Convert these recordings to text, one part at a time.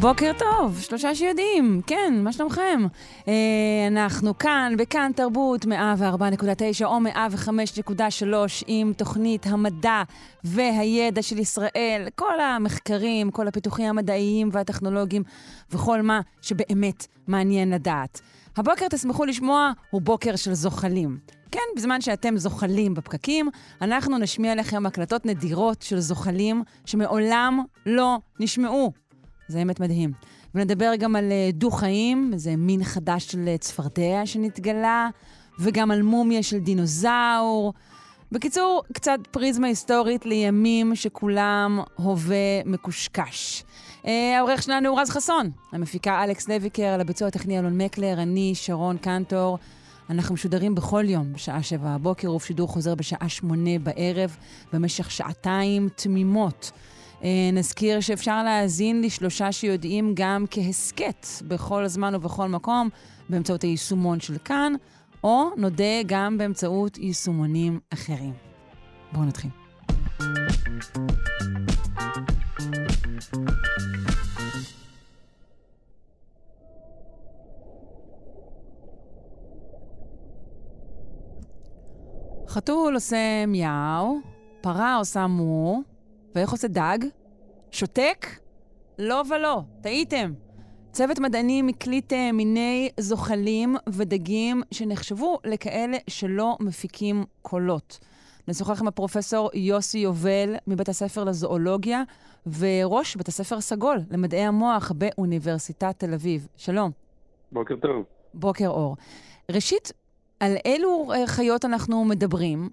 בוקר טוב, שלושה שיודעים, כן, מה שלומכם? אה, אנחנו כאן, בכאן תרבות, 104.9 או 105.3 עם תוכנית המדע והידע של ישראל, כל המחקרים, כל הפיתוחים המדעיים והטכנולוגיים וכל מה שבאמת מעניין לדעת. הבוקר, תשמחו לשמוע, הוא בוקר של זוחלים. כן, בזמן שאתם זוחלים בפקקים, אנחנו נשמיע לכם הקלטות נדירות של זוחלים שמעולם לא נשמעו. זה אמת מדהים. ונדבר גם על אה, דו-חיים, זה מין חדש של אה, צפרדע שנתגלה, וגם על מומיה של דינוזאור. בקיצור, קצת פריזמה היסטורית לימים שכולם הווה מקושקש. אה, העורך שלנו הוא רז חסון, המפיקה אלכס לויקר, על הביצוע הטכני אלון מקלר, אני שרון קנטור. אנחנו משודרים בכל יום בשעה שבע הבוקר, ובשידור חוזר בשעה שמונה בערב, במשך שעתיים תמימות. אה, נזכיר שאפשר להאזין לשלושה שיודעים גם כהסכת בכל זמן ובכל מקום, באמצעות היישומון של כאן, או נודה גם באמצעות יישומונים אחרים. בואו נתחיל. חתול עושה מיהו, פרה עושה מו, ואיך עושה דג? שותק? לא ולא, טעיתם. צוות מדענים הקליט אה, מיני זוחלים ודגים שנחשבו לכאלה שלא מפיקים קולות. נשוחח עם הפרופסור יוסי יובל מבית הספר לזואולוגיה וראש בית הספר סגול למדעי המוח באוניברסיטת תל אביב. שלום. בוקר טוב. בוקר אור. ראשית, על אילו אה, חיות אנחנו מדברים?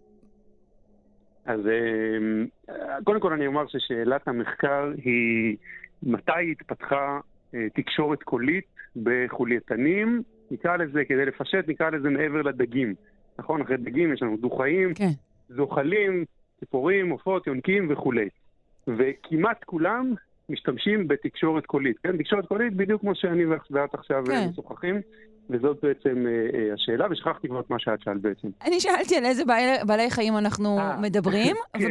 אז אה, קודם כל אני אומר ששאלת המחקר היא מתי התפתחה אה, תקשורת קולית בחולייתנים, נקרא לזה, כדי לפשט, נקרא לזה מעבר לדגים. נכון? אחרי דגים יש לנו דו-חיים, כן. זוחלים, ציפורים, עופות, יונקים וכולי. וכמעט כולם משתמשים בתקשורת קולית. כן? תקשורת קולית בדיוק כמו שאני ואת עכשיו כן. משוחחים. וזאת בעצם אה, אה, השאלה, ושכחתי כבר את מה שאת שאלת בעצם. אני שאלתי על איזה בעלי, בעלי חיים אנחנו אה, מדברים, כן,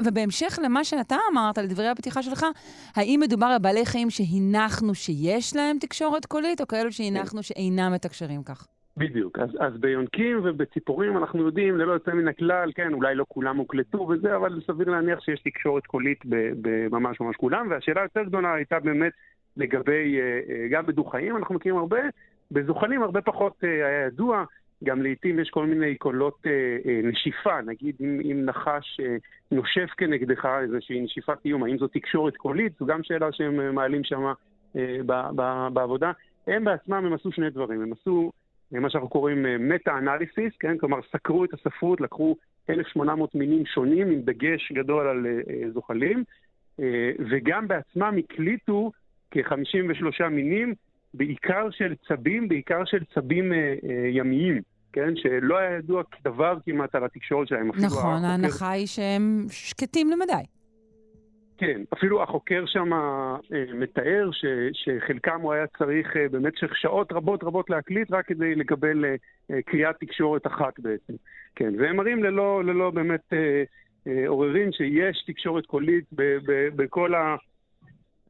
ובהמשך, כן. למה שאתה אמרת, לדברי הפתיחה שלך, האם מדובר על בעלי חיים שהנחנו שיש להם תקשורת קולית, או כאלו שהנחנו שאינם מתקשרים כך? בדיוק. אז, אז ביונקים ובציפורים אנחנו יודעים, ללא יוצא מן הכלל, כן, אולי לא כולם הוקלטו וזה, אבל סביר להניח שיש תקשורת קולית בממש ממש כולם, והשאלה היותר גדולה הייתה באמת לגבי, גם בדו-חיים, אנחנו מכירים הרבה, בזוחלים הרבה פחות אה, היה ידוע, גם לעיתים יש כל מיני קולות אה, אה, נשיפה, נגיד אם, אם נחש נושף כנגדך איזושהי נשיפת איום, האם זו תקשורת קולית? זו גם שאלה שהם מעלים שם בעבודה. הם בעצמם, הם עשו שני דברים, הם עשו מה שאנחנו קוראים מטה-אנליסיס, כן? כלומר סקרו את הספרות, לקחו 1,800 מינים שונים עם דגש גדול על זוחלים, וגם בעצמם הקליטו כ-53 מינים בעיקר של צבים, בעיקר של צבים אה, אה, ימיים, כן? שלא היה ידוע דבר כמעט על התקשורת שלהם. נכון, ההנחה היא שהם שקטים למדי. כן, אפילו החוקר שם אה, מתאר ש, שחלקם הוא היה צריך אה, במשך שעות רבות רבות להקליט רק כדי לקבל אה, אה, קריאת תקשורת אחת בעצם. כן, והם מראים ללא, ללא באמת אה, אה, עוררין שיש תקשורת קולית ב, ב, בכל ה...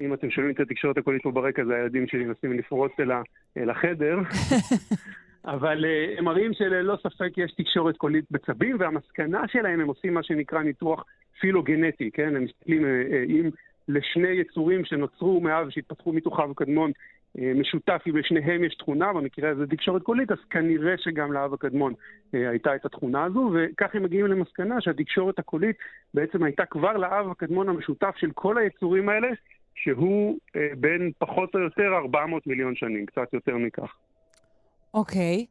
אם אתם שומעים את התקשורת הקולית פה ברקע, זה הילדים שלי מנסים לפרוץ אל, החדר. אבל uh, הם מראים שללא ספק יש תקשורת קולית בצבים, והמסקנה שלהם, הם עושים מה שנקרא ניתוח פילוגנטי, כן? הם מסתכלים uh, uh, אם לשני יצורים שנוצרו מאב, שהתפתחו מתוך אב קדמון, משותף, אם לשניהם יש תכונה, במקרה הזה תקשורת קולית, אז כנראה שגם לאב הקדמון הייתה את התכונה הזו, וכך הם מגיעים למסקנה שהתקשורת הקולית בעצם הייתה כבר לאב הקדמון המשותף של כל היצורים האלה, שהוא אה, בין פחות או יותר 400 מיליון שנים, קצת יותר מכך. אוקיי.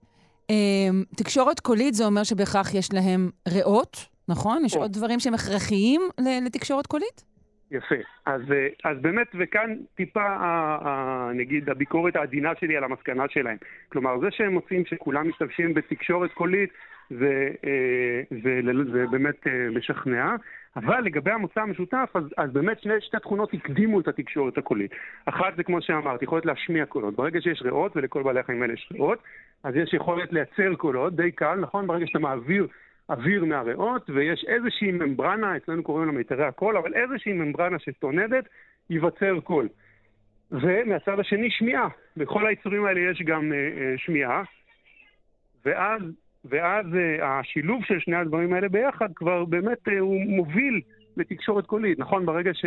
אמ, תקשורת קולית זה אומר שבהכרח יש להם ריאות, נכון? יש. עוד דברים שהם הכרחיים לתקשורת קולית? יפה. אז, אה, אז באמת, וכאן טיפה, ה- ה- נגיד, הביקורת העדינה שלי על המסקנה שלהם. כלומר, זה שהם מוצאים שכולם משתמשים בתקשורת קולית, זה, זה, זה, זה באמת משכנע. אבל לגבי המוצא המשותף, אז, אז באמת שני, שתי תכונות הקדימו את התקשורת הקולית. אחת זה כמו שאמרתי, יכולת להשמיע קולות. ברגע שיש ריאות, ולכל בעלי החיים האלה יש ריאות, אז יש יכולת לייצר קולות, די קל, נכון? ברגע שאתה מעביר אוויר מהריאות, ויש איזושהי ממברנה, אצלנו קוראים לה מיתרי הקול, אבל איזושהי ממברנה שטונדת, ייווצר קול. ומהצד השני שמיעה. בכל היצורים האלה יש גם אה, אה, שמיעה, ואז, ואז אה, השילוב של שני הדברים האלה ביחד כבר באמת אה, הוא מוביל לתקשורת קולית. נכון, ברגע ש,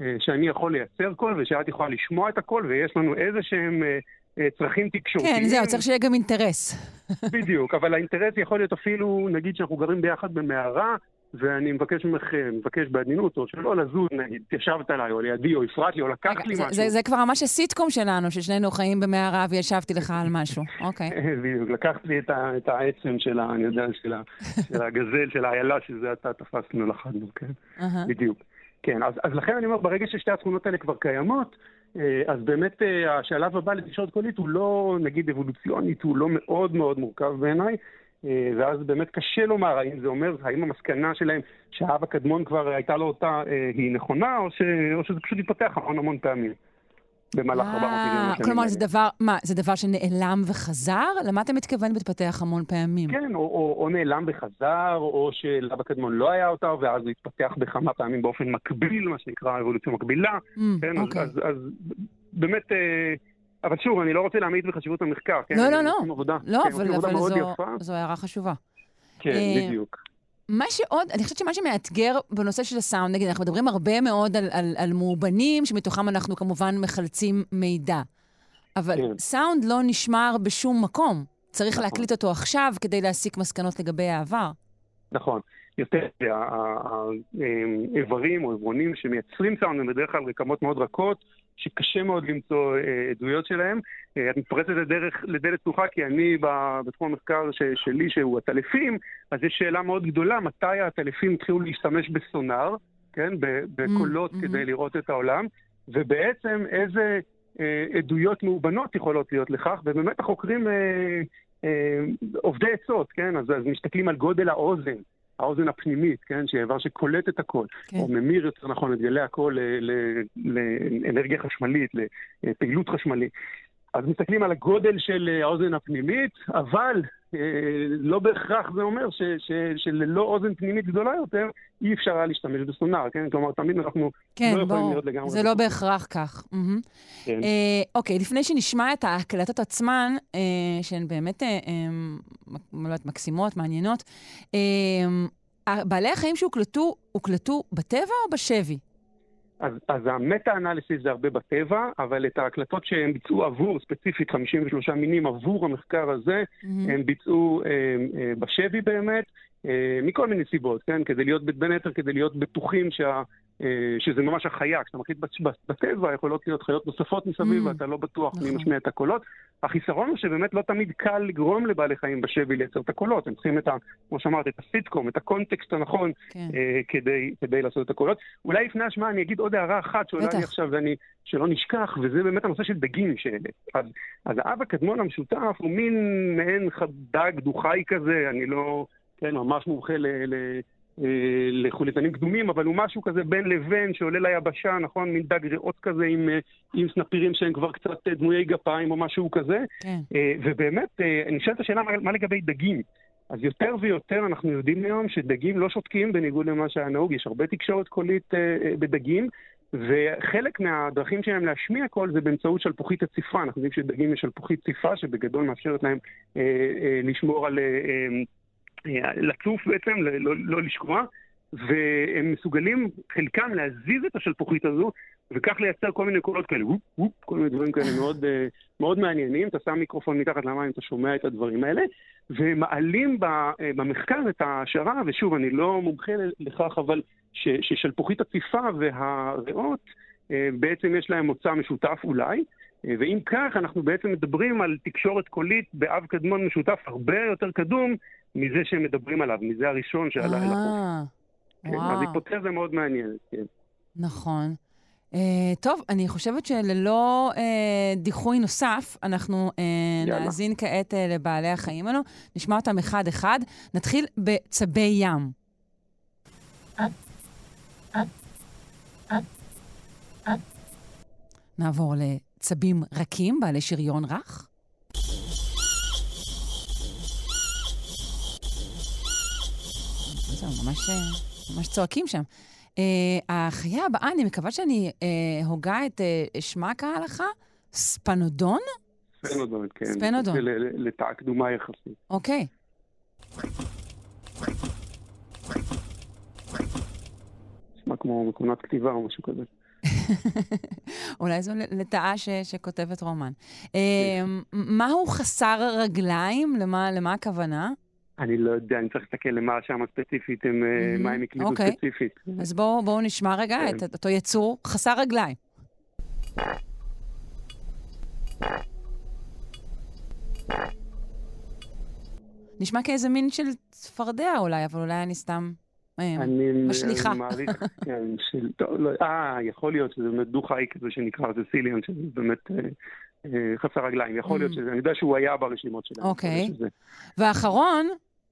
אה, שאני יכול לייצר קול ושאת יכולה לשמוע את הקול ויש לנו איזה שהם... צרכים תקשורתיים. כן, זהו, צריך שיהיה גם אינטרס. בדיוק, אבל האינטרס יכול להיות אפילו, נגיד שאנחנו גרים ביחד במערה, ואני מבקש ממך, אה, מבקש בעדינות, או שלא לזוז, נגיד, התיישבת עליי, או לידי, או הפרעת לי, או לקחת לי משהו. זה, זה כבר ממש הסיטקום שלנו, ששנינו חיים במערה וישבתי לך על משהו. אוקיי. בדיוק, לקחת לי את, ה, את העצם של ה... אני יודע, של, ה, של הגזל, של האיילה, שזה אתה תפסנו לחדנו, כן? בדיוק. כן, אז, אז לכן אני אומר, ברגע ששתי התכונות האלה כבר קיימות, אה, אז באמת אה, השלב הבא לתקשורת קולית הוא לא, נגיד, אבולוציונית, הוא לא מאוד מאוד מורכב בעיניי, אה, ואז באמת קשה לומר האם זה אומר, האם המסקנה שלהם שהאב הקדמון כבר הייתה לו אותה היא נכונה, או, ש, או שזה פשוט התפתח המון המון פעמים. במהלך 400 מיליון שנים. כלומר, זה דבר, מה, זה דבר שנעלם וחזר? למה אתה מתכוון מתפתח המון פעמים? כן, או, או, או נעלם וחזר, או שלאב הקדמון לא היה אותה, ואז הוא התפתח בכמה פעמים באופן מקביל, מה שנקרא אבולוציה מקבילה. Mm, כן, אוקיי. אז, אז, אז באמת... אה, אבל שוב, אני לא רוצה להעמיד בחשיבות המחקר, כן? לא, לא, לא. עבודה, לא, כן, אבל, אבל זו, זו הערה חשובה. כן, אה, בדיוק. מה שעוד, אני חושבת שמה שמאתגר בנושא של הסאונד, נגיד, אנחנו מדברים הרבה מאוד על, על, על מאובנים, שמתוכם אנחנו כמובן מחלצים מידע. אבל כן. סאונד לא נשמר בשום מקום. צריך נכון. להקליט אותו עכשיו כדי להסיק מסקנות לגבי העבר. נכון. יותר, האיברים או עברונים שמייצרים סאונד הם בדרך כלל רקמות מאוד רכות, שקשה מאוד למצוא אה, עדויות שלהם. אה, את מתפרצת לדרך, לדלת פתוחה, כי אני בתחום המחקר ש, שלי, שהוא עטלפים, אז יש שאלה מאוד גדולה, מתי העטלפים התחילו להשתמש בסונאר, כן, בקולות mm-hmm. כדי לראות את העולם, ובעצם איזה אה, עדויות מאובנות יכולות להיות לכך, ובאמת החוקרים אה, אה, עובדי עצות, כן, אז, אז מסתכלים על גודל האוזן. האוזן הפנימית, כן, שהיא איבר שקולט את הקול, כן. או ממיר יותר נכון את גלי הקול לאנרגיה חשמלית, לפעילות חשמלית. אז מסתכלים על הגודל של אה, האוזן הפנימית, אבל לא בהכרח זה אומר ש, ש, שללא אוזן פנימית גדולה יותר, אי אפשר היה להשתמש בסונאר, כן? כלומר, תמיד אנחנו כן, לא יכולים להיות לגמרי... זה לא בהכרח כך. כן. אה, אוקיי, לפני שנשמע את ההקלטות עצמן, אה, שהן באמת אה, אה, לא יודעת, מקסימות, מעניינות, אה, בעלי החיים שהוקלטו, הוקלטו בטבע או בשבי? אז, אז המטה-אנליסיס זה הרבה בטבע, אבל את ההקלטות שהם ביצעו עבור, ספציפית 53 מינים עבור המחקר הזה, mm-hmm. הם ביצעו אה, אה, בשבי באמת, אה, מכל מיני סיבות, כן? כדי להיות, בין היתר כדי להיות בטוחים שה... אה, שזה ממש החיה, כשאתה מחליט בטבע יכולות להיות חיות נוספות מסביב mm. ואתה לא בטוח מי נכון. משמיע את הקולות. החיסרון הוא שבאמת לא תמיד קל לגרום לבעלי חיים בשבי לייצר את הקולות, הם צריכים את ה... כמו שאמרת, את הסיטקום, את הקונטקסט הנכון כן. אה, כדי, כדי לעשות את הקולות. אולי לפני השמעה אני אגיד עוד הערה אחת שעולה לי עכשיו ואני, שלא נשכח, וזה באמת הנושא של דגים שהעלית. אז, אז האב הקדמון המשותף הוא מין מעין דג דו-חי כזה, אני לא, כן, ממש מומחה ל... ל אה, לחוליתנים קדומים, אבל הוא משהו כזה בין לבין שעולה ליבשה, נכון? מין דג ריאות כזה עם, אה, עם סנפירים שהם כבר קצת אה, דמויי גפיים או משהו כזה. כן. ובאמת, נשאלת השאלה מה, מה לגבי דגים. אז יותר ויותר אנחנו יודעים היום שדגים לא שותקים בניגוד למה שהיה נהוג, יש הרבה תקשורת קולית בדגים, וחלק מהדרכים שלהם להשמיע קול זה באמצעות שלפוחית הציפה. אנחנו יודעים שדגים יש שלפוחית ציפה שבגדול מאפשרת להם אה, אה, לשמור על... אה, אה, לצוף בעצם, לא, לא לשקוע, והם מסוגלים, חלקם, להזיז את השלפוחית הזו, וכך לייצר כל מיני קולות כאלה, וופ, וופ, כל מיני דברים כאלה מאוד, אה, מאוד מעניינים. אתה שם מיקרופון מתחת למים, אתה שומע את הדברים האלה, ומעלים אה, במחקר את ההשערה, ושוב, אני לא מומחה לכך, אבל ששלפוחית עציפה והריאות, אה, בעצם יש להם מוצא משותף אולי. ואם כך, אנחנו בעצם מדברים על תקשורת קולית באב קדמון משותף הרבה יותר קדום מזה שהם מדברים עליו, מזה הראשון שעלה אל החוף. כן, אז היפותזה מאוד מעניינת, כן. נכון. Uh, טוב, אני חושבת שללא uh, דיחוי נוסף, אנחנו uh, נאזין כעת uh, לבעלי החיים האלו, נשמע אותם אחד-אחד. נתחיל בצבי ים. נעבור לצבים רכים, בעלי שריון רך. זהו, ממש, ממש צועקים שם. Uh, החיה הבאה, אני מקווה שאני uh, הוגה את uh, שמה כהלכה, ספנודון? ספנודון, כן. ספנודון. לטעה קדומה יחסית. אוקיי. נשמע כמו מכונת כתיבה או משהו כזה. אולי זו לטאה ש, שכותבת רומן. Uh, מהו חסר רגליים? למה, למה הכוונה? אני לא יודע, אני צריך להסתכל למה שם ספציפית, הם, mm-hmm. מה הם הקליטו okay. אוקיי. ספציפית. אז בואו בוא נשמע רגע כן. את אותו יצור חסר רגליים. נשמע כאיזה מין של צפרדע אולי, אבל אולי אני סתם משליכה. אני מעריך, כן, של... לא, אה, יכול להיות שזה באמת דו-חי כזה שנקרא, זה סיליאן, שזה באמת... אה, אה, חסר רגליים, יכול להיות שזה, אני יודע שהוא היה ברשימות שלהם. אוקיי. והאחרון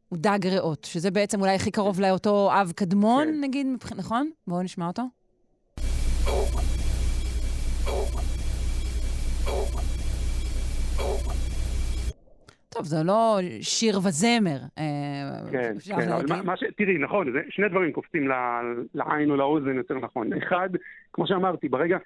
הוא דג ריאות, שזה בעצם אולי הכי קרוב לאותו אב קדמון, כן. נגיד, נכון? בואו נשמע אותו. טוב, זה לא שיר וזמר. אה, כן, כן, אבל מה ש... תראי, נכון, זה שני דברים קופצים לעין או לאוזן, יותר נכון. אחד, כמו שאמרתי, ברגע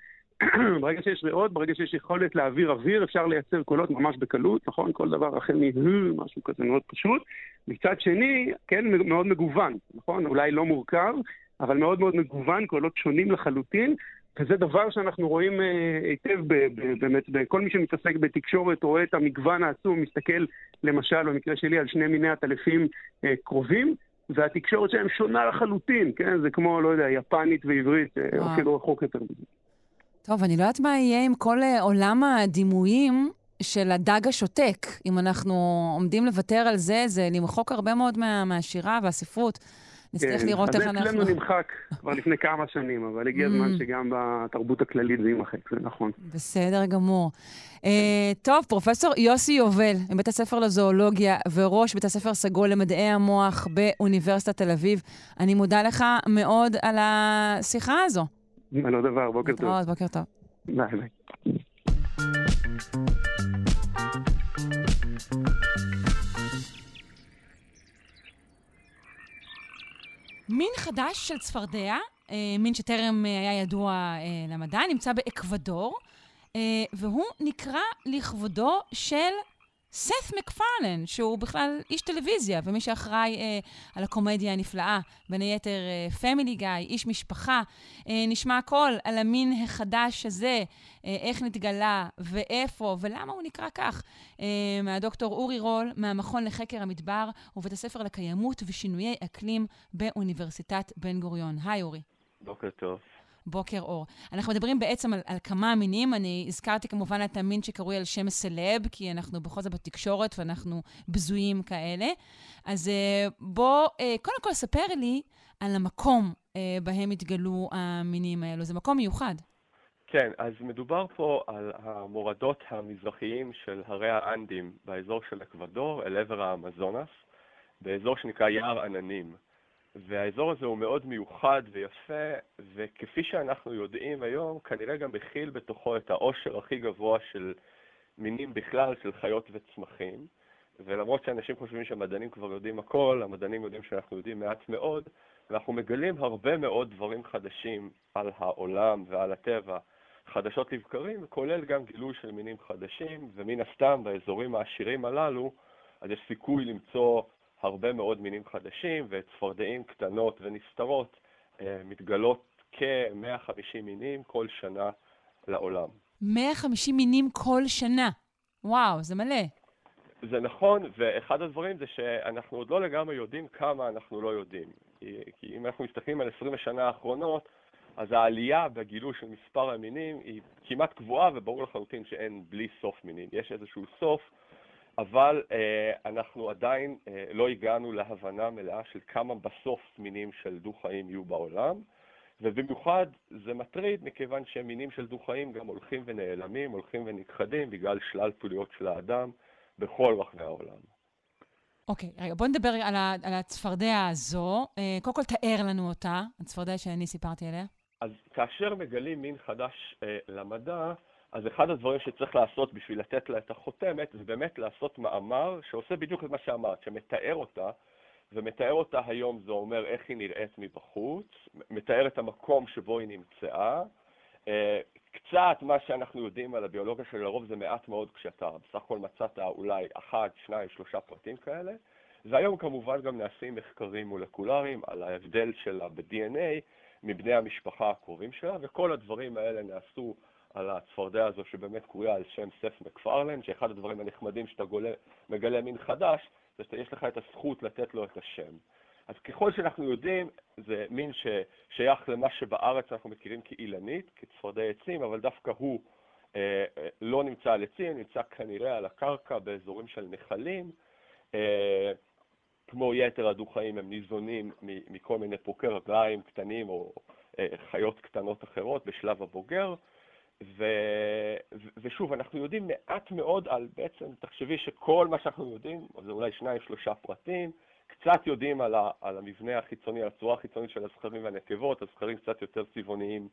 ברגע שיש ריאות, ברגע שיש יכולת להעביר אוויר, אפשר לייצר קולות ממש בקלות, נכון? כל דבר החל מ... משהו כזה מאוד פשוט. מצד שני, כן, מאוד מגוון, נכון? אולי לא מורכב, אבל מאוד מאוד מגוון, קולות שונים לחלוטין, וזה דבר שאנחנו רואים אה, היטב באמת, כל מי שמתעסק בתקשורת רואה את המגוון העצום, מסתכל למשל במקרה שלי על שני מיני עטלפים אה, קרובים, והתקשורת שלהם שונה לחלוטין, כן? זה כמו, לא יודע, יפנית ועברית, אה, אפילו רחוק יותר מזה. טוב, אני לא יודעת מה יהיה עם כל עולם הדימויים של הדג השותק. אם אנחנו עומדים לוותר על זה, זה למחוק הרבה מאוד מה, מהשירה והספרות. נצטרך כן, לראות איך אנחנו... אז אצלנו נמחק כבר לפני כמה שנים, אבל הגיע הזמן mm. שגם בתרבות הכללית זה יימחק, זה נכון. בסדר גמור. Uh, טוב, פרופסור יוסי יובל, מבית הספר לזואולוגיה וראש בית הספר סגול למדעי המוח באוניברסיטת תל אביב, אני מודה לך מאוד על השיחה הזו. לא דבר, בוקר טוב. להתראות, בוקר טוב. ביי ביי. מין חדש של צפרדע, אה, מין שטרם אה, היה ידוע אה, למדע, נמצא באקוודור, והוא נקרא לכבודו של סת מקפרלן, שהוא בכלל איש טלוויזיה, ומי שאחראי אה, על הקומדיה הנפלאה, בין היתר פמילי אה, גיא, איש משפחה. אה, נשמע הכל על המין החדש הזה, אה, איך נתגלה, ואיפה, ולמה הוא נקרא כך. אה, מהדוקטור אורי רול, מהמכון לחקר המדבר, ובית הספר לקיימות ושינויי אקלים באוניברסיטת בן גוריון. היי אורי. בוקר טוב. בוקר אור. אנחנו מדברים בעצם על, על כמה מינים. אני הזכרתי כמובן את המין שקרוי על שם סלב, כי אנחנו בכל זאת בתקשורת ואנחנו בזויים כאלה. אז אה, בוא, אה, קודם כל ספר לי על המקום אה, בהם התגלו המינים האלו. זה מקום מיוחד. כן, אז מדובר פה על המורדות המזרחיים של הרי האנדים באזור של אקוודור אל עבר האמזונס, באזור שנקרא יער עננים. והאזור הזה הוא מאוד מיוחד ויפה, וכפי שאנחנו יודעים היום, כנראה גם מכיל בתוכו את העושר הכי גבוה של מינים בכלל, של חיות וצמחים. ולמרות שאנשים חושבים שהמדענים כבר יודעים הכל, המדענים יודעים שאנחנו יודעים מעט מאוד, ואנחנו מגלים הרבה מאוד דברים חדשים על העולם ועל הטבע, חדשות לבקרים, כולל גם גילוי של מינים חדשים, ומן הסתם באזורים העשירים הללו, אז יש סיכוי למצוא הרבה מאוד מינים חדשים, וצפרדעים קטנות ונסתרות אה, מתגלות כ-150 מינים כל שנה לעולם. 150 מינים כל שנה. וואו, זה מלא. זה נכון, ואחד הדברים זה שאנחנו עוד לא לגמרי יודעים כמה אנחנו לא יודעים. כי, כי אם אנחנו מסתכלים על 20 השנה האחרונות, אז העלייה בגילוי של מספר המינים היא כמעט קבועה, וברור לחלוטין שאין בלי סוף מינים. יש איזשהו סוף, אבל אה, אנחנו עדיין אה, לא הגענו להבנה מלאה של כמה בסוף מינים של דו-חיים יהיו בעולם, ובמיוחד זה מטריד מכיוון שמינים של דו-חיים גם הולכים ונעלמים, הולכים ונכחדים בגלל שלל פעילויות של האדם בכל רחבי העולם. אוקיי, okay, רגע, בוא נדבר על, ה, על הצפרדע הזו. אה, קודם כל תאר לנו אותה, הצפרדע שאני סיפרתי עליה. אז כאשר מגלים מין חדש אה, למדע, אז אחד הדברים שצריך לעשות בשביל לתת לה את החותמת, זה באמת לעשות מאמר שעושה בדיוק את מה שאמרת, שמתאר אותה, ומתאר אותה היום זה אומר איך היא נראית מבחוץ, מתאר את המקום שבו היא נמצאה. אה, קצת מה שאנחנו יודעים על הביולוגיה של לרוב זה מעט מאוד כשאתה בסך הכל מצאת אולי אחד, שניים, שלושה פרטים כאלה. והיום כמובן גם נעשים מחקרים מולקולריים על ההבדל שלה ב-DNA מבני המשפחה הקרובים שלה, וכל הדברים האלה נעשו על הצפרדע הזו שבאמת קרויה על שם סף מקפרלן, שאחד הדברים הנחמדים שאתה גולה, מגלה מין חדש, זה שיש לך את הזכות לתת לו את השם. אז ככל שאנחנו יודעים, זה מין ששייך למה שבארץ אנחנו מכירים כאילנית, כצפרדע עצים, אבל דווקא הוא אה, אה, לא נמצא על עצים, נמצא כנראה על הקרקע באזורים של נחלים. אה, כמו יתר הדו-חיים, הם ניזונים מכל מיני פרוקי רגליים קטנים או אה, חיות קטנות אחרות בשלב הבוגר. ו... ושוב, אנחנו יודעים מעט מאוד על בעצם, תחשבי שכל מה שאנחנו יודעים, זה אולי שניים, שלושה פרטים, קצת יודעים על, ה... על המבנה החיצוני, על הצורה החיצונית של הזכרים והנקבות, הזכרים קצת יותר צבעוניים,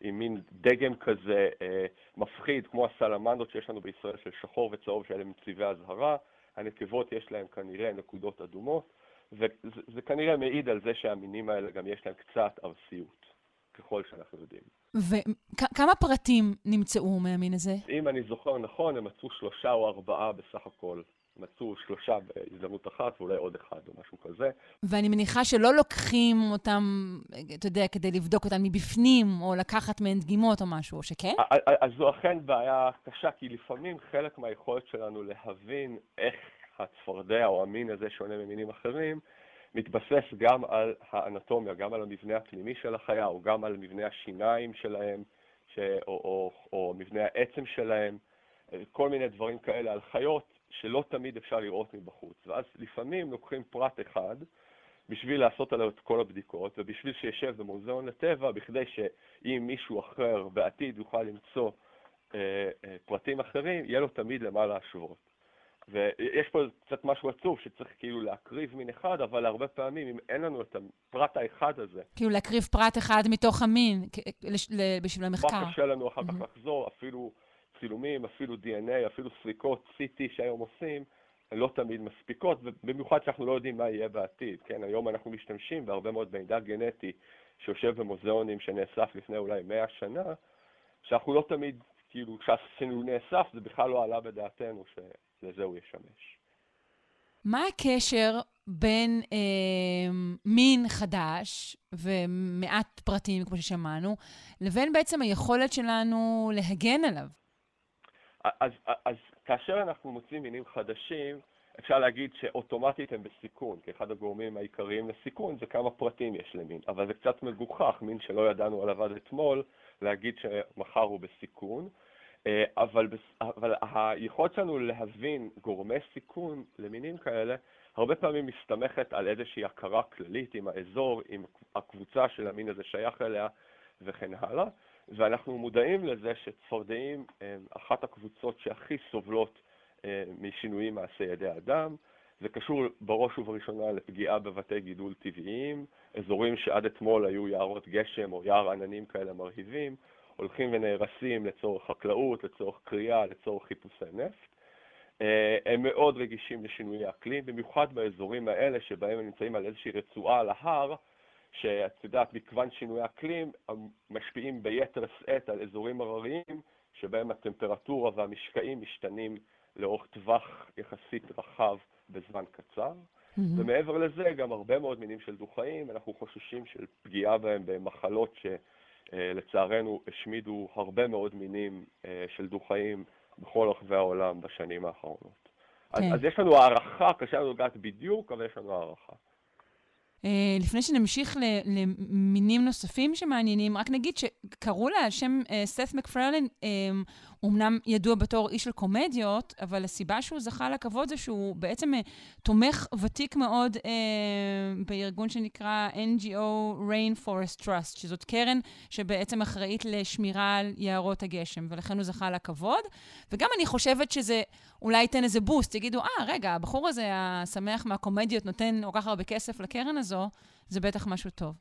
עם מין דגם כזה אה, מפחיד, כמו הסלמנדות שיש לנו בישראל של שחור וצהוב, שאלה הם צבעי אזהרה, הנקבות יש להם כנראה נקודות אדומות, וזה כנראה מעיד על זה שהמינים האלה גם יש להם קצת ארסיות, ככל שאנחנו יודעים. וכמה פרטים נמצאו מהמין הזה? אם אני זוכר נכון, הם מצאו שלושה או ארבעה בסך הכל. מצאו שלושה בהזדמנות אחת, ואולי עוד אחד או משהו כזה. ואני מניחה שלא לוקחים אותם, אתה יודע, כדי לבדוק אותם מבפנים, או לקחת מהן דגימות או משהו, או שכן? אז זו אכן בעיה קשה, כי לפעמים חלק מהיכולת שלנו להבין איך הצפרדע או המין הזה שונה ממינים אחרים, מתבסס גם על האנטומיה, גם על המבנה הפנימי של החיה, או גם על מבנה השיניים שלהם, ש... או, או, או מבנה העצם שלהם, כל מיני דברים כאלה על חיות שלא תמיד אפשר לראות מבחוץ. ואז לפעמים לוקחים פרט אחד בשביל לעשות עליו את כל הבדיקות, ובשביל שישב במוזיאון לטבע, בכדי שאם מישהו אחר בעתיד יוכל למצוא אה, אה, פרטים אחרים, יהיה לו תמיד למה להשוות. ויש פה קצת משהו עצוב שצריך כאילו להקריב מין אחד, אבל הרבה פעמים, אם אין לנו את הפרט האחד הזה... כאילו להקריב פרט אחד מתוך המין בשביל המחקר. מה קשה לנו אחר כך mm-hmm. לחזור, אפילו צילומים, אפילו DNA, אפילו סריקות CT שהיום עושים, לא תמיד מספיקות, ובמיוחד שאנחנו לא יודעים מה יהיה בעתיד, כן? היום אנחנו משתמשים בהרבה מאוד מידע גנטי שיושב במוזיאונים שנאסף לפני אולי 100 שנה, שאנחנו לא תמיד, כאילו, כשהוא נאסף זה בכלל לא עלה בדעתנו שלזה הוא ישמש. מה הקשר בין אה, מין חדש ומעט פרטים, כמו ששמענו, לבין בעצם היכולת שלנו להגן עליו? אז, אז כאשר אנחנו מוצאים מינים חדשים, אפשר להגיד שאוטומטית הם בסיכון, כי אחד הגורמים העיקריים לסיכון זה כמה פרטים יש למין, אבל זה קצת מגוחך, מין שלא ידענו עליו עד אתמול, להגיד שמחר הוא בסיכון. אה, אבל, אבל היכולת שלנו להבין גורמי סיכון למינים כאלה, הרבה פעמים מסתמכת על איזושהי הכרה כללית עם האזור, עם הקבוצה של המין הזה שייך אליה וכן הלאה. ואנחנו מודעים לזה שצפרדעים הם אחת הקבוצות שהכי סובלות אה, משינויים מעשי ידי אדם. זה קשור בראש ובראשונה לפגיעה בבתי גידול טבעיים, אזורים שעד אתמול היו יערות גשם או יער עננים כאלה מרהיבים, הולכים ונהרסים לצורך חקלאות, לצורך קריאה, לצורך חיפושי נפט. אה, הם מאוד רגישים לשינויי אקלים, במיוחד באזורים האלה שבהם הם נמצאים על איזושהי רצועה על ההר, שאת יודעת, מגוון שינוי אקלים משפיעים ביתר שאת על אזורים הרריים, שבהם הטמפרטורה והמשקעים משתנים לאורך טווח יחסית רחב בזמן קצר. Mm-hmm. ומעבר לזה, גם הרבה מאוד מינים של דו-חיים, אנחנו חוששים של פגיעה בהם במחלות שלצערנו השמידו הרבה מאוד מינים אה, של דו-חיים בכל רחבי העולם בשנים האחרונות. כן. אז, אז יש לנו הערכה, קשה לנו לדעת בדיוק, אבל יש לנו הערכה. Uh, לפני שנמשיך למינים נוספים שמעניינים, רק נגיד שקראו לה על שם uh, סת' מקפרלן, um, אומנם ידוע בתור איש של קומדיות, אבל הסיבה שהוא זכה לכבוד זה שהוא בעצם תומך ותיק מאוד uh, בארגון שנקרא NGO Rainforest Trust, שזאת קרן שבעצם אחראית לשמירה על יערות הגשם, ולכן הוא זכה לכבוד. וגם אני חושבת שזה אולי ייתן איזה בוסט, יגידו, אה, רגע, הבחור הזה השמח מהקומדיות נותן כל כך הרבה כסף לקרן הזו, זה בטח משהו טוב.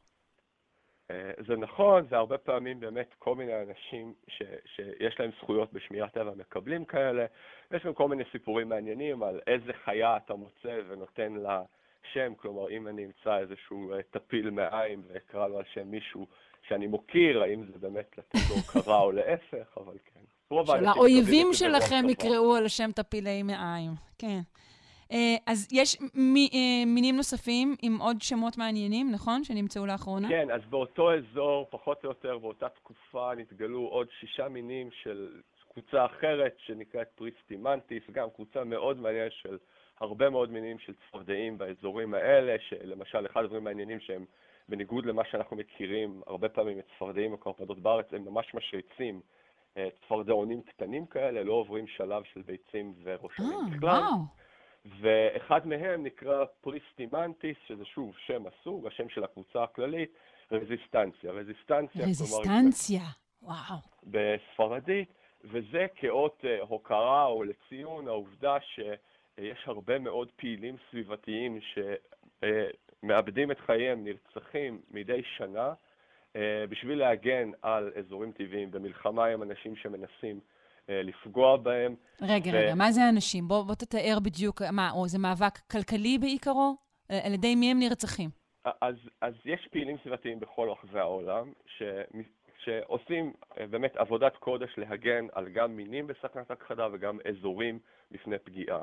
אה, זה נכון, זה הרבה פעמים באמת כל מיני אנשים ש, שיש להם זכויות בשמירת טבע מקבלים כאלה. יש גם כל מיני סיפורים מעניינים על איזה חיה אתה מוצא ונותן לה שם, כלומר אם אני אמצא איזשהו אה, טפיל מעיים ואקרא לו על שם מישהו שאני מוקיר, האם זה באמת לתת לו הוקרה או להפך, אבל כן. שלאויבים שלכם יקראו על שם טפילי מעיים, כן. אה, אז יש אה, מינים נוספים עם עוד שמות מעניינים, נכון? שנמצאו לאחרונה? כן, אז באותו אזור, פחות או יותר באותה תקופה, נתגלו עוד שישה מינים של קבוצה אחרת שנקראת Pristimantis, גם קבוצה מאוד מעניינת של הרבה מאוד מינים של צפרדעים באזורים האלה, שלמשל אחד הדברים מעניינים שהם בניגוד למה שאנחנו מכירים הרבה פעמים את צפרדעים וקרפדות בארץ, הם ממש משריצים צפרדעונים קטנים כאלה, לא עוברים שלב של ביצים וראשנים oh, בכלל. Wow. ואחד מהם נקרא Pristimantis, שזה שוב שם הסוג, השם של הקבוצה הכללית, רזיסטנציה. רזיסטנציה, רזיסטנציה, וואו. בספרדית, וזה כאות uh, הוקרה או לציון העובדה שיש הרבה מאוד פעילים סביבתיים שמאבדים את חייהם, נרצחים מדי שנה, בשביל להגן על אזורים טבעיים במלחמה עם אנשים שמנסים אה, לפגוע בהם. רגע, ו... רגע, מה זה אנשים? בוא, בוא תתאר בדיוק, מה, או זה מאבק כלכלי בעיקרו? אה, על ידי מי הם נרצחים? אז, אז יש פעילים סביבתיים בכל רחבי העולם, ש, שעושים אה, באמת עבודת קודש להגן על גם מינים בסכנת הכחדה וגם אזורים בפני פגיעה.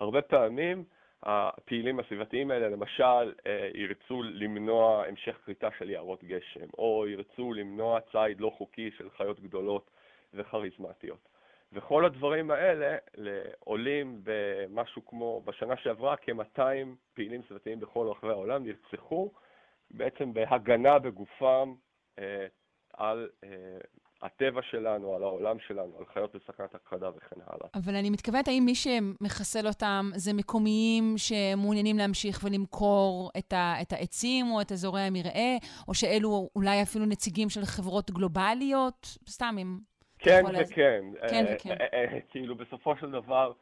הרבה פעמים הפעילים הסביבתיים האלה, למשל, ירצו למנוע המשך כריתה של יערות גשם, או ירצו למנוע ציד לא חוקי של חיות גדולות וכריזמטיות. וכל הדברים האלה עולים במשהו כמו, בשנה שעברה כ-200 פעילים סביבתיים בכל רחבי העולם נרצחו בעצם בהגנה בגופם אה, על אה, הטבע שלנו, על העולם שלנו, על חיות בסכנת הכחדה וכן הלאה. אבל אני מתכוונת, האם מי שמחסל אותם זה מקומיים שמעוניינים להמשיך ולמכור את, ה, את העצים או את אזורי המרעה, או שאלו אולי אפילו נציגים של חברות גלובליות? סתם, אם כן וכן. כן וכן. אה, אה, אה, כאילו, בסופו של דבר,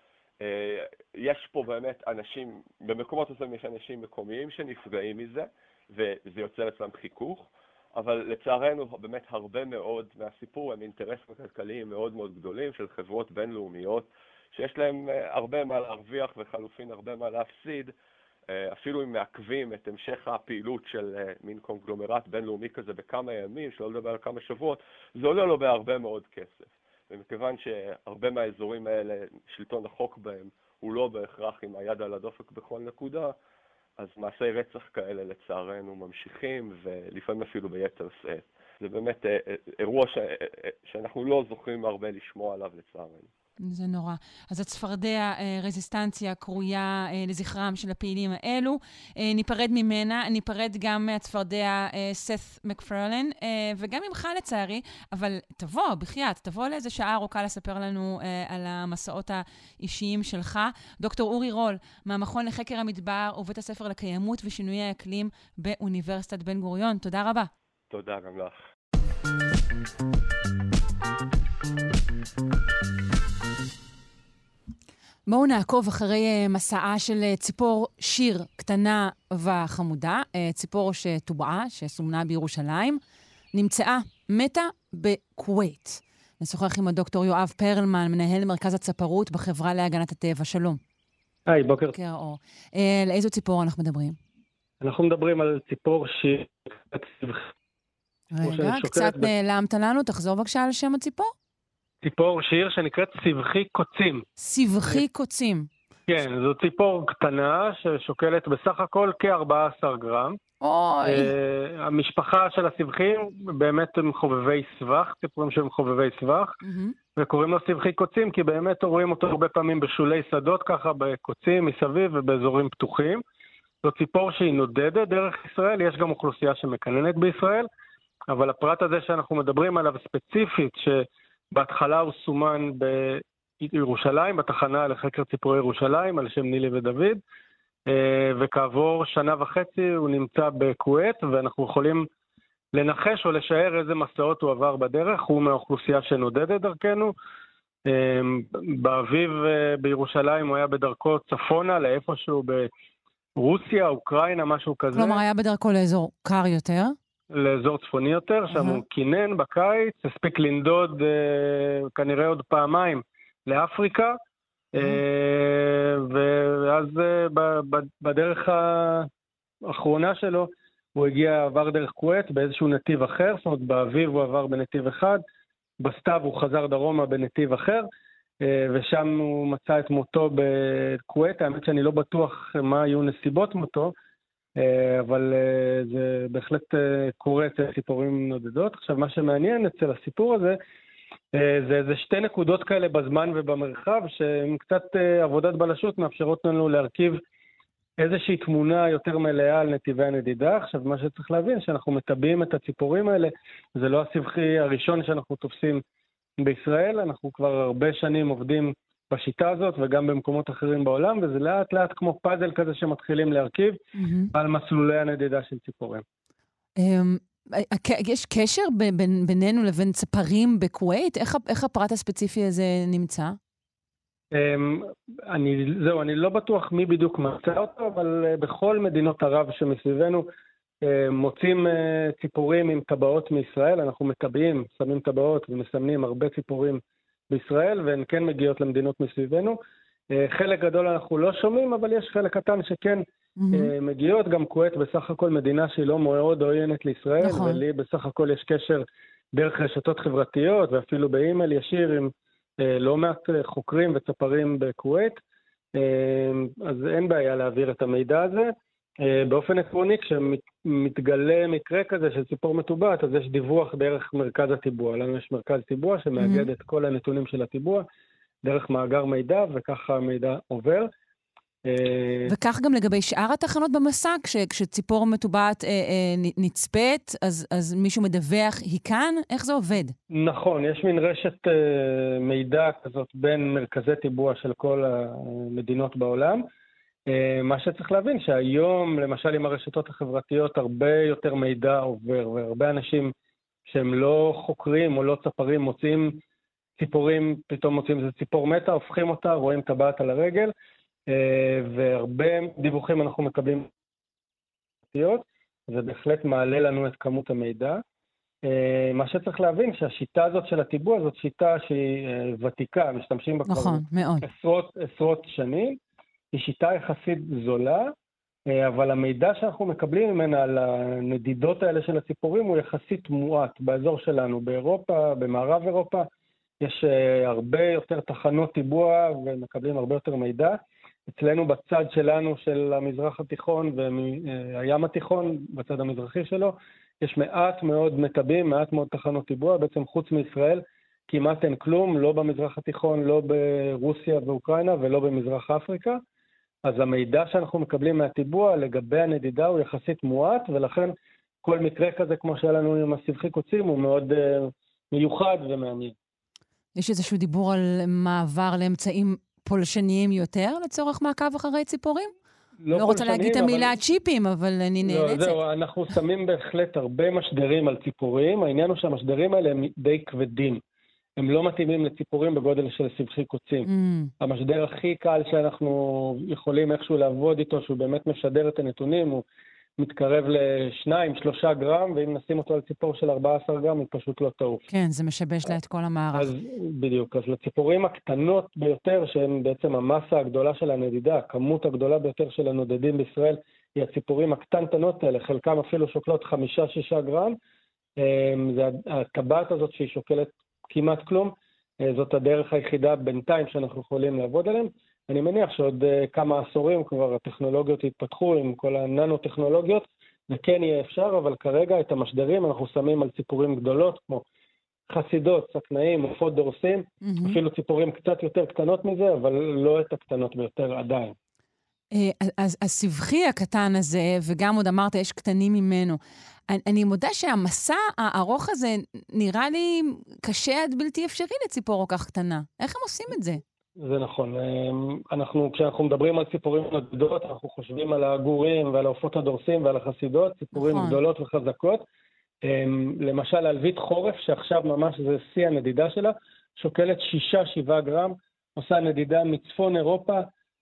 יש פה באמת אנשים, במקומות מסוימים יש אנשים מקומיים שנפגעים מזה, וזה יוצר אצלם חיכוך, אבל לצערנו באמת הרבה מאוד מהסיפור הם אינטרסים כלכליים מאוד מאוד גדולים של חברות בינלאומיות, שיש להם הרבה מה להרוויח וחלופין הרבה מה להפסיד, אה, אפילו אם מעכבים את המשך הפעילות של אה, מין קונגלומרט בינלאומי כזה בכמה ימים, שלא לדבר על כמה שבועות, זה עולה לו בהרבה מאוד כסף. ומכיוון שהרבה מהאזורים האלה, שלטון החוק בהם הוא לא בהכרח עם היד על הדופק בכל נקודה, אז מעשי רצח כאלה לצערנו ממשיכים, ולפעמים אפילו ביתר שאת. זה באמת אה, אירוע ש... שאנחנו לא זוכרים הרבה לשמוע עליו לצערנו. זה נורא. אז הצפרדע אה, רזיסטנציה קרויה אה, לזכרם של הפעילים האלו. אה, ניפרד ממנה, ניפרד גם מהצפרדע סת' מקפרלן, וגם ממך לצערי, אבל תבוא, בחייאת, תבוא לאיזה שעה ארוכה לספר לנו על המסעות האישיים שלך. דוקטור אורי רול, מהמכון לחקר המדבר ובית הספר לקיימות ושינויי האקלים באוניברסיטת בן גוריון, תודה רבה. תודה גם לך. בואו נעקוב אחרי אה, מסעה של אה, ציפור שיר קטנה וחמודה, אה, ציפור שטובעה, שסומנה בירושלים, נמצאה מתה בכווית. נשוחח עם הדוקטור יואב פרלמן, מנהל מרכז הצפרות בחברה להגנת הטבע. שלום. היי, בוקר. בוקר אור. על איזו ציפור אנחנו מדברים? אנחנו מדברים על ציפור שיר... רגע, קצת נעלמת לנו, תחזור בבקשה על שם הציפור. ציפור שיר שנקראת סבכי קוצים. סבכי קוצים. כן, זו ציפור קטנה ששוקלת בסך הכל כ-14 גרם. אוי. Uh, המשפחה של הסבכים באמת הם חובבי סבך, ציפורים שהם חובבי סבך, mm-hmm. וקוראים לו סבכי קוצים כי באמת רואים אותו הרבה פעמים בשולי שדות ככה, בקוצים מסביב ובאזורים פתוחים. זו ציפור שהיא נודדת דרך ישראל, יש גם אוכלוסייה שמקננת בישראל, אבל הפרט הזה שאנחנו מדברים עליו ספציפית, שבהתחלה הוא סומן בירושלים, בתחנה לחקר ציפורי ירושלים, על שם נילי ודוד, אה, וכעבור שנה וחצי הוא נמצא בכווית, ואנחנו יכולים לנחש או לשער איזה מסעות הוא עבר בדרך, הוא מהאוכלוסייה שנודדת דרכנו. אה, באביב אה, בירושלים הוא היה בדרכו צפונה לאיפשהו ברוסיה, אוקראינה, משהו כזה. כלומר, היה בדרכו לאזור קר יותר? לאזור צפוני יותר, שם הוא קינן בקיץ, הספיק לנדוד כנראה עוד פעמיים לאפריקה. אה, ואז אה, בדרך האחרונה שלו הוא הגיע, עבר דרך כווית באיזשהו נתיב אחר, זאת אומרת באביב הוא עבר בנתיב אחד, בסתיו הוא חזר דרומה בנתיב אחר, אה, ושם הוא מצא את מותו בכווית. האמת שאני לא בטוח מה היו נסיבות מותו, אבל זה בהחלט קורה אצל ציפורים נודדות. עכשיו, מה שמעניין אצל הסיפור הזה, אה, זה איזה שתי נקודות כאלה בזמן ובמרחב, שהן קצת אה, עבודת בלשות, מאפשרות לנו להרכיב איזושהי תמונה יותר מלאה על נתיבי הנדידה. עכשיו, מה שצריך להבין, שאנחנו מטביעים את הציפורים האלה, זה לא הסבכי הראשון שאנחנו תופסים בישראל, אנחנו כבר הרבה שנים עובדים בשיטה הזאת וגם במקומות אחרים בעולם, וזה לאט לאט כמו פאזל כזה שמתחילים להרכיב mm-hmm. על מסלולי הנדידה של ציפורים. אמ, יש קשר בין, בינינו לבין צפרים בכווית? איך, איך הפרט הספציפי הזה נמצא? Um, אני, זהו, אני לא בטוח מי בדיוק מצא אותו, אבל uh, בכל מדינות ערב שמסביבנו uh, מוצאים uh, ציפורים עם טבעות מישראל, אנחנו מטבעים, שמים טבעות ומסמנים הרבה ציפורים בישראל, והן כן מגיעות למדינות מסביבנו. Uh, חלק גדול אנחנו לא שומעים, אבל יש חלק קטן שכן mm-hmm. מגיעות. גם כווית בסך הכל מדינה שהיא לא מאוד עוינת לישראל, נכון. ולי בסך הכל יש קשר דרך רשתות חברתיות, ואפילו באימייל ישיר עם אה, לא מעט אה, חוקרים וצפרים בכווית. אז אין בעיה להעביר את המידע הזה. באופן עקרוני, כשמתגלה מקרה כזה של ציפור מטובעת, אז יש דיווח דרך מרכז הטיבוע. לנו יש מרכז טיבוע שמאגד mm-hmm. את כל הנתונים של הטיבוע דרך מאגר מידע, וככה המידע עובר. אה, וכך גם לגבי שאר התחנות במסע, כש, כשציפור מטובעת אה, אה, נצפית, אז, אז מישהו מדווח, היא כאן? איך זה עובד? נכון, יש מין רשת אה, מידע כזאת בין מרכזי טיבוע של כל המדינות בעולם. אה, מה שצריך להבין, שהיום, למשל עם הרשתות החברתיות, הרבה יותר מידע עובר, והרבה אנשים שהם לא חוקרים או לא צפרים מוצאים ציפורים, פתאום מוצאים איזה ציפור מתה, הופכים אותה, רואים טבעת על הרגל. אה, והרבה דיווחים אנחנו מקבלים, זה בהחלט מעלה לנו את כמות המידע. אה, מה שצריך להבין, שהשיטה הזאת של הטיבוע זאת שיטה שהיא ותיקה, משתמשים בה נכון, מאוד. עשרות, עשרות שנים. היא שיטה יחסית זולה, אבל המידע שאנחנו מקבלים ממנה על הנדידות האלה של הציפורים הוא יחסית מועט. באזור שלנו, באירופה, במערב אירופה, יש הרבה יותר תחנות טיבוע ומקבלים הרבה יותר מידע. אצלנו בצד שלנו של המזרח התיכון והים התיכון, בצד המזרחי שלו, יש מעט מאוד מטבים, מעט מאוד תחנות טיבוע, בעצם חוץ מישראל כמעט אין כלום, לא במזרח התיכון, לא ברוסיה ואוקראינה ולא במזרח אפריקה. אז המידע שאנחנו מקבלים מהטיבוע לגבי הנדידה הוא יחסית מועט, ולכן כל מקרה כזה, כמו שהיה לנו עם הסבכי קוצים, הוא מאוד uh, מיוחד ומעניין. יש איזשהו דיבור על מעבר לאמצעים פולשניים יותר לצורך מעקב אחרי ציפורים? לא, לא רוצה להגיד את המילה אבל... צ'יפים, אבל אני לא, נאלצת. לא, זהו, אנחנו שמים בהחלט הרבה משדרים על ציפורים. העניין הוא שהמשדרים האלה הם די כבדים. הם לא מתאימים לציפורים בגודל של סבכי קוצים. Mm. המשדר הכי קל שאנחנו יכולים איכשהו לעבוד איתו, שהוא באמת משדר את הנתונים, הוא מתקרב לשניים, שלושה גרם, ואם נשים אותו על ציפור של 14 גרם, הוא פשוט לא טעוף. כן, זה משבש לה את כל המערך. אז בדיוק. אז לציפורים הקטנות ביותר, שהן בעצם המסה הגדולה של הנדידה, הכמות הגדולה ביותר של הנודדים בישראל, היא הציפורים הקטנטנות האלה, חלקם אפילו שוקלות חמישה-שישה גרם. אמ, זה הטבעת הזאת שהיא שוקלת כמעט כלום. אה, זאת הדרך היחידה בינתיים שאנחנו יכולים לעבוד עליהם. אני מניח שעוד uh, כמה עשורים כבר הטכנולוגיות יתפתחו עם כל הננו-טכנולוגיות, וכן יהיה אפשר, אבל כרגע את המשדרים אנחנו שמים על ציפורים גדולות, כמו חסידות, סכנאים, עופות דורסים, mm-hmm. אפילו ציפורים קצת יותר קטנות מזה, אבל לא את הקטנות ביותר עדיין. אז הסבכי הקטן הזה, וגם עוד אמרת, יש קטנים ממנו. אני, אני מודה שהמסע הארוך הזה נראה לי קשה עד בלתי אפשרי לציפור כל כך קטנה. איך הם עושים את זה? זה נכון. אנחנו, כשאנחנו מדברים על ציפורים נודדות, אנחנו חושבים על הגורים ועל העופות הדורסים ועל החסידות, ציפורים נכון. גדולות וחזקות. למשל, אלבית חורף, שעכשיו ממש זה שיא הנדידה שלה, שוקלת 6-7 גרם, עושה נדידה מצפון אירופה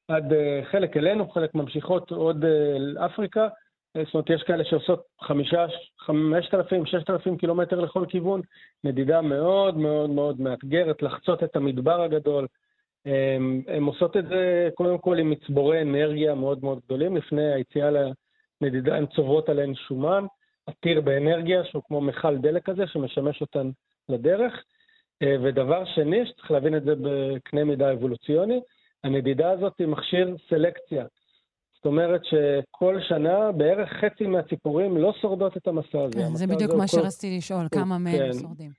עד אה, חלק אלינו, חלק ממשיכות עוד אה, לאפריקה. אה, זאת אומרת, יש כאלה שעושות חמישה, חמשת אלפים, ששת אלפים קילומטר לכל כיוון. נדידה מאוד מאוד מאוד מאתגרת, לחצות את המדבר הגדול. הן עושות את זה קודם כל עם מצבורי אנרגיה מאוד מאוד גדולים. לפני היציאה לנדידה הן צוברות עליהן שומן, עתיר באנרגיה, שהוא כמו מכל דלק כזה, שמשמש אותן לדרך. ודבר שני, שצריך להבין את זה בקנה מידה אבולוציוני, הנדידה הזאת היא מכשיר סלקציה. זאת אומרת שכל שנה בערך חצי מהציפורים לא שורדות את המסע הזה. כן, זה בדיוק מה כל... שרציתי לשאול, כמה מהם כן. שורדים.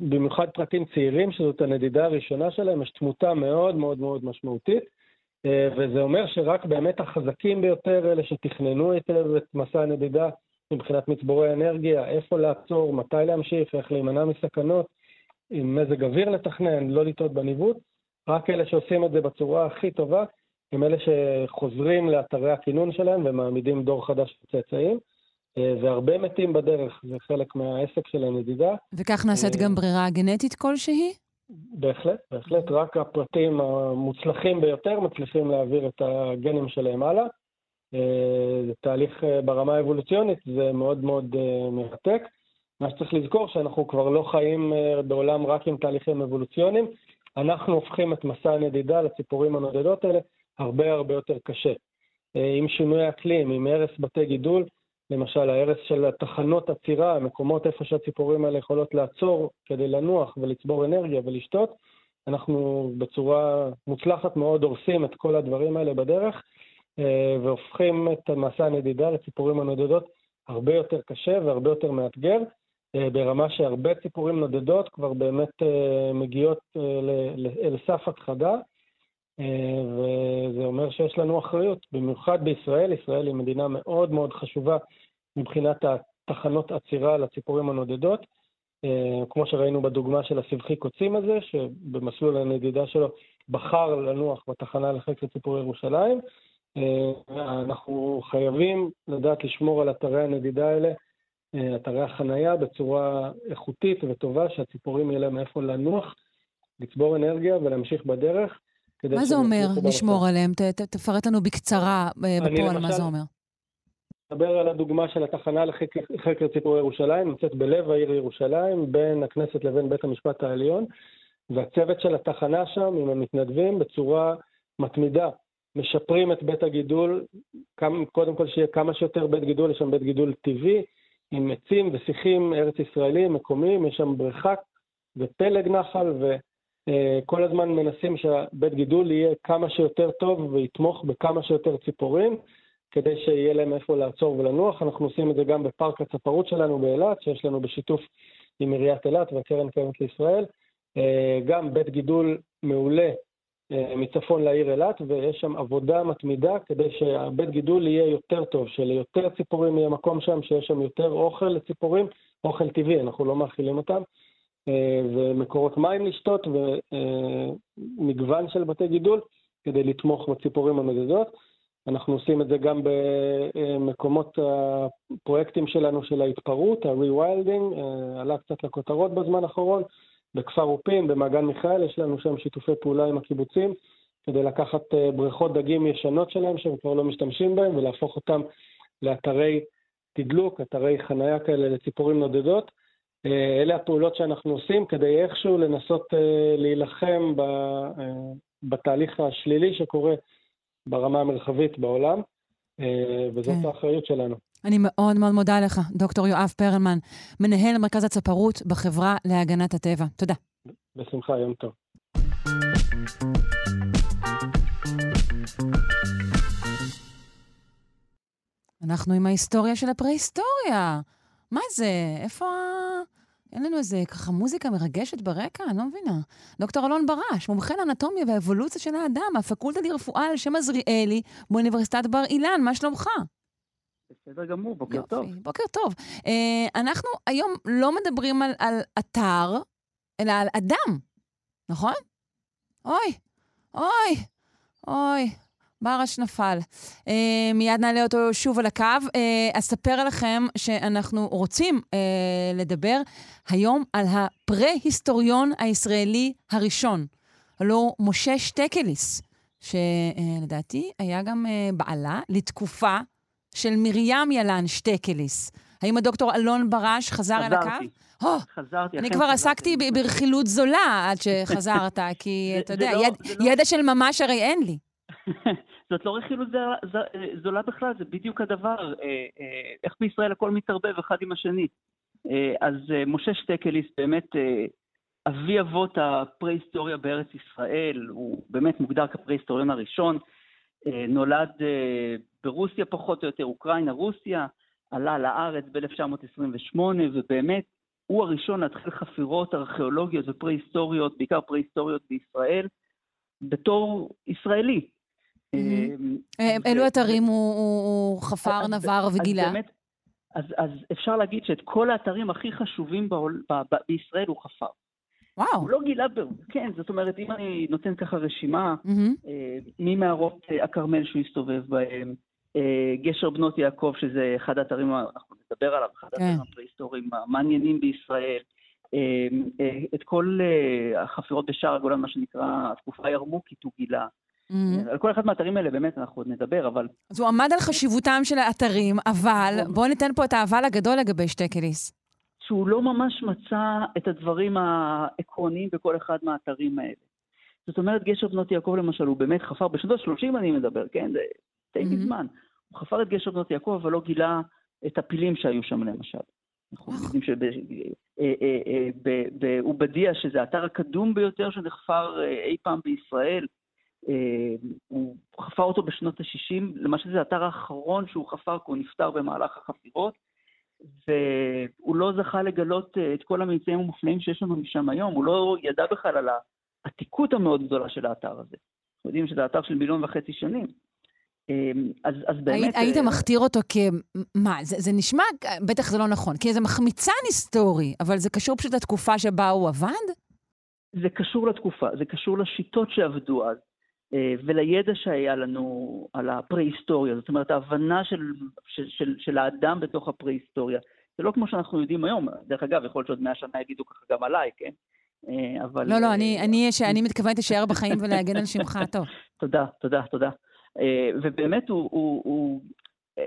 במיוחד פרטים צעירים, שזאת הנדידה הראשונה שלהם, יש תמותה מאוד מאוד מאוד משמעותית, אה, וזה אומר שרק באמת החזקים ביותר, אלה שתכננו היטב את מסע הנדידה מבחינת מצבורי אנרגיה, איפה לעצור, מתי להמשיך, איך להימנע מסכנות, עם מזג אוויר לתכנן, לא לטעות בניווט, רק אלה שעושים את זה בצורה הכי טובה, הם אלה שחוזרים לאתרי הכינון שלהם ומעמידים דור חדש של צאצאים. אה, והרבה מתים בדרך, זה חלק מהעסק של הנדידה. וכך נעשית אה, גם ברירה גנטית כלשהי? בהחלט, בהחלט. רק הפרטים המוצלחים ביותר מצליחים להעביר את הגנים שלהם הלאה. אה, זה תהליך ברמה האבולוציונית, זה מאוד מאוד מרתק. מה שצריך לזכור, שאנחנו כבר לא חיים בעולם רק עם תהליכים אבולוציוניים, אנחנו הופכים את מסע הנדידה לציפורים הנודדות האלה הרבה הרבה יותר קשה. אה, עם שינוי אקלים, עם הרס בתי גידול, למשל ההרס של התחנות עצירה, המקומות איפה שהציפורים האלה יכולות לעצור כדי לנוח ולצבור אנרגיה ולשתות, אנחנו בצורה מוצלחת מאוד הורסים את כל הדברים האלה בדרך, אה, והופכים את מסע הנדידה לציפורים הנודדות הרבה יותר קשה והרבה יותר מאתגר. אה, ברמה שהרבה ציפורים נודדות כבר באמת מגיעות אל סף הכחדה, וזה אומר שיש לנו אחריות, במיוחד בישראל. ישראל היא מדינה מאוד מאוד חשובה מבחינת התחנות עצירה לציפורים הנודדות. כמו שראינו בדוגמה של הסבכי קוצים הזה, שבמסלול הנדידה שלו בחר לנוח בתחנה לחקר ציפורי ירושלים. אנחנו חייבים לדעת לשמור על אתרי הנדידה האלה אה, אתרי החנייה בצורה איכותית וטובה, שהציפורים יהיה להם איפה לנוח, לצבור אנרגיה ולהמשיך בדרך. מה זה אומר לשמור עליהם? ת, ת, תפרט לנו בקצרה אה, בפועל מה זה אומר. נדבר על הדוגמה של התחנה לחקר ציפורי ירושלים, נמצאת בלב העיר ירושלים, בין הכנסת לבין בית המשפט העליון, והצוות של התחנה שם, עם המתנדבים, בצורה מתמידה, משפרים את בית הגידול, קודם כל שיהיה כמה שיותר בית גידול, יש שם בית גידול טבעי, עם עצים ושיחים ארץ ישראלים מקומיים, יש שם בריכה ופלג נחל, וכל הזמן מנסים שהבית גידול יהיה כמה שיותר טוב ויתמוך בכמה שיותר ציפורים, כדי שיהיה להם איפה לעצור ולנוח. אנחנו עושים את זה גם בפארק הצפרות שלנו באילת, שיש לנו בשיתוף עם עיריית אילת והקרן קיימת לישראל. גם בית גידול מעולה אה, מצפון לעיר אילת, ויש שם עבודה מתמידה כדי שהבית גידול יהיה יותר טוב, שליותר ציפורים יהיה מקום שם, שיש שם יותר אוכל לציפורים, אוכל טבעי, אנחנו לא מאכילים אותם, אה, ומקורות מים לשתות, ומגוון של בתי גידול כדי לתמוך בציפורים המדדות. אנחנו עושים את זה גם במקומות הפרויקטים שלנו של ההתפרעות, ה-rewilding, אה, עלה קצת לכותרות בזמן האחרון. בכפר אופים, במעגן מיכאל, יש לנו שם שיתופי פעולה עם הקיבוצים, כדי לקחת אה, בריכות דגים ישנות שלהם, שהם כבר לא משתמשים בהם, ולהפוך אותם לאתרי תדלוק, אתרי חנייה כאלה לציפורים נודדות. אה, אלה הפעולות שאנחנו עושים כדי איכשהו לנסות אה, להילחם בתהליך השלילי שקורה ברמה המרחבית בעולם, וזאת כן. האחריות שלנו. אני מאוד מאוד מודה לך, דוקטור יואב פרלמן, מנהל מרכז הצפרות בחברה להגנת הטבע. תודה. בשמחה, יום טוב. אנחנו עם ההיסטוריה של הפרה-היסטוריה. מה זה? איפה אין לנו איזה ככה מוזיקה מרגשת ברקע? אני לא מבינה. דוקטור אלון ברש, מומחה לאנטומיה ואבולוציה של האדם, מהפקולטה לרפואה על שם עזריאלי באוניברסיטת בר אילן, מה שלומך? בסדר גמור, בוקר יופי, טוב. בוקר טוב. Uh, אנחנו היום לא מדברים על, על אתר, אלא על אדם, נכון? אוי, אוי, אוי, ברש נפל. Uh, מיד נעלה אותו שוב על הקו. Uh, אספר לכם שאנחנו רוצים uh, לדבר היום על הפרה-היסטוריון הישראלי הראשון, הלוא משה שטקליס, שלדעתי היה גם uh, בעלה לתקופה של מרים ילן שטקליס. האם הדוקטור אלון ברש חזר אל הקו? Oh, חזרתי. אני כבר עסקתי ברכילות זולה עד שחזרת, כי אתה יודע, לא, לא... ידע של ממש הרי אין לי. זאת לא רכילות זולה בכלל, זה בדיוק הדבר. אה, אה, איך בישראל הכל מתערבב אחד עם השני. אה, אז משה שטקליס באמת אבי אבות הפרה-היסטוריה בארץ ישראל, הוא באמת מוגדר כפרה-היסטוריון הראשון. נולד ברוסיה פחות או יותר, אוקראינה, רוסיה, עלה לארץ ב-1928, ובאמת הוא הראשון להתחיל חפירות ארכיאולוגיות ופרה-היסטוריות, בעיקר פרה-היסטוריות בישראל, בתור ישראלי. Mm-hmm. אילו אתרים הוא חפר, נבר וגילה? אז, אז אפשר להגיד שאת כל האתרים הכי חשובים בעול, ב, ב, בישראל הוא חפר. וואו. הוא לא גילה, כן, זאת אומרת, אם אני נותן ככה רשימה, mm-hmm. ממערות הכרמל שהוא הסתובב בהם, גשר בנות יעקב, שזה אחד האתרים, אנחנו נדבר עליו, אחד כן. האתרים הפרה-היסטוריים המעניינים בישראל, את כל החפירות בשער הגולן, מה שנקרא, התקופה הירמוקית הוא גילה. Mm-hmm. על כל אחד מהאתרים האלה באמת אנחנו עוד נדבר, אבל... אז הוא עמד על חשיבותם של האתרים, אבל נכון. בואו ניתן פה את האבל הגדול לגבי שטקליס. שהוא לא ממש מצא את הדברים העקרוניים בכל אחד מהאתרים האלה. זאת אומרת, גשר בנות יעקב למשל, הוא באמת חפר, בשנות ה-30 אני מדבר, כן? זה די mm-hmm. מזמן. הוא חפר את גשר בנות יעקב, אבל לא גילה את הפילים שהיו שם למשל. אנחנו יודעים שבעובדיה, שזה האתר הקדום ביותר שנחפר אי פעם בישראל, אה, הוא חפר אותו בשנות ה-60, למעשה זה האתר האחרון שהוא חפר, כי הוא נפטר במהלך החפירות, והוא לא זכה לגלות אה, את כל הממצאים המופלאים שיש לנו משם היום, הוא לא ידע בכלל על העתיקות המאוד גדולה של האתר הזה. אנחנו יודעים שזה אתר של מיליון וחצי שנים. אה, אז, אז באמת... היית מכתיר אותו כ... מה, זה, זה נשמע, בטח זה לא נכון, כי זה מחמיצן היסטורי, אבל זה קשור פשוט לתקופה שבה הוא עבד? זה קשור לתקופה, זה קשור לשיטות שעבדו אז. אה, ולידע שהיה לנו על הפרה-היסטוריה, זאת אומרת ההבנה של, של, של, של האדם בתוך הפרה-היסטוריה. זה לא כמו שאנחנו יודעים היום, דרך אגב, יכול להיות שעוד מאה שנה יגידו ככה גם עליי, כן? אה, אבל... לא, לא, אני, אה, אני, אני מתכוונת להישאר בחיים ולהגן על שמך הטוב. תודה, תודה, תודה. ובאמת הוא, הוא, הוא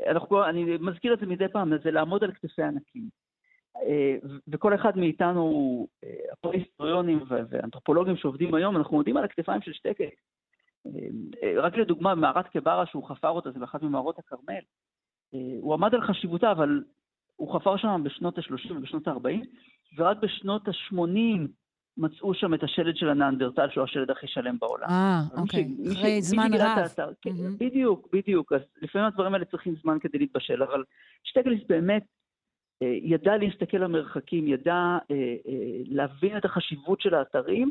אנחנו, אני מזכיר את זה מדי פעם, זה לעמוד על כתפי ענקים. וכל אחד מאיתנו, הפרה-היסטוריונים ואנתרופולוגים שעובדים היום, אנחנו עומדים על הכתפיים של שטקל. אה, רק לדוגמה, מערת קברה שהוא חפר אותה, זה באחת ממערות הכרמל, אה, הוא עמד על חשיבותה, אבל הוא חפר שם בשנות ה-30 ובשנות ה-40, ורק בשנות ה-80 מצאו שם את השלד של הנאנדרטל, שהוא השלד הכי שלם בעולם. אה, אוקיי, אחרי זמן רב. האתר, mm-hmm. כן, בדיוק, בדיוק. אז לפעמים הדברים האלה צריכים זמן כדי להתבשל, אבל שטגליס באמת אה, ידע להסתכל למרחקים, ידע להבין את החשיבות של האתרים,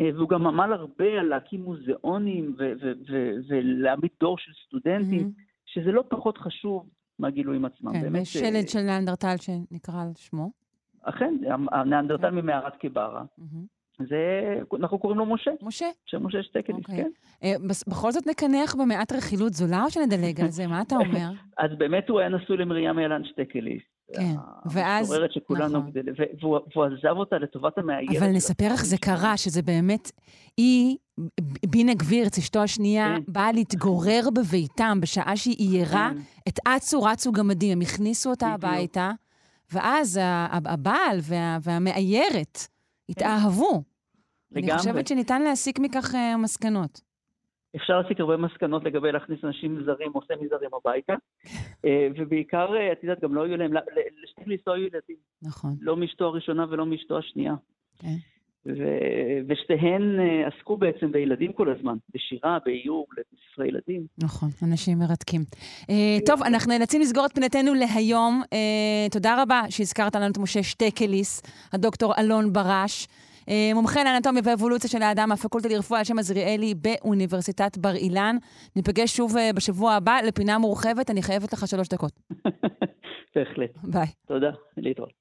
והוא גם עמל הרבה על להקים מוזיאונים ולהעמיד דור של סטודנטים, mm-hmm. שזה לא פחות חשוב מהגילויים עצמם. כן, באמת, אה, של ניאנדרטל שנקרא על שמו. אכן, הניאנדרטל כן. ממערת קיברה. Mm-hmm. זה, אנחנו קוראים לו משה. משה. שם משה שטקליס, okay. אוקיי. כן. Uh, בכל זאת נקנח במעט רכילות זולה, או שנדלג על זה? מה אתה אומר? אז באמת הוא היה נשוי למרים ילן שטקליס. כן, ואז... המשוררת שכולנו נכון. גדלים, והוא, והוא עזב אותה לטובת המאיירת. אבל נספר איך זה קרה, שזה באמת, היא, בינה גבירץ, אשתו השנייה, כן. באה להתגורר בביתם בשעה שהיא עיירה כן. את אצו רצו גמדים, הם הכניסו אותה. הביתה, ואז הבעל וה, והמאיירת התאהבו. לגמרי. אני חושבת שניתן להסיק מכך uh, מסקנות. אפשר להסיק הרבה מסקנות לגבי להכניס אנשים זרים או סמי זרים הביתה, אה, ובעיקר, אה, את יודעת, גם לא היו להם, לשטיגליס לא היו ילדים. נכון. לא מאשתו הראשונה ולא מאשתו השנייה. כן. ו- ושתיהן אה, עסקו בעצם בילדים כל הזמן, בשירה, באיור, לספרי ילדים. נכון, אנשים מרתקים. טוב, אנחנו נאלצים לסגור את פינתנו להיום. תודה רבה שהזכרת לנו את משה שטקליס, הדוקטור אלון ברש. אה, מומחה לאנטומיה ואבולוציה של האדם מהפקולטה לרפואה על שם עזריאלי באוניברסיטת בר אילן. ניפגש שוב אה, בשבוע הבא לפינה מורחבת, אני חייבת לך שלוש דקות. בהחלט. ביי. תודה, להתראות.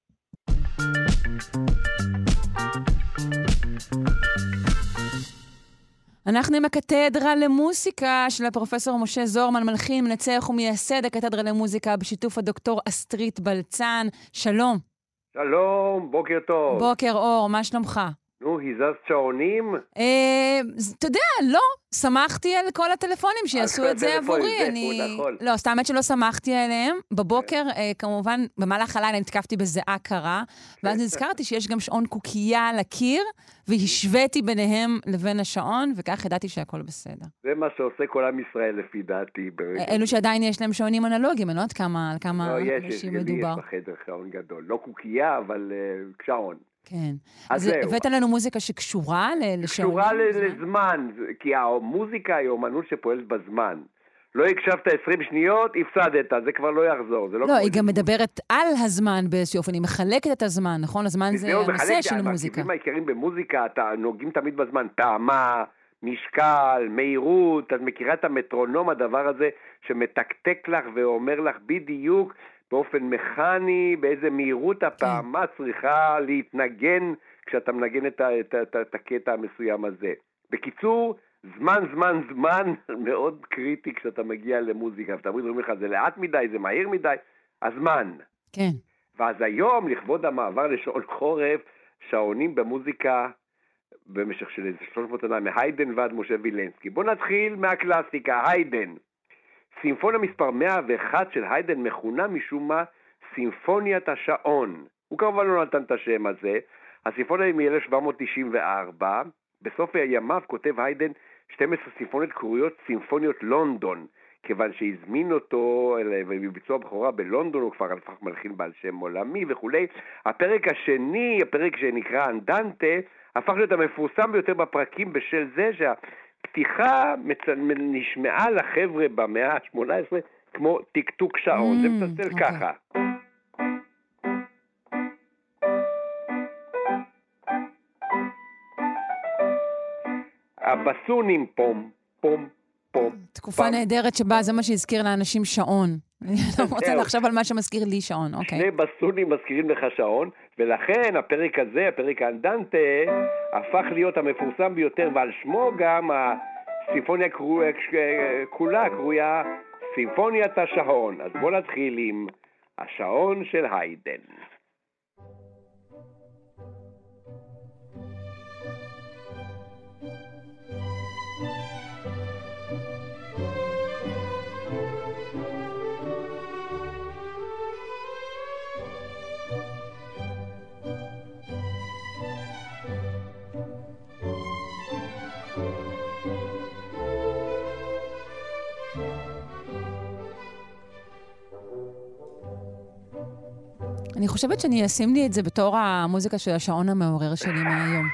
אנחנו עם הקתדרה למוסיקה של הפרופסור משה זורמן, מלחין, מנצח ומייסד הקתדרה למוזיקה בשיתוף הדוקטור אסטרית בלצן. שלום. שלום, בוקר טוב. בוקר אור, מה שלומך? נו, הזזת שעונים? אה, אתה יודע, לא, שמחתי על כל הטלפונים שיעשו את זה עבורי. אני... נכון. לא, סתם האמת שלא שמחתי עליהם. בבוקר, אה, כמובן, במהלך הלילה נתקפתי בזיעה קרה, ואז נזכרתי שיש גם שעון קוקייה על הקיר, והשוויתי ביניהם לבין השעון, וכך ידעתי שהכל בסדר. זה מה שעושה כל עם ישראל לפי דעתי. אה, אלו שעדיין יש להם שעונים אנלוגיים, אני לא יודעת כמה, על כמה לא, יש, יש, אנשים גם לי יש מדובר. בחדר שעון גדול. לא קוקייה, אבל שעון. כן. אז זהו. הבאת לנו מוזיקה שקשורה ל- לשעונים? קשורה? לזמן, כי המוזיקה היא אומנות שפועלת בזמן. לא הקשבת 20 שניות, הפסדת, זה כבר לא יחזור. זה לא, לא, היא גם. מדברת על הזמן באיזשהו אופן, היא מחלקת את הזמן, נכון? הזמן זה הנושא של מוזיקה. המרכיבים העיקריים במוזיקה, אתה נוגעים תמיד בזמן, טעמה, משקל, מהירות, את מכירה את המטרונום, הדבר הזה שמתקתק לך ואומר לך בדיוק באופן מכני באיזה מהירות הפעמה צריכה להתנגן כשאתה מנגן את, את, את, את הקטע המסוים הזה. בקיצור, זמן, זמן, זמן מאוד קריטי כשאתה מגיע למוזיקה. ותמיד אומרים לך, זה לאט מדי, זה מהיר מדי, הזמן. כן. ואז היום, לכבוד המעבר לשעון חורף, שעונים במוזיקה במשך של איזה 300 שנה, מהיידן ועד משה וילנסקי. בואו נתחיל מהקלאסיקה, היידן. סימפוניה מספר 101 של היידן מכונה משום מה סימפוניית השעון. הוא כמובן לא נתן את השם הזה. הסימפוניה היא מ-1794. בסוף ימיו כותב היידן 12 סימפוניות קרויות סימפוניות לונדון. כיוון שהזמין אותו בביצוע בכורה בלונדון, הוא כבר הפך מלחין בעל שם עולמי וכולי. הפרק השני, הפרק שנקרא אנדנטה, הפך להיות המפורסם ביותר בפרקים בשל זה שהפתיחה מצ... נשמעה לחבר'ה במאה ה-18 כמו טקטוק שעון, זה Mm, מצלצל אוקיי. ככה. הבסונים פום, פום, פום. תקופה. נהדרת שבה זה מה שהזכיר לאנשים שעון. אני לא רוצה זהו. לחשוב על מה שמזכיר לי שעון, אוקיי. שני בסונים מזכירים לך שעון, ולכן הפרק הזה, הפרק האנדנטה, הפך להיות המפורסם ביותר, ועל שמו גם הסימפוניה כולה קרויה סימפוניית השעון. אז בואו נתחיל עם השעון של היידן. אני חושבת שאני אשים לי את זה בתור המוזיקה של השעון המעורר שלי מהיום.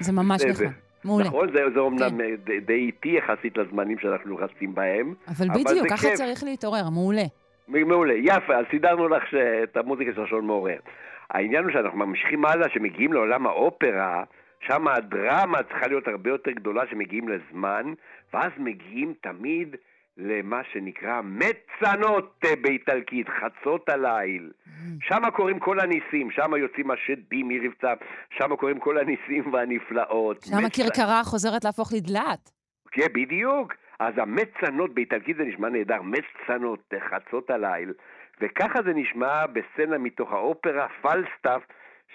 זה ממש נכון. מעולה. נכון, זה, זה אומנם די- די איטי יחסית לזמנים שאנחנו רצים בהם. אבל אבל בדיוק, ככה כיף. צריך להתעורר, מעולה. מעולה, יפה, אז סידרנו לך ש- את המוזיקה של השעון מעורר. העניין הוא שאנחנו ממשיכים הלאה, שמגיעים לעולם האופרה, שם הדרמה צריכה להיות הרבה יותר גדולה, שמגיעים לזמן, ואז מגיעים תמיד למה שנקרא מצנות אה, באיטלקית, חצות הליל. שם קורים כל הניסים, שם יוצאים השדים מרבצם, שם קורים כל הניסים והנפלאות. שם מצ- הכרכרה חוזרת להפוך לדלעת. כן, בדיוק. אז המצנות, באיטלקית זה נשמע נהדר, מצנות, חצות הליל. וככה זה נשמע בסצנה מתוך האופרה פלסטף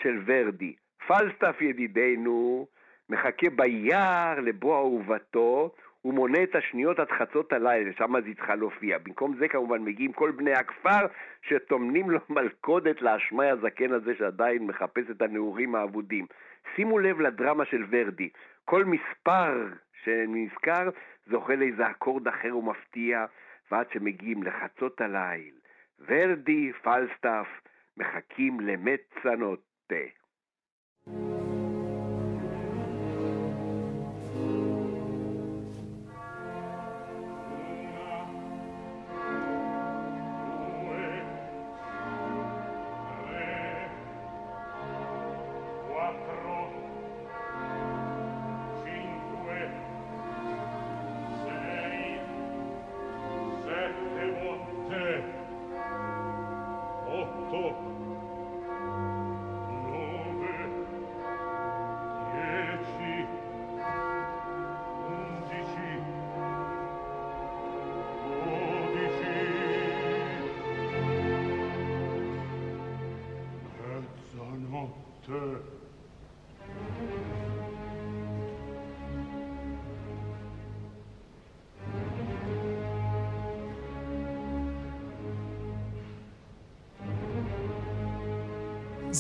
של ורדי. פלסטף ידידנו מחכה ביער לבוא אהובתו, הוא מונה את השניות עד חצות הלילה, שם זה צריכה להופיע. במקום זה כמובן מגיעים כל בני הכפר שטומנים לו מלכודת לאשמי הזקן הזה שעדיין מחפש את הנעורים האבודים. שימו לב לדרמה של ורדי. כל מספר שנזכר זוכה לאיזה אקורד אחר ומפתיע, ועד שמגיעים לחצות הליל. ורדי, פלסטף, מחכים למצנות.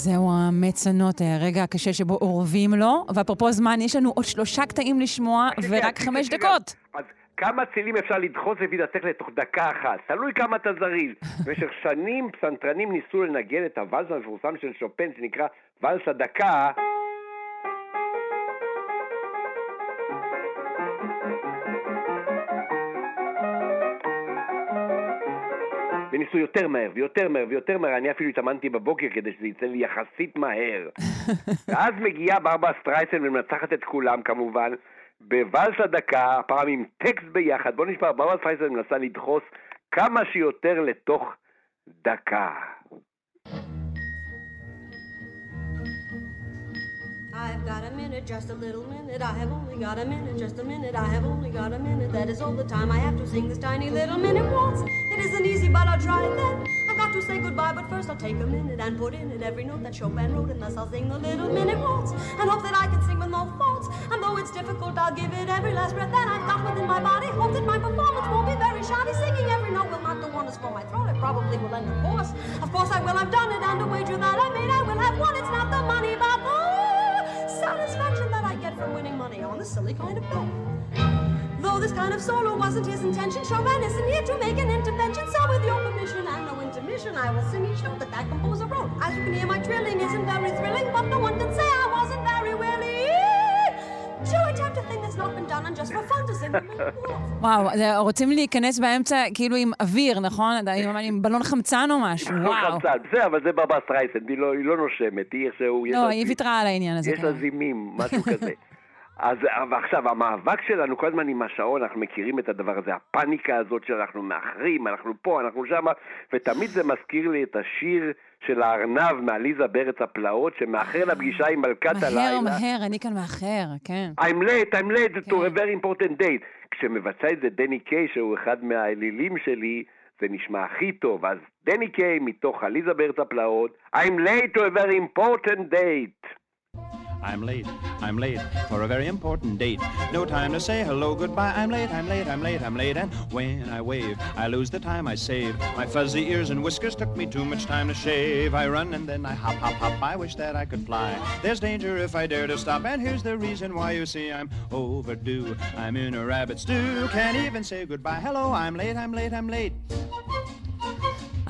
זהו המצנות, הרגע הקשה שבו אורבים לו. ואפרופו זמן, יש לנו עוד שלושה קטעים לשמוע, ורק חמש דקות. אז כמה צילים אפשר לדחוס לפי דעתך לתוך דקה אחת? תלוי כמה אתה זריז. במשך שנים פסנתרנים ניסו לנגן את הוואלס המפורסם של שופן, שנקרא ואלס הדקה. וניסו יותר מהר ויותר מהר ויותר מהר, אני אפילו התאמנתי בבוקר כדי שזה יצא לי יחסית מהר. ואז מגיעה ברברה סטרייסן ומנצחת את כולם כמובן, בוואלס הדקה, הפעם עם טקסט ביחד. בוא נשמע, ברברה סטרייסן מנסה לדחוס כמה שיותר לתוך דקה. I've got a minute, just a little minute. I have only got a minute, just a minute. I have only got a minute. That is all the time I have to sing this tiny little minute waltz. It isn't easy, but I'll try it then. I've got to say goodbye, but first I'll take a minute and put in it every note that Chopin wrote, and thus I'll sing the little minute waltz and hope that I can sing with no faults. And though it's difficult, I'll give it every last breath that I've got within my body. Hope that my performance won't be very shoddy. Singing every note will not do wonders for my throat. It probably will end, of course. Of course I will. I've done it, and a wager that I made, I will have won. It's not the money, but the satisfaction that I get from winning money on this silly kind of bet. Though this kind of solo wasn't his intention, Chopin isn't here to make an intervention. So, with your permission and no intermission, I will sing each note that that composer wrote. As you can hear, my trilling isn't very thrilling, but no one can say I wasn't very willing וואו, רוצים להיכנס באמצע כאילו עם אוויר, נכון? עם בלון חמצן או משהו, וואו. חמצן, בסדר, אבל זה ברברה סטרייסן, היא לא- היא לא נושמת, היא איכשהו... לא, היא ויתרה על העניין הזה. יש כן. לה זימים, משהו כזה. אז ועכשיו, המאבק שלנו כל הזמן עם השעון, אנחנו מכירים את הדבר הזה, הפאניקה הזאת שאנחנו מאחרים, אנחנו פה, אנחנו שמה, ותמיד זה מזכיר לי את השיר של הארנב מעליזה בארץ הפלאות, שמאחר לפגישה עם מלכת הלילה. מהר, מהר, אני כאן מאחר, כן. I'm late, I'm late to כן. a very important date. כשמבצע את זה דני קיי, שהוא אחד מהאלילים שלי, זה נשמע הכי טוב. אז דני קיי, מתוך עליזה בארץ הפלאות, I'm late to a very important date. I'm late, I'm late for a very important date. No time to say hello, goodbye. I'm late, I'm late, I'm late, I'm late. And when I wave, I lose the time I save. My fuzzy ears and whiskers took me too much time to shave. I run and then I hop, hop, hop. I wish that I could fly. There's danger if I dare to stop. And here's the reason why you see I'm overdue. I'm in a rabbit stew. Can't even say goodbye. Hello, I'm late, I'm late, I'm late.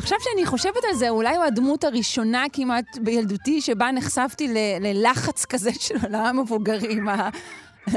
עכשיו שאני חושבת על זה, אולי הוא הדמות הראשונה כמעט בילדותי שבה נחשפתי ל- ללחץ כזה של עולם המבוגרים.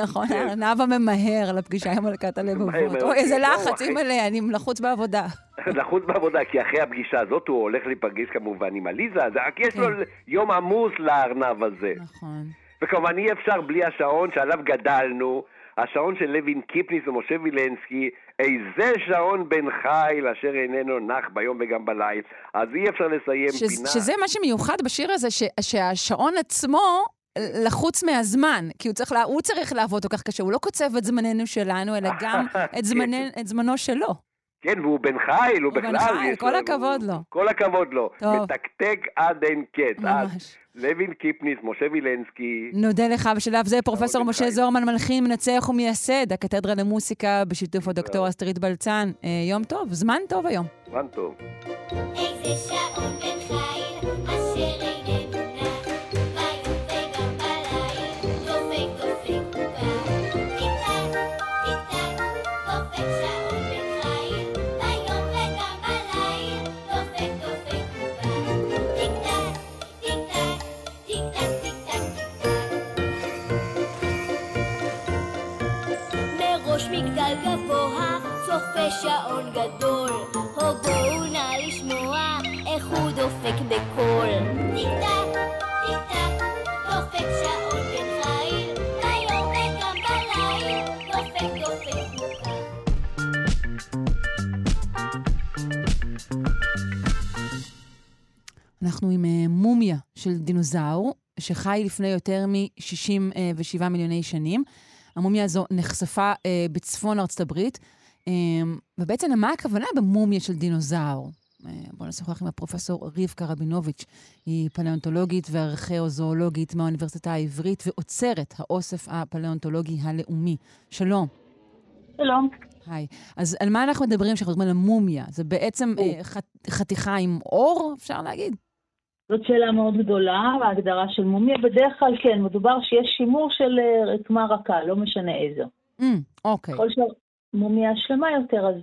נכון, הארנב הממהר לפגישה עם מלכת הלבבות. אוי, איזה כן, לא, לחץ. אימא'לה, אני לחוץ בעבודה. לחוץ בעבודה, כי אחרי הפגישה הזאת הוא הולך להיפגש כמובן עם עליזה, רק יש כן. לו יום עמוס לארנב הזה. נכון. וכמובן אי אפשר בלי השעון שעליו גדלנו, השעון של לוין קיפניס ומשה וילנסקי, איזה שעון בן חיל אשר איננו נח ביום וגם בליל. אז אי אפשר לסיים ש- פינה. שזה מה שמיוחד בשיר הזה, ש- שהשעון עצמו לחוץ מהזמן, כי הוא צריך, לה- הוא צריך לעבוד כל כך קשה, הוא לא קוצב את זמננו שלנו, אלא גם את, זמנ... את זמנו שלו. כן, והוא בן חיל, הוא הוא בן בכלל... חיל, כל הכבוד לו. כל הכבוד לו. מתקתק עד אין קץ. אז ממש. לוין קיפניס, משה וילנסקי, נודה לך בשלב זה, פרופסור משה. זוהרמן, מלחין, מנצח ומייסד הקתדרה למוסיקה בשיתוף הדוקטור אסטרית בלצן. אה, יום טוב, זמן טוב היום. זמן טוב. איזה שעון בן גדול. הו בואו נא לשמוע איך הוא דופק בקול. אנחנו עם אה, מומיה של דינוזאור, שחי לפני יותר מ-67 מיליוני שנים. המומיה הזו נחשפה אה, בצפון ארצות הברית, ובעצם למה הכוונה במומיה של דינוזאור? אה, בואו נשוחח עם הפרופסור רבקה רבינוביץ', היא פלאונטולוגית וארכיאוזואולוגית מהאוניברסיטה העברית ואוצרת האוסף הפלאונטולוגי הלאומי. שלום. שלום. היי. אז על מה אנחנו מדברים כשאנחנו מדברים על המומיה? זה בעצם אה, ח- חתיכה עם אור, אפשר להגיד? זאת שאלה מאוד גדולה, ההגדרה של מומיה. בדרך כלל כן, מדובר שיש שימור של אה, רקמה רכה, לא משנה איזו. Mm, אוקיי. ככל שהמומיה שלמה יותר, אז,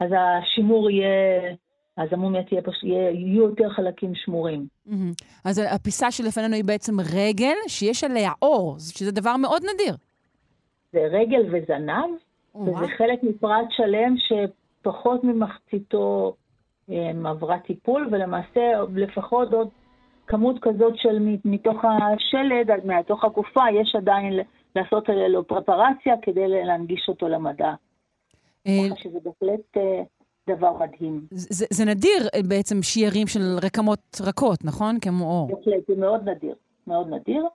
אז השימור יהיה, אז המומיה תהיה, פש... יהיה, יהיו יותר חלקים שמורים. מהמם. אז הפיסה שלפנינו היא בעצם רגל שיש עליה אור, שזה דבר מאוד נדיר. זה רגל וזנב, וואו. וזה חלק מפרט שלם שפחות ממחציתו אה, עברה טיפול, ולמעשה לפחות עוד כמות כזאת של מתוך השלד, מתוך הגופה, יש עדיין לעשות לו פרפרציה כדי להנגיש אותו למדע. אה, ככה שזה בהחלט אה, דבר מדהים. זה, זה נדיר אה, בעצם שיירים של רקמות רכות, נכון? כמו אור. בהחלט, זה מאוד נדיר, מאוד נדיר,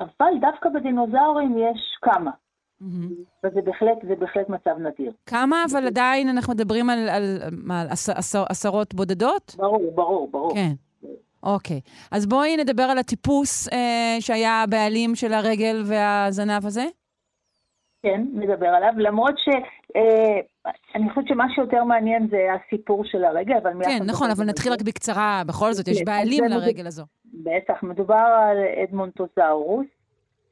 אבל דווקא בדינוזאורים יש כמה. וזה בהחלט, זה בהחלט מצב נדיר. כמה, אבל עדיין אנחנו מדברים על, על, על עש, עשר, עשרות בודדות? ברור, ברור, ברור. כן. אוקיי. אז בואי נדבר על הטיפוס אה, שהיה הבעלים של הרגל והזנב הזה. כן, נדבר עליו, למרות ש... אה, אני חושבת שמה שיותר מעניין זה הסיפור של הרגל, אבל. כן, נכון, אבל נתחיל רק בקצרה. בכל זאת, יש כן, בעלים לרגל הזו. בטח, מדובר על אדמונטוזאורוס,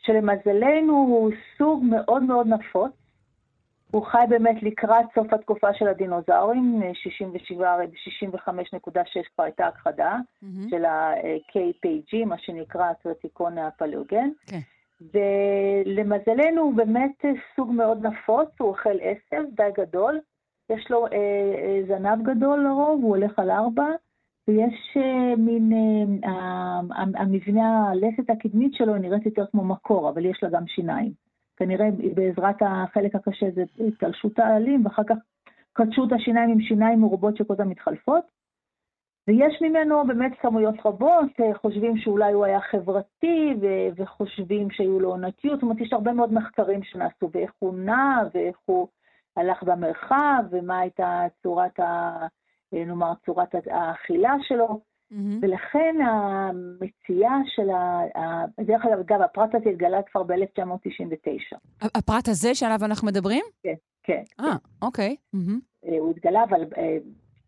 שלמזלנו הוא סוג מאוד מאוד נפוץ. הוא חי באמת לקראת סוף התקופה של הדינוזאורים, 67, הרי ב-65.6 כבר הייתה הכחדה מהמם. של ה-KPG, מה שנקרא הטרטיקון הפלאוגן. כן. ולמזלנו הוא באמת סוג מאוד נפוץ, הוא אוכל עשב די גדול, יש לו אה, אה, זנב גדול לרוב, הוא הולך על ארבע, ויש אה, מין, אה, המבנה, הלסת הקדמית שלו נראית יותר כמו מקור, אבל יש לה גם שיניים. כנראה בעזרת החלק הקשה זה התלשות העלים, ואחר כך קדשו את השיניים עם שיניים מרובות שכל הזמן מתחלפות. ויש ממנו באמת כמויות רבות, חושבים שאולי הוא היה חברתי, ו- וחושבים שהיו לו עונתיות, זאת אומרת, יש הרבה מאוד מחקרים שנעשו, ואיך הוא נע, ואיך הוא הלך במרחב, ומה הייתה צורת, ה, נאמר, צורת האכילה שלו, מהמם. ולכן המציאה של ה... דרך אגב, אגב, הפרט הזה התגלה כבר ב-1999. הפרט הזה שעליו אנחנו מדברים? כן, כן. אה, אוקיי. מהמם. אה, הוא התגלה, אבל אה,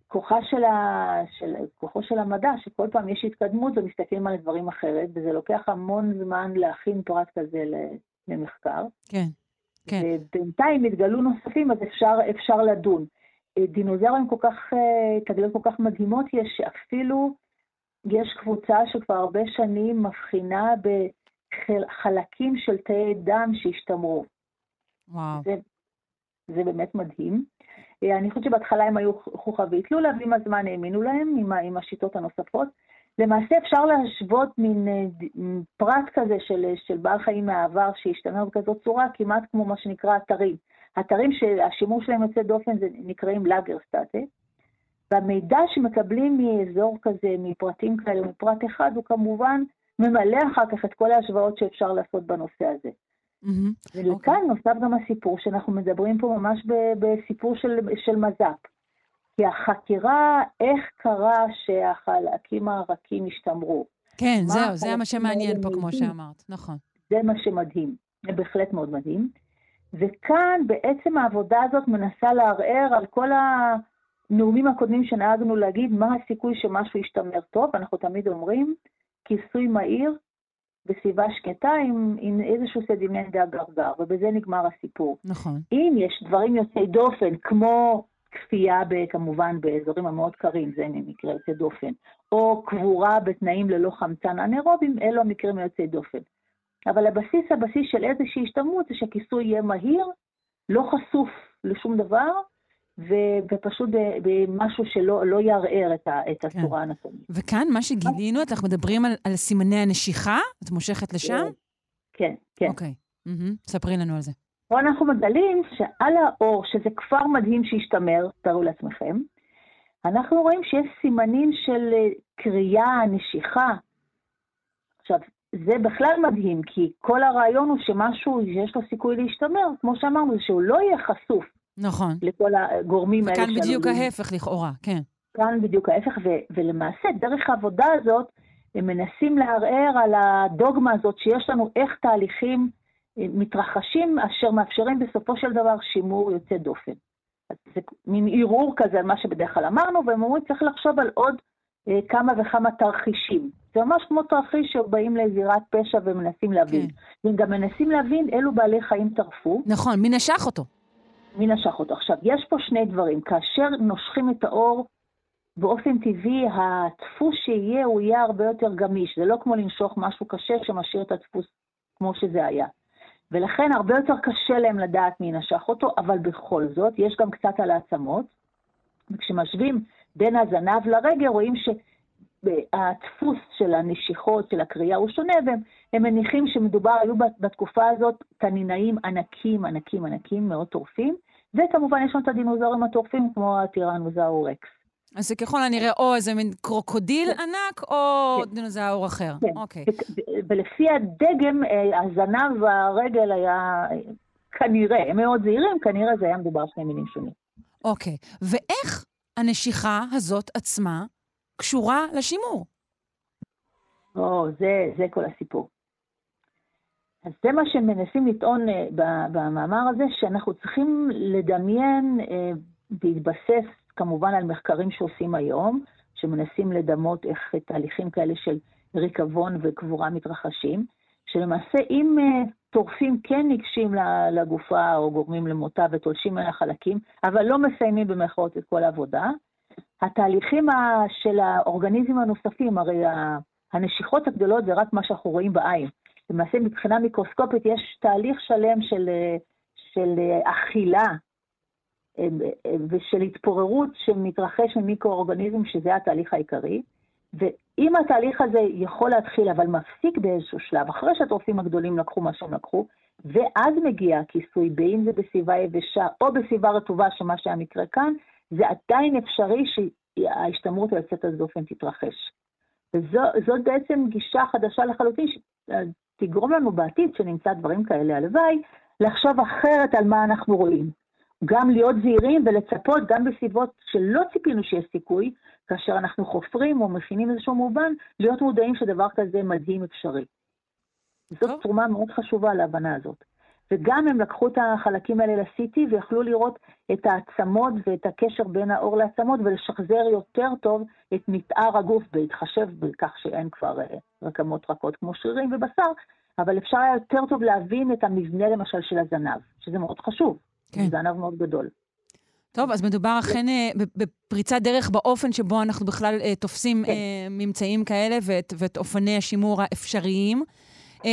כוחה של ה... של... כוחו של המדע, שכל פעם יש התקדמות ומסתכלים על דברים אחרת, וזה לוקח המון זמן להכין פרט כזה למחקר. כן, כן. ובינתיים התגלו נוספים, אז אפשר, אפשר לדון. אה, דינוזאורים כל כך, אה, תגליות כל כך מדהימות יש, שאפילו יש קבוצה שכבר הרבה שנים מבחינה בחלקים של תאי דם שהשתמרו. וואו. זה, זה באמת מדהים. אה, אני חושבת שבהתחלה הם היו חוכא ואטלולא, ועם הזמן האמינו להם, עם, עם השיטות הנוספות. למעשה אפשר להשוות מין אה, פרט כזה של, של בעל חיים מהעבר שהשתמר בכזאת צורה, כמעט כמו מה שנקרא אתרים. אתרים שהשימוש שלהם יוצא דופן זה נקראים לאגרסטאטה, והמידע שמקבלים מאזור כזה, מפרטים כאלה, מפרט אחד, הוא כמובן ממלא אחר כך את כל ההשוואות שאפשר לעשות בנושא הזה. מהמם. ולכאן נוסף גם הסיפור שאנחנו מדברים פה ממש בסיפור של, של מז"פ. כי החקירה, איך קרה שהחלקים הרכים השתמרו, כן, זהו, זה מה שמעניין פה, כמו? שאמרת. נכון. זה מה שמדהים. זה בהחלט מאוד מדהים. וכאן בעצם העבודה הזאת מנסה לערער על כל הנאומים הקודמים שנהגנו להגיד מה הסיכוי שמשהו ישתמר טוב. אנחנו תמיד אומרים, כיסוי מהיר בסביבה שקטה עם, עם איזשהו סדימנט הגרגר, ובזה נגמר הסיפור. נכון. אם יש דברים יוצאי דופן, כמו כפייה כמובן באזורים המאוד קרים, זה מקרה יוצא דופן, או קבורה בתנאים ללא חמצן אנאירובים, אלו המקרים היוצאי דופן. אבל הבסיס, הבסיס של איזושהי השתמרות זה שהכיסוי יהיה מהיר, לא חשוף לשום דבר, ו- ופשוט ב- במשהו שלא לא יערער את, ה- את הצורה האנטומית. וכאן, מה שגילינו, אנחנו מדברים על, על סימני הנשיכה? את מושכת לשם? כן, כן. אוקיי. מהמם. ספרי לנו על זה. פה אנחנו מגלים שעל האור, שזה כבר מדהים שהשתמר, תארו לעצמכם, אנחנו רואים שיש סימנים של אה, קריאה, נשיכה. עכשיו, זה בכלל מדהים, כי כל הרעיון הוא שמשהו שיש לו סיכוי להשתמר, כמו שאמרנו, שהוא לא יהיה חשוף נכון. לכל הגורמים האלה. וכאן בדיוק שעלולים. ההפך לכאורה, כן. כאן בדיוק ההפך, ו- ולמעשה דרך העבודה הזאת הם מנסים לערער על הדוגמה הזאת שיש לנו איך תהליכים אה, מתרחשים אשר מאפשרים בסופו של דבר שימור יוצא דופן. אז זה מין ערעור כזה על מה שבדרך כלל אמרנו, והם אומרים צריך לחשוב על עוד אה, כמה וכמה תרחישים. זה ממש כמו תרחיש שבאים לזירת פשע ומנסים להבין. כן. והם גם מנסים להבין אילו בעלי חיים טרפו. נכון, מי נשך אותו? מי נשך אותו. עכשיו, יש פה שני דברים. כאשר נושכים את האור, באופן טבעי, הדפוס שיהיה, הוא יהיה הרבה יותר גמיש. זה לא כמו לנשוך משהו קשה שמשאיר את הדפוס כמו שזה היה. ולכן הרבה יותר קשה להם לדעת מי נשך אותו, אבל בכל זאת, יש גם קצת על העצמות. וכשמשווים בין הזנב לרגל, רואים שהדפוס של הנשיכות, של הקריאה, הוא שונה, והם הם מניחים שמדובר, היו בתקופה הזאת תנינאים ענקים, ענקים, ענקים, מאוד טורפים, וכמובן יש לנו את הדינוזאורים הטורפים, כמו הטירנוזאור רקס. אז זה ככל הנראה או איזה מין קרוקודיל ענק, או דינוזאור אחר. כן. אוקיי. ולפי הדגם, אה, הזנב והרגל היה אה, כנראה, הם מאוד זהירים, כנראה זה היה מדובר על שני מינים שונים. אוקיי. ואיך הנשיכה הזאת עצמה קשורה לשימור? או, זה, זה כל הסיפור. אז זה מה שמנסים לטעון אה, במאמר הזה, שאנחנו צריכים לדמיין, אה, בהתבסס כמובן על מחקרים שעושים היום, שמנסים לדמות איך תהליכים כאלה של ריקבון וקבורה מתרחשים, שלמעשה אם אה, טורפים כן ניגשים לגופה או גורמים למותה ותולשים ממנה חלקים, אבל לא מסיימים במרכאות את כל העבודה, התהליכים של האורגניזמים הנוספים, הרי הנשיכות הגדולות זה רק מה שאנחנו רואים בעין. למעשה מבחינה מיקרוסקופית יש תהליך שלם של, אה, של אה, אכילה אה, ושל התפוררות שמתרחש ממיקרואורגניזם, שזה התהליך העיקרי. ואם התהליך הזה יכול להתחיל, אבל מפסיק באיזשהו שלב, אחרי שהטורפים הגדולים לקחו מה שהם לקחו, ואז מגיע הכיסוי, בין זה בסביבה יבשה או בסביבה רטובה, שמה שהיה מקרה כאן, זה עדיין אפשרי שההשתמרות היוצאת הדופן תתרחש. וזאת בעצם גישה חדשה לחלוטין, שתגרום לנו בעתיד, שנמצא דברים כאלה, הלוואי, לחשוב אחרת על מה אנחנו רואים. גם להיות זהירים ולצפות גם בסביבות שלא ציפינו שיש סיכוי, כאשר אנחנו חופרים או מכינים איזשהו מובן, להיות מודעים שדבר כזה מדהים אפשרי. זאת תרומה מאוד חשובה להבנה הזאת. וגם הם לקחו את החלקים האלה ל-CT ויכלו לראות את העצמות ואת הקשר בין האור לעצמות ולשחזר יותר טוב את מתאר הגוף, בהתחשב בכך שאין כבר אה, רקמות רכות כמו שרירים ובשר, אבל אפשר היה יותר טוב להבין את המבנה למשל של הזנב, שזה מאוד חשוב. כן. זנב מאוד גדול. טוב, אז מדובר אכן אה, בפריצת דרך באופן שבו אנחנו בכלל אה, תופסים כן. ממצאים כאלה ואת, ואת אופני השימור האפשריים. אה,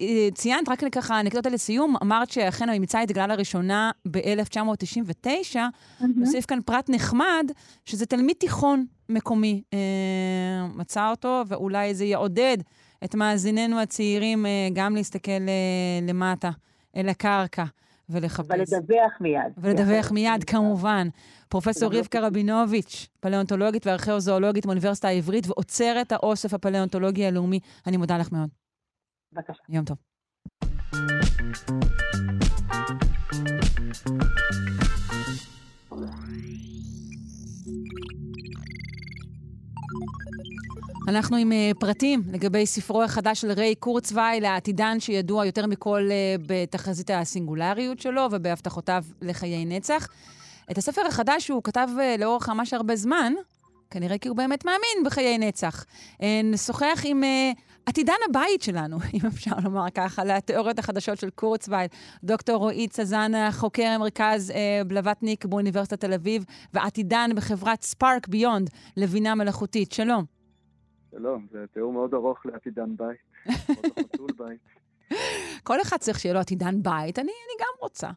אה, ציינת, רק ככה אנקדוטה לסיום, אמרת שאכן הממצא התגלה לראשונה ב-1999. נוסיף כאן פרט נחמד, שזה תלמיד תיכון מקומי אה, מצא אותו, ואולי זה יעודד את מאזיננו הצעירים גם להסתכל למטה, אל הקרקע, ולחפש. ולדווח מיד. ולדווח מיד, כמובן. פרופסור גם רבקה רבינוביץ', פלאונטולוגית וארכיאוזואולוגית מאוניברסיטה העברית, ואוצרת האוסף הפלאונטולוגי הלאומי. אני מודה לך מאוד. בבקשה. יום טוב. אנחנו עם uh, פרטים לגבי ספרו החדש של ריי קורצווייל, העתידן שידוע יותר מכל uh, בתחזית הסינגולריות שלו ובהבטחותיו לחיי נצח. את הספר החדש הוא כתב uh, לאורך ממש הרבה זמן, כנראה כי הוא באמת מאמין בחיי נצח. נשוחח עם עתידן הבית שלנו, אם אפשר לומר ככה, לתיאוריות החדשות של קורצווייל, דוקטור רועי צזנה, חוקר המרכז אה, בלווטניק באוניברסיטת תל אביב, ועתידן בחברת ספארק ביונד לבינה מלאכותית. שלום. שלום, זה תיאור מאוד ארוך לעתידן בית. חתול בית. כל אחד צריך שיהיה לו עתידן בית, אני, אני גם רוצה.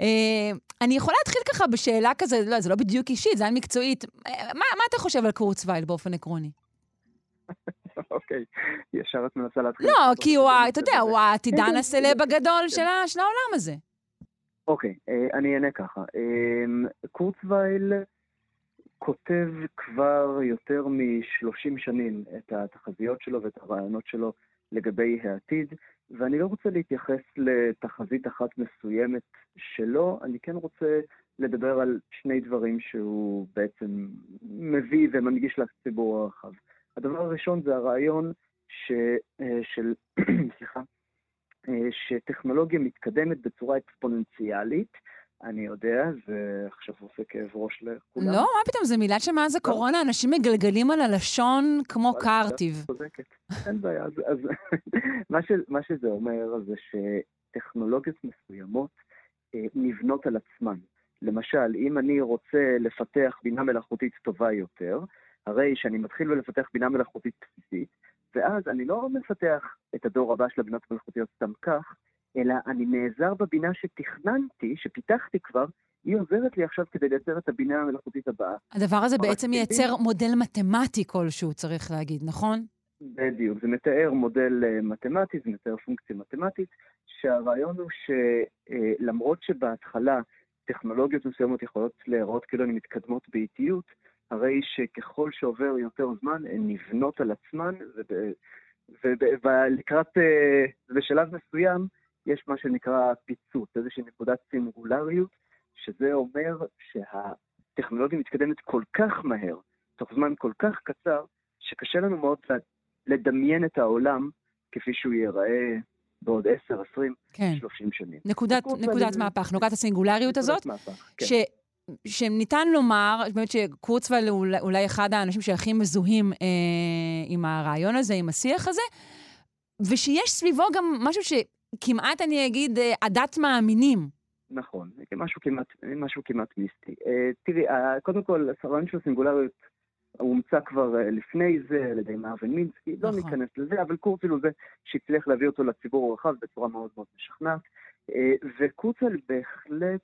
אה, אני יכולה להתחיל ככה בשאלה כזה, לא, זה לא בדיוק אישית, זה היה מקצועית. אה, מה, מה אתה חושב על קורצווייל באופן עקרוני? אוקיי, ישר את מנסה להתחיל. לא, כי הוא, אתה יודע, הוא העתידן הסלב הגדול של ה- של העולם הזה. אוקיי, אה, אני אענה ככה. אה, קורצווייל כותב כבר יותר מ-30 שנים את התחזיות שלו ואת הרעיונות שלו לגבי העתיד, ואני לא רוצה להתייחס לתחזית אחת מסוימת שלו, אני כן רוצה לדבר על שני דברים שהוא בעצם מביא ומנגיש לציבור הרחב. הדבר הראשון זה הרעיון ש, אה, של, סליחה, אה, שטכנולוגיה מתקדמת בצורה אקספוננציאלית. אני יודע, זה עכשיו עושה כאב ראש לכולם. לא, מה פתאום, זו מילה שמאז הקורונה אנשים מגלגלים על הלשון כמו קרטיב. צודקת, אין בעיה. אז, אז מה, ש, מה שזה אומר זה שטכנולוגיות מסוימות אה, נבנות על עצמן. למשל, אם אני רוצה לפתח בינה מלאכותית טובה יותר, הרי שאני מתחיל לפתח בינה מלאכותית בסיסית, ואז אני לא מפתח את הדור הבא של הבינות המלאכותיות סתם כך, אלא אני נעזר בבינה שתכננתי, שפיתחתי כבר, היא עוזרת לי עכשיו כדי לייצר את הבינה המלאכותית הבאה. הדבר הזה בעצם. ייצר מודל מתמטי כלשהו, צריך להגיד, נכון? בדיוק, זה מתאר מודל אה, מתמטי, זה מתאר פונקציה מתמטית, שהרעיון הוא שלמרות שבהתחלה טכנולוגיות מסוימות יכולות להיראות כאילו הן מתקדמות באיטיות, הרי שככל שעובר יותר זמן הן נבנות על עצמן, ולקראת, אה, בשלב מסוים, יש מה שנקרא פיצוץ, איזושהי נקודת סינגולריות, שזה אומר שהטכנולוגיה מתקדמת כל כך מהר, תוך זמן כל כך קצר, שקשה לנו מאוד לדמיין את העולם כפי שהוא ייראה בעוד 10, 20, כן. 30 שנים. נקודת, נקודת מהפך, נקודת הסינגולריות נקודת הזאת, מהפך, כן. שניתן לומר, באמת שקורצווייל הוא אולי- אחד האנשים שהכי מזוהים אה, עם הרעיון הזה, עם השיח הזה, ושיש סביבו גם משהו שכמעט, אני אגיד, אה, עדת מאמינים. נכון, משהו כמעט, משהו כמעט מיסטי. אה, תראי, אה, קודם כל, הרעיון של הסינגולריות הומצא כבר אה, לפני זה על ידי מרווין מינסקי, לא נכון. ניכנס לזה, אבל קורצל הוא זה שהצליח להביא אותו לציבור הרחב בצורה מאוד מאוד משכנעת. וקורצל בהחלט,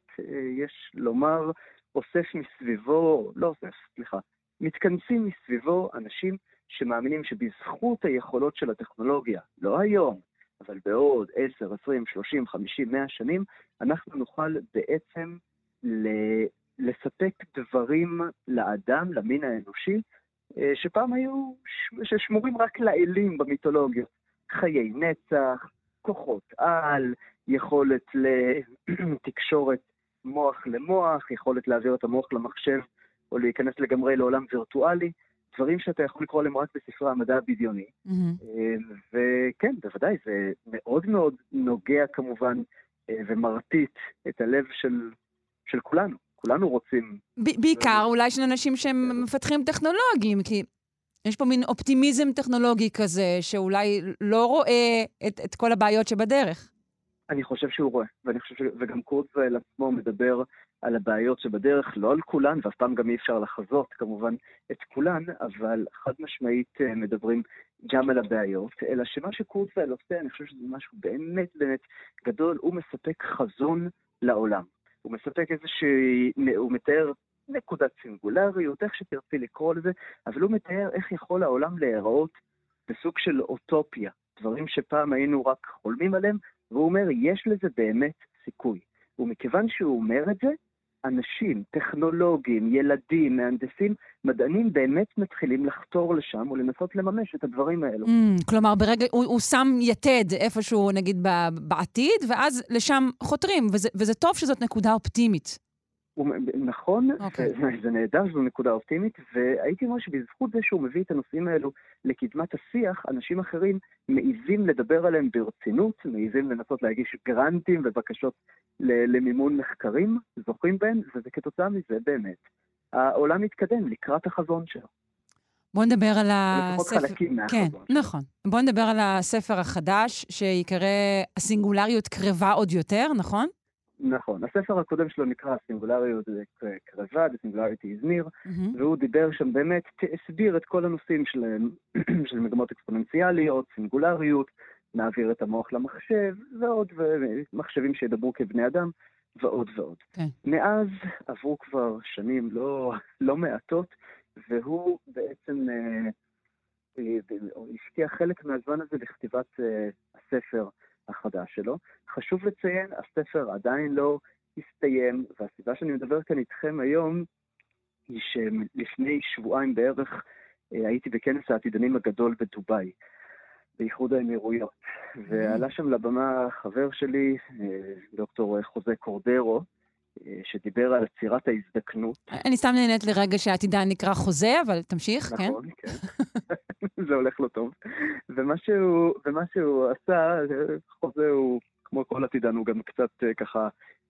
יש לומר, אוסף מסביבו, לא אוסף, סליחה, מתכנסים מסביבו אנשים שמאמינים שבזכות היכולות של הטכנולוגיה, לא היום, אבל בעוד 10, 20, 30, 50, 100 שנים, אנחנו נוכל בעצם לספק דברים לאדם, למין האנושי, אה, שפעם היו, ששמורים רק לאלים במיתולוגיה. חיי נצח, כוחות על, יכולת לתקשורת מוח למוח, יכולת להעביר את המוח למחשב או להיכנס לגמרי לעולם וירטואלי, דברים שאתה יכול לקרוא להם רק בספרי המדע הבדיוני. מהמם. אה, וכן, בוודאי, זה מאוד מאוד נוגע כמובן אה, ומרטיט את הלב של, של כולנו. כולנו רוצים... ב- בעיקר אולי של אנשים שהם מפתחים טכנולוגיים, כי יש פה מין אופטימיזם טכנולוגי כזה, שאולי לא רואה את, את כל הבעיות שבדרך. אני חושב שהוא רואה, ואני חושב ש... וגם קורצווייל עצמו מדבר על הבעיות שבדרך, לא על כולן, ואף פעם גם אי אפשר לחזות כמובן את כולן, אבל חד משמעית אה, מדברים גם על הבעיות, אלא שמה שקורצווייל עושה, אני חושב שזה משהו באמת באמת גדול, הוא מספק חזון לעולם. הוא מספק איזושהי, הוא מתאר נקודת סינגולריות, איך שתרצי לקרוא לזה, אבל הוא מתאר איך יכול העולם להיראות בסוג של אוטופיה, דברים שפעם היינו רק חולמים עליהם, והוא אומר, יש לזה באמת סיכוי. ומכיוון שהוא אומר את זה, אנשים, טכנולוגים, ילדים, מהנדסים, מדענים באמת מתחילים לחתור לשם ולנסות לממש את הדברים האלו. Mm, כלומר, ברגע, הוא, הוא שם יתד איפשהו, נגיד, בעתיד, ואז לשם חותרים, וזה, וזה טוב שזאת נקודה אופטימית. הוא, נכון, אוקיי. זה, זה נהדר שזו נקודה אופטימית, והייתי אומר שבזכות זה שהוא מביא את הנושאים האלו לקדמת השיח, אנשים אחרים מעיזים לדבר עליהם ברצינות, מעיזים לנסות להגיש גרנטים ובקשות למימון מחקרים, זוכים בהם, וזה כתוצאה מזה באמת. העולם מתקדם לקראת החזון שלו. בואו נדבר על לפחות הספר... חלקים כן, מהחזון. נכון. בואו נדבר על הספר החדש, שיקרא הסינגולריות קרבה עוד יותר, נכון? נכון. הספר הקודם שלו נקרא סינגולריות קרבה, The Singularity is Near, מהמם. והוא דיבר שם באמת, הסביר את כל הנושאים של, של מגמות אקספוננציאליות, סינגולריות, נעביר את המוח למחשב, ועוד, ומחשבים שידברו כבני אדם, ועוד ועוד. כן. מאז עברו כבר שנים לא, לא מעטות, והוא בעצם אה, אה, השקיע חלק מהזמן הזה בכתיבת אה, הספר החדש שלו. חשוב לציין, הספר עדיין לא הסתיים, והסיבה שאני מדבר כאן איתכם היום היא שלפני שבועיים בערך אה, הייתי בכנס העתידנים הגדול בדובאי, באיחוד האמירויות, ועלה שם לבמה חבר שלי, אה, דוקטור חוזה קורדרו, אה, שדיבר על עצירת ההזדקנות. אני סתם נהנית לרגע שהעתידן נקרא חוזה, אבל תמשיך, כן? נכון, כן. זה הולך לו טוב. ומה שהוא, ומה שהוא עשה, חוזה הוא, כמו כל עתידן, הוא גם קצת אה, ככה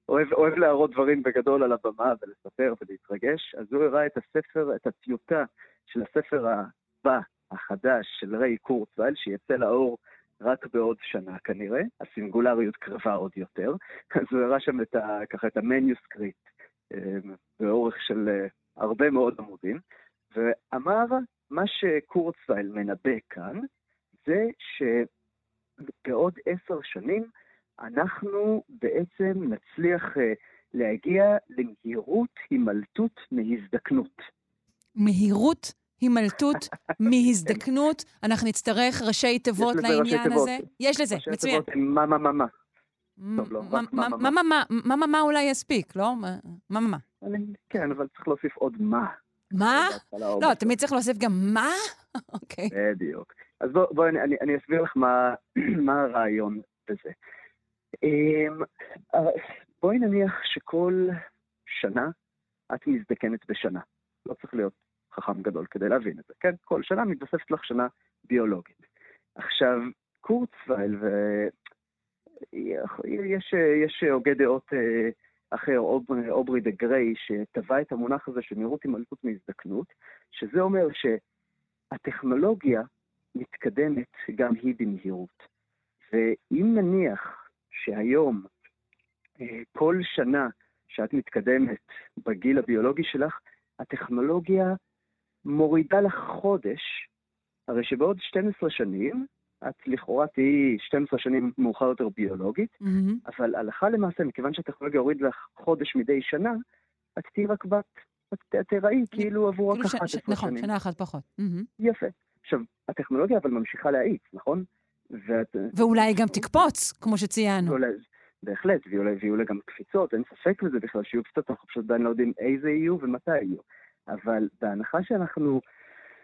אוהב, אוהב להראות דברים בגדול על הבמה ולספר ולהתרגש, אז הוא הראה את הספר, את הטיוטה של הספר הבא, החדש, של ריי קורצווייל, שיצא לאור רק בעוד שנה כנראה, הסינגולריות קרבה עוד יותר, אז הוא הראה שם את ה, ככה את המניוסקריפט אה, באורך של אה, הרבה מאוד עמודים, ואמר, מה שקורצווייל מנבא כאן, זה שבעוד עשר שנים אנחנו בעצם נצליח אה, להגיע למהירות הימלטות מהזדקנות. מהירות הימלטות מהזדקנות, אנחנו נצטרך ראשי תיבות לעניין הזה. יש לזה, מצוין. ראשי תיבות, מה, מה, מה, מה. מה, מה, מה, מה אולי יספיק, לא? מה, מה, מה. כן, אבל צריך להוסיף עוד מה. מה? לא. תמיד צריך להוסיף גם מה? אוקיי. בדיוק. אז בואי בוא, אני, אסביר לך מה, הרעיון בזה. אמ, אה, בואי נניח שכל שנה את מזדקנת בשנה. לא צריך להיות חכם גדול כדי להבין את זה, כן? כל שנה מתווספת לך שנה ביולוגית. עכשיו, קורצווייל ו... יש, יש הוגה דעות אה, אחר, אוברי, דה גריי, שטבע את המונח הזה של מהירות הימלטות מהזדקנות, שזה אומר שהטכנולוגיה מתקדמת גם היא במהירות. ואם נניח שהיום אה, כל שנה שאת מתקדמת בגיל הביולוגי שלך, הטכנולוגיה מורידה לך חודש, הרי שבעוד 12 שנים, את לכאורה תהיי 12 שנים מאוחר יותר ביולוגית, מהמם. אבל הלכה למעשה, מכיוון שהטכנולוגיה הורידה לך חודש מדי שנה, את תהיי רק בת, את את תיראי כאילו עבור רק כאילו ש- 11 ש- נכון, שנים. שנה אחת פחות. מהמם. יפה. עכשיו, הטכנולוגיה אבל ממשיכה להאיץ, נכון? ואת... ואולי גם תקפוץ, כמו שציינו. אולי, בהחלט, ויהיו לה- ויהיו לה גם קפיצות, אין ספק בזה בכלל שיהיו קפיצות, אנחנו פשוט עדיין לא יודעים איזה יהיו ומתי יהיו. אבל בהנחה שאנחנו,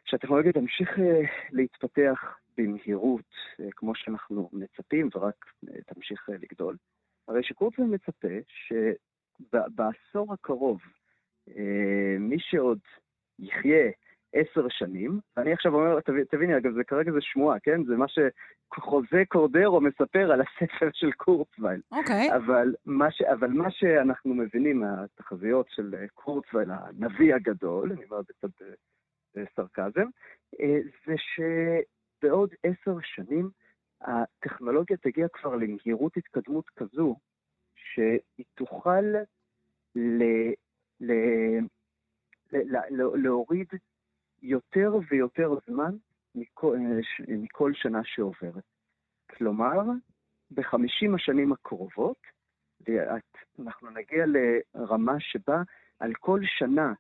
שהטכנולוגיה תמשיך אה, להתפתח במהירות, אה, כמו שאנחנו מצפים, ורק אה, תמשיך אה, לגדול, הרי שקורצמן מצפה שבעשור הקרוב, מי שעוד יחיה עשר שנים, ואני עכשיו אומר, תביני, אגב, זה כרגע זה שמועה, כן? זה מה שחוזה קורדרו מספר על הספר של קורצווייל. אוקיי. אבל מה, ש, אבל מה שאנחנו מבינים מהתחזיות של קורצווייל, הנביא הגדול, אני אומר בצד אה, אה, סרקזם, אה, זה שבעוד עשר שנים הטכנולוגיה תגיע כבר למהירות התקדמות כזו, שהיא תוכל ל, ל, ל, ל, ל, להוריד יותר ויותר זמן מכל, מכל שנה שעוברת. כלומר, בחמישים השנים הקרובות, אנחנו נגיע לרמה שבה על כל שנה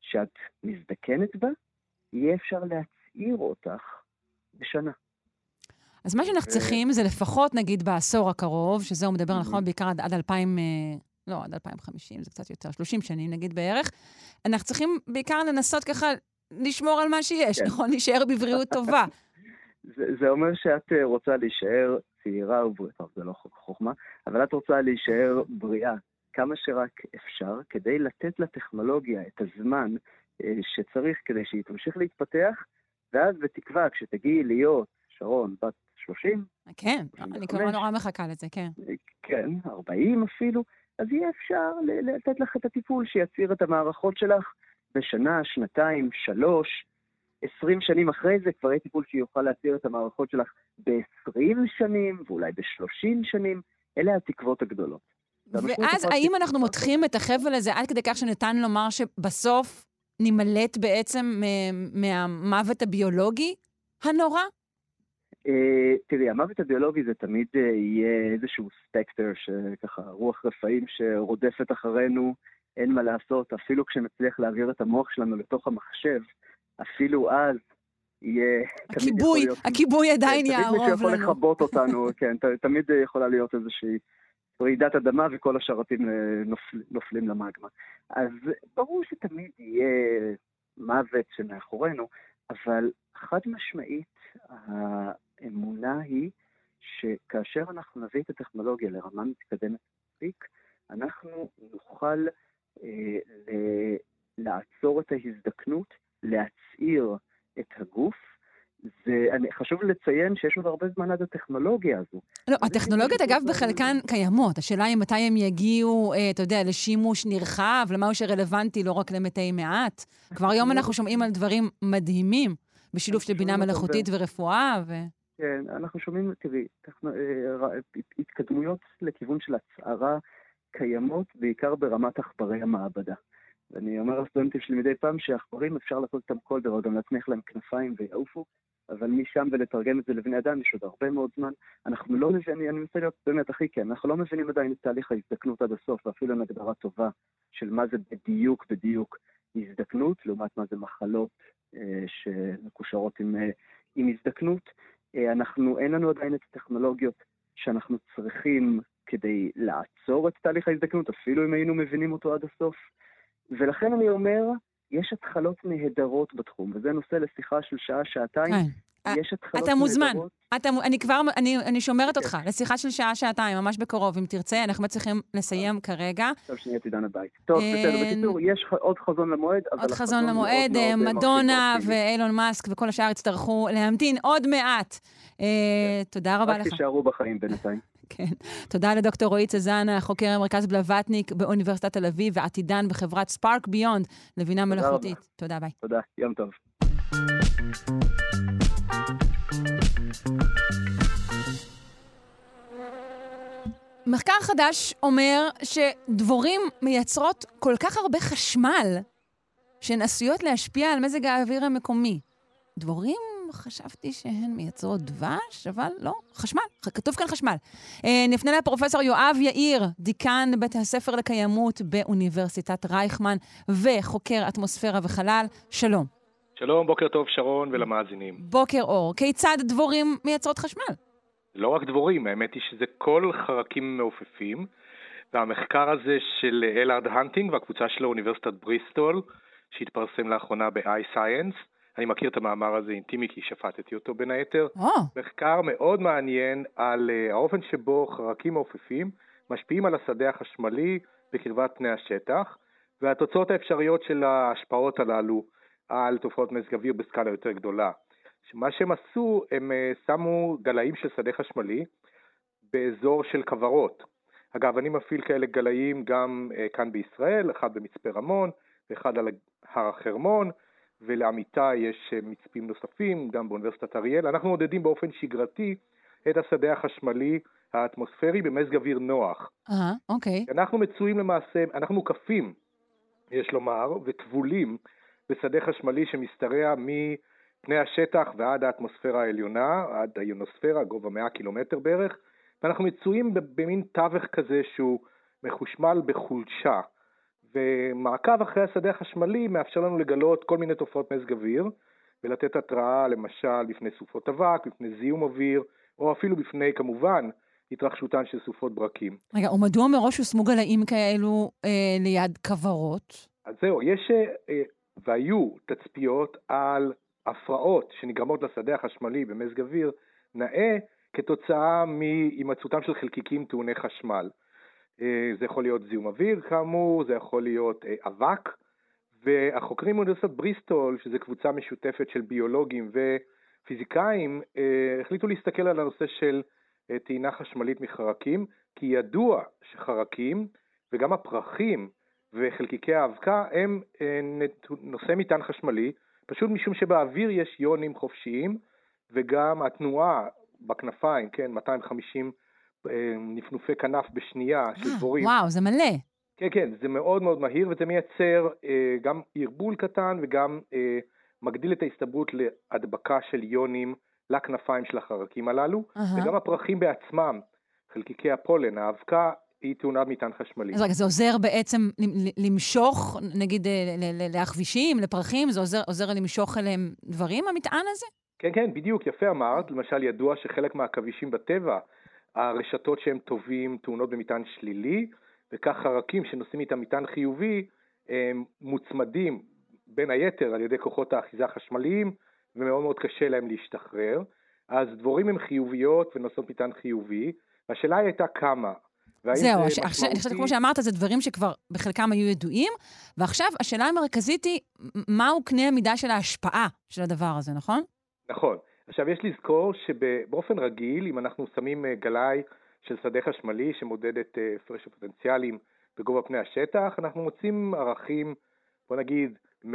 שאת מזדקנת בה, יהיה אפשר להצעיר אותך בשנה. אז מה שאנחנו צריכים זה לפחות, נגיד, בעשור הקרוב, שזה הוא מדבר, נכון, בעיקר עד, עד 2000, אה, לא, עד 2050, זה קצת יותר, 30 שנים נגיד בערך. אנחנו צריכים בעיקר לנסות ככה לשמור על מה שיש, כן. נכון? להישאר בבריאות טובה. זה, זה אומר שאת אה, רוצה להישאר צעירה ובריאה, טוב, זה לא חוכמה, אבל את רוצה להישאר בריאה כמה שרק אפשר, כדי לתת לטכנולוגיה את הזמן אה, שצריך כדי שהיא תמשיך להתפתח, ואז בתקווה, כשתגיעי להיות, שרון, בת 30, כן, אני כמובן נורא מחכה לזה, כן. כן, 40 אפילו, אז יהיה אפשר לתת לך את הטיפול שיציר את המערכות שלך בשנה, שנתיים, שלוש, 20 שנים אחרי זה כבר יהיה טיפול שיוכל להציר את המערכות שלך ב-20 שנים, ואולי ב-30 שנים. אלה התקוות הגדולות. ואז האם אנחנו מותחים את החבל הזה עד כדי כך שניתן לומר שבסוף נימלט בעצם מהמוות הביולוגי הנורא? אה, תראי, המוות הביולוגי זה תמיד אה, יהיה איזשהו ספקטר, שככה, רוח רפאים שרודפת אחרינו, אין מה לעשות, אפילו כשנצליח להעביר את המוח שלנו לתוך המחשב, אפילו אז יהיה... תמיד הכיבוי, הכיבוי עדיין כן, תמיד יערוב מישהו יכול לנו. לכבות אותנו, כן, תמיד יכולה להיות איזושהי רעידת אדמה וכל השרתים אה, נופל, נופלים למגמה. אז ברור שתמיד יהיה מוות שמאחורינו, אבל חד משמעית האמונה היא שכאשר אנחנו נביא את הטכנולוגיה לרמה מתקדמת מספיק, אנחנו נוכל אה, לעצור את ההזדקנות, להצעיר את הגוף. זה, אני, חשוב לציין שיש עוד הרבה זמן עד הטכנולוגיה הזו. לא, הטכנולוגיות, אגב, בחלקן קיימות. השאלה היא מתי הם יגיעו, אה, אתה יודע, לשימוש נרחב, למה שרלוונטי לא רק למתי מעט. כבר היום אנחנו שומעים על דברים מדהימים, בשילוב של בינה מלאכותית. ורפואה, ו... כן, אנחנו שומעים, תראי, טכנו, אה, ר- התקדמויות לכיוון של הצערה קיימות בעיקר ברמת עכברי המעבדה. ואני אומר לסטודנטים שלי מדי פעם שעכברים אפשר לעשות אותם כל דבר, גם להצמיח להם כנפיים ויעופו, אבל משם ולתרגם את זה לבני אדם יש עוד הרבה מאוד זמן. אנחנו לא מבינים, אני מנסה להיות באמת הכי כן, אנחנו לא מבינים עדיין את תהליך ההזדקנות עד הסוף, ואפילו אין הגדרה טובה של מה זה בדיוק בדיוק הזדקנות, לעומת מה זה מחלות אה, שמקושרות עם, אה, עם הזדקנות. אה, אנחנו, אין לנו עדיין את הטכנולוגיות שאנחנו צריכים כדי לעצור את תהליך ההזדקנות, אפילו אם היינו מבינים אותו עד הסוף. ולכן אני אומר, יש התחלות נהדרות בתחום, וזה נושא לשיחה של שעה-שעתיים. כן. יש התחלות אתה מוזמן. נהדרות. אתה, אני כבר, אני, אני שומרת אותך לשיחה של שעה-שעתיים, ממש בקרוב, אם תרצה. אנחנו צריכים לסיים כרגע. עכשיו שנייה תדען הבית. טוב, אה, בסדר. בקיצור, יש עוד חזון למועד, עוד חזון למועד, מאוד, אה, אה, מדונה. ואילון מאסק וכל השאר יצטרכו להמתין עוד מעט. אה, תודה רבה רק לך. תישארו בחיים בינתיים. כן. תודה לדוקטור רועי צזנה, חוקר המרכז בלווטניק באוניברסיטת תל אביב ועתידן בחברת ספארק ביונד לבינה תודה רבה. מלאכותית. תודה, ביי. תודה, יום טוב. מחקר חדש אומר שדבורים מייצרות כל כך הרבה חשמל, שהן עשויות להשפיע על מזג האוויר המקומי. דבורים, חשבתי שהן מייצרות דבש, אבל לא, חשמל, כתוב כאן חשמל. אה, נפנה לפרופסור יואב יאיר, דיקן בית הספר לקיימות באוניברסיטת רייכמן וחוקר אטמוספירה וחלל. שלום. שלום, בוקר טוב שרון ולמאזינים. בוקר אור, כיצד דבורים מייצרות חשמל? לא רק דבורים, האמת היא שזה כל חרקים מעופפים, והמחקר הזה של אלארד הנטינג והקבוצה של אוניברסיטת בריסטול, שהתפרסם לאחרונה ב-iScience, אני מכיר את המאמר הזה אינטימי כי שפטתי אותו בין היתר, או, מחקר מאוד מעניין על אה, האופן שבו חרקים מעופפים משפיעים על השדה החשמלי בקרבת פני השטח, והתוצאות האפשריות של ההשפעות הללו על תופעות מזג אוויר בסקאלה יותר גדולה. מה שהם עשו, הם אה, שמו גלאים של שדה חשמלי באזור של כוורות. אגב, אני מפעיל כאלה גלאים גם כאן בישראל, אחד במצפה רמון ואחד על הר החרמון, ולעמיתי יש אה, מצפים נוספים, גם באוניברסיטת אריאל. אנחנו מודדים באופן שגרתי את השדה החשמלי האטמוספרי במזג אוויר נוח. אה, אוקיי. אנחנו מצויים למעשה, אנחנו מוקפים, יש לומר, וטבולים בשדה חשמלי שמשתרע מפני השטח ועד האטמוספירה העליונה, עד היונוספירה, גובה 100 קילומטר בערך, ואנחנו מצויים במין תווך כזה שהוא מחושמל בחולשה. ומעקב אחרי השדה החשמלי מאפשר לנו לגלות כל מיני תופעות מזג אוויר, ולתת התראה למשל בפני סופות אבק, בפני זיהום אוויר, או אפילו בפני, כמובן, התרחשותן של סופות ברקים. רגע, ומדוע מראש הושמו גלאים כאלו אה, ליד כוורות? אז זהו, יש אה, אה, והיו תצפיות על הפרעות שנגרמות לשדה החשמלי במזג אוויר נאה כתוצאה מהימצאותם של חלקיקים טעוני חשמל. אה, זה יכול להיות זיהום אוויר כאמור, זה יכול להיות אה, אבק, והחוקרים מאוניברסיטת בריסטול, שזו קבוצה משותפת של ביולוגים ופיזיקאים, אה, החליטו להסתכל על הנושא של טעינה חשמלית מחרקים, כי ידוע שחרקים וגם הפרחים וחלקיקי האבקה הם נושא מטען חשמלי, פשוט משום שבאוויר יש יונים חופשיים, וגם התנועה בכנפיים, כן, 250 אה, נפנופי כנף בשנייה של דבורים. וואו, זה מלא. כן, כן, זה מאוד מאוד מהיר וזה מייצר אה, גם ערבול קטן וגם אה, מגדיל את ההסתברות להדבקה של יונים לכנפיים של החרקים הללו, אהה. וגם הפרחים בעצמם, חלקיקי הפולן, האבקה, היא טעונה מטען חשמלי. אז רגע, זה עוזר בעצם למשוך, נגיד, אה, ל- ל- לעכבישים, לפרחים? זה עוזר, עוזר למשוך אליהם דברים, המטען הזה? כן, כן, בדיוק, יפה אמרת. למשל, ידוע שחלק מהעכבישים בטבע הרשתות שהם טובים טעונות במטען שלילי, וכך חרקים שנושאים איתם מטען חיובי הם מוצמדים בין היתר על ידי כוחות האחיזה החשמליים, ומאוד מאוד קשה להם להשתחרר. אז דבורים הן חיוביות ונושאות מטען חיובי, והשאלה היא הייתה כמה. זהו, זה הש- עכשיו, אני חושבת, כמו שאמרת, זה דברים שכבר בחלקם היו ידועים, ועכשיו השאלה המרכזית היא, מהו קנה המידה של ההשפעה של הדבר הזה, נכון? נכון. עכשיו יש לזכור שבאופן רגיל, אם אנחנו שמים אה, גלאי של שדה חשמלי שמודד את אה, הפרש הפוטנציאלים בגובה פני השטח, אנחנו מוצאים ערכים, בוא נגיד 100-130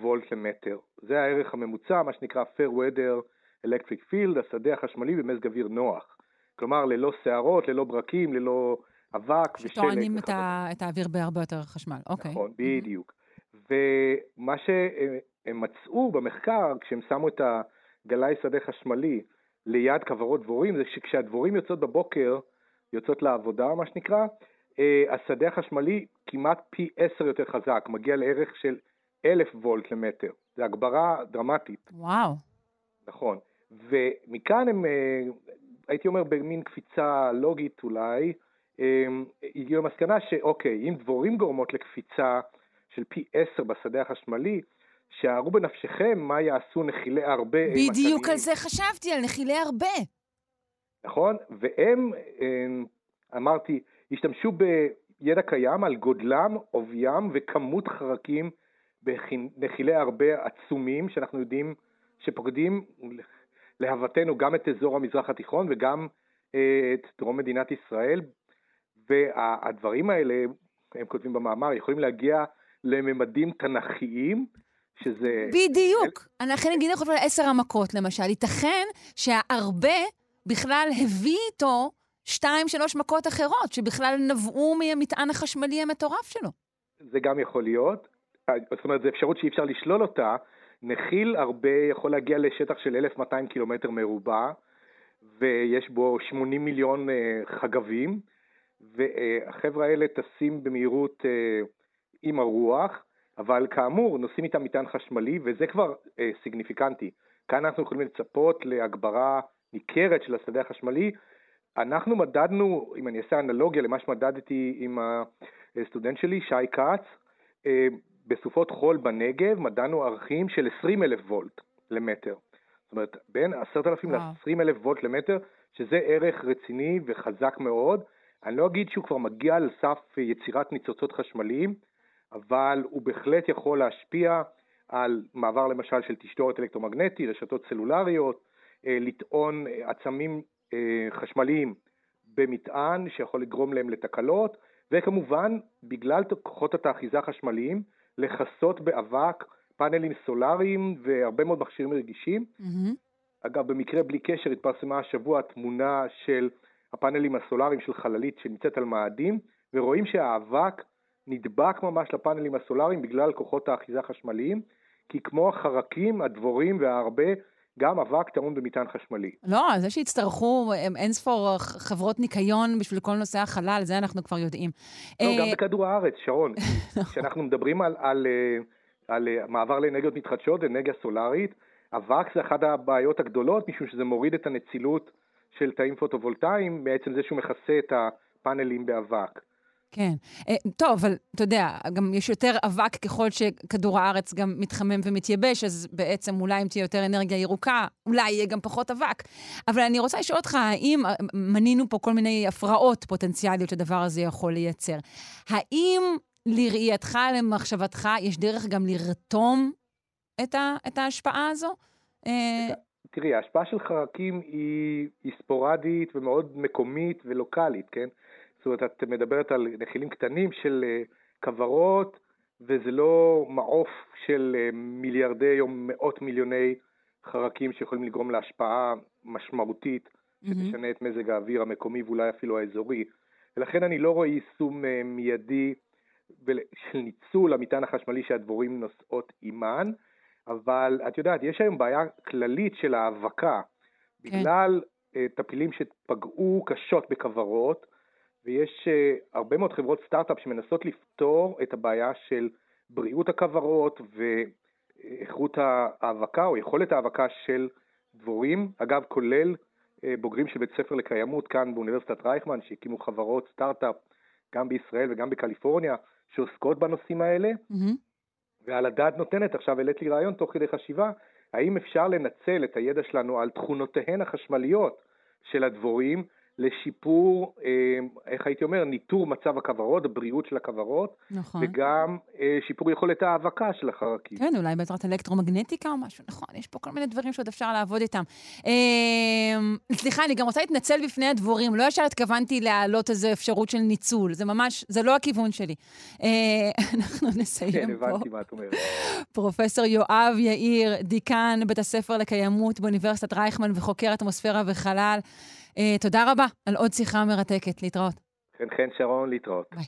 וולט למטר. זה הערך הממוצע, מה שנקרא Fair Weather Electric Field, השדה החשמלי במזג אוויר נוח. כלומר, ללא שערות, ללא ברקים, ללא אבק ושלג. שטוענים את, ה- את האוויר בהרבה יותר חשמל. אוקיי. נכון, בדיוק. ומה שהם מצאו במחקר, כשהם שמו את הגלאי שדה חשמלי ליד כוורות דבורים, זה שכשהדבורים יוצאות בבוקר, יוצאות לעבודה, מה שנקרא, אה, השדה החשמלי כמעט פי עשר יותר חזק, מגיע לערך של אלף וולט למטר. זו הגברה דרמטית. וואו. נכון. ומכאן הם, אה, הייתי אומר במין קפיצה לוגית אולי, אה, הגיעו למסקנה שאוקיי, אם דבורים גורמות לקפיצה של פי עשר בשדה החשמלי, שערו בנפשכם מה יעשו נחילי הרבה בדיוק על זה חשבתי, על נחילי הרבה. נכון? והם, אה, אמרתי, השתמשו בידע קיים על גודלם, עוביים וכמות חרקים בנחילי הרבה עצומים, שאנחנו יודעים שפוקדים להוותנו גם את אזור המזרח התיכון וגם אה, את דרום מדינת ישראל. והדברים האלה, הם כותבים במאמר, יכולים להגיע לממדים תנכיים, שזה... בדיוק. לכן נגיד אנחנו על עשר המכות, למשל. ייתכן שההרבה בכלל הביא איתו שתיים, שלוש מכות אחרות, שבכלל נבעו מהמטען החשמלי המטורף שלו. זה גם יכול להיות. זאת אומרת, זו אפשרות שאי אפשר לשלול אותה. נחיל הרבה יכול להגיע לשטח של 1,200 קילומטר מרובע, ויש בו 80 מיליון אה, חגבים, והחבר'ה האלה טסים במהירות אה, עם הרוח, אבל כאמור, נוסעים איתם מטען חשמלי, וזה כבר אה, סיגניפיקנטי. כאן אנחנו יכולים לצפות להגברה ניכרת של השדה החשמלי. אנחנו מדדנו, אם אני אעשה אנלוגיה למה שמדדתי עם הסטודנט שלי, שי כץ, אה, בסופות חול בנגב מדדנו ערכים של 20 אלף וולט למטר. זאת אומרת, בין 10,000 ל-20 אלף וולט למטר, שזה ערך רציני וחזק מאוד. אני לא אגיד שהוא כבר מגיע לסף יצירת ניצוצות חשמליים, אבל הוא בהחלט יכול להשפיע על מעבר למשל של תשתורת אלקטרומגנטי, רשתות סלולריות, אה, לטעון עצמים אה, חשמליים במטען שיכול לגרום להם לתקלות, וכמובן, בגלל כוחות התאחיזה החשמליים, לכסות באבק פאנלים סולאריים והרבה מאוד מכשירים רגישים. Mm-hmm. אגב, במקרה בלי קשר התפרסמה השבוע תמונה של הפאנלים הסולאריים של חללית שנמצאת על מאדים, ורואים שהאבק נדבק ממש לפאנלים הסולאריים בגלל כוחות האחיזה החשמליים, כי כמו החרקים, הדבורים וההרבה, גם אבק טעון במטען חשמלי. לא, זה שיצטרכו אין ספור חברות ניקיון בשביל כל נושא החלל, זה אנחנו כבר יודעים. לא, גם בכדור הארץ, שרון. כשאנחנו מדברים על, על, על, על מעבר לאנרגיות מתחדשות, אנרגיה סולארית, אבק זה אחת הבעיות הגדולות, משום שזה מוריד את הנצילות של תאים פוטו-וולטאיים, בעצם זה שהוא מכסה את הפאנלים באבק. כן. טוב, אבל אתה יודע, גם יש יותר אבק ככל שכדור הארץ גם מתחמם ומתייבש, אז בעצם אולי אם תהיה יותר אנרגיה ירוקה, אולי יהיה גם פחות אבק. אבל אני רוצה לשאול אותך, האם מנינו פה כל מיני הפרעות פוטנציאליות שהדבר הזה יכול לייצר? האם לראייתך, למחשבתך, יש דרך גם לרתום את, ה, את ההשפעה הזו? תראי, ההשפעה של חרקים היא, היא ספורדית ומאוד מקומית ולוקאלית, כן? זאת אומרת, את מדברת על נחילים קטנים של כוורות, וזה לא מעוף של מיליארדי או מאות מיליוני חרקים שיכולים לגרום להשפעה משמעותית שתשנה את מזג האוויר המקומי ואולי אפילו האזורי. ולכן אני לא רואה יישום מיידי של ניצול המטען החשמלי שהדבורים נושאות עימן, אבל את יודעת, יש היום בעיה כללית של האבקה, בגלל טפילים שפגעו קשות בכוורות, ויש uh, הרבה מאוד חברות סטארט-אפ שמנסות לפתור את הבעיה של בריאות הכוורות ואיכות ההאבקה או יכולת ההאבקה של דבורים, אגב כולל אה, בוגרים של בית ספר לקיימות כאן באוניברסיטת רייכמן, שהקימו חברות סטארט-אפ גם בישראל וגם בקליפורניה, שעוסקות בנושאים האלה. ועל הדעת נותנת, עכשיו העלית לי רעיון תוך כדי חשיבה, האם אפשר לנצל את הידע שלנו על תכונותיהן החשמליות של הדבורים לשיפור, אה, איך הייתי אומר, ניטור מצב הכוורות, הבריאות של הכוורות, נכון. וגם אה, שיפור יכולת ההאבקה של החרקים. כן, אולי בעזרת אלקטרומגנטיקה או משהו, נכון, יש פה כל מיני דברים שעוד אפשר לעבוד איתם. אה, סליחה, אני גם רוצה להתנצל בפני הדבורים, לא ישר התכוונתי להעלות איזו אפשרות של ניצול, זה ממש, זה לא הכיוון שלי. אה, אנחנו נסיים כן, פה. הבנתי מה את אומרת. פרופסור יואב יאיר, דיקן בית הספר לקיימות באוניברסיטת רייכמן וחוקר אטמוספירה וחלל. אה, תודה רבה על עוד שיחה מרתקת. להתראות. חן חן שרון, להתראות. ביי.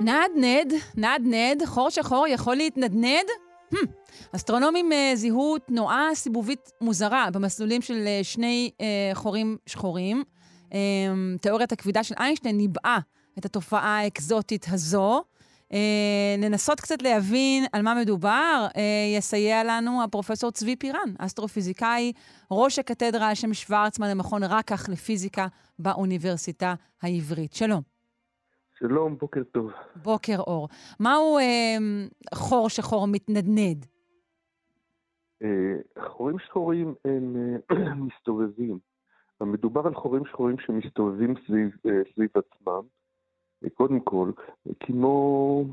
נדנד, נדנד, חור שחור יכול להתנדנד? Hmm. אסטרונומים אה, זיהו תנועה סיבובית מוזרה במסלולים של אה, שני אה, חורים שחורים. אה, תיאוריית הכבידה של איינשטיין ניבאה את התופעה האקזוטית הזו. אה, לנסות קצת להבין על מה מדובר, אה, יסייע לנו הפרופסור צבי פירן, אסטרופיזיקאי, ראש הקתדרה על שם שוורצמן למכון רקח לפיזיקה באוניברסיטה העברית. שלום. שלום, בוקר טוב. בוקר אור. מהו אה, חור שחור מתנדנד? אה, חורים שחורים הם אה, מסתובבים. מדובר על חורים שחורים שמסתובבים סביב, אה, סביב עצמם. אה, קודם כל, כמו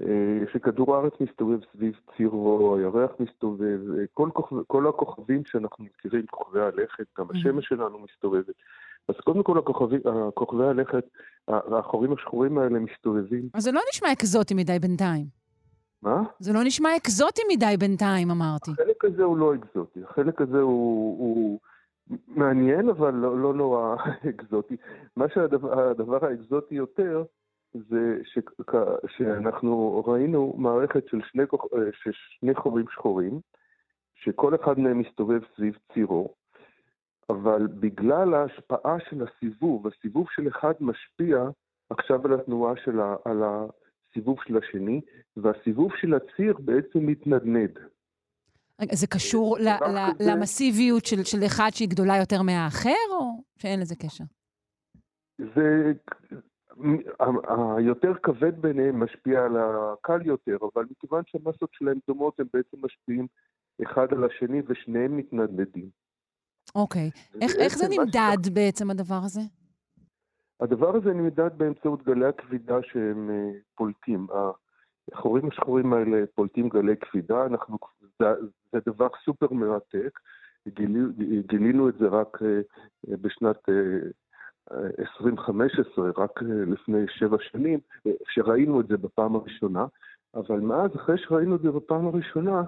אה, שכדור הארץ מסתובב סביב צירו, הירח מסתובב, כל, כוכב, כל הכוכבים שאנחנו מכירים, כוכבי הלכת, גם השמש שלנו מסתובבת. אז קודם כל הכוכבי, כוכבי הלכת, החורים השחורים האלה מסתובבים. אז זה לא נשמע אקזוטי מדי בינתיים. מה? זה לא נשמע אקזוטי מדי בינתיים, אמרתי. החלק הזה הוא לא אקזוטי. החלק הזה הוא, הוא מעניין, אבל לא, לא נורא אקזוטי. מה שהדבר האקזוטי יותר, זה ש, שאנחנו ראינו מערכת של שני, כוח- של שני חורים שחורים, שכל אחד מהם מסתובב סביב צירו, אבל בגלל ההשפעה של הסיבוב, הסיבוב של אחד משפיע עכשיו על התנועה של ה, על הסיבוב של השני, והסיבוב של הציר בעצם מתנדנד. זה קשור ל- ל- כזה- למסיביות של, של אחד שהיא גדולה יותר מהאחר, או שאין לזה קשר? זה היותר כבד ביניהם משפיע על הקל יותר, אבל מכיוון שהמסות שלהם דומות, הם בעצם משפיעים אחד על השני ושניהם מתנדנדים. אוקיי. איך, איך זה נמדד בעצם הדבר הזה? הדבר הזה נמדד באמצעות גלי הכבידה שהם אה, פולטים. החורים השחורים האלה פולטים גלי כבידה, אנחנו, זה, זה דבר סופר מרתק. גילי, גילינו את זה רק אה, בשנת אה, אה, 2015, רק אה, לפני שבע שנים, כשראינו את זה בפעם הראשונה, אבל מאז, אחרי שראינו את זה בפעם הראשונה,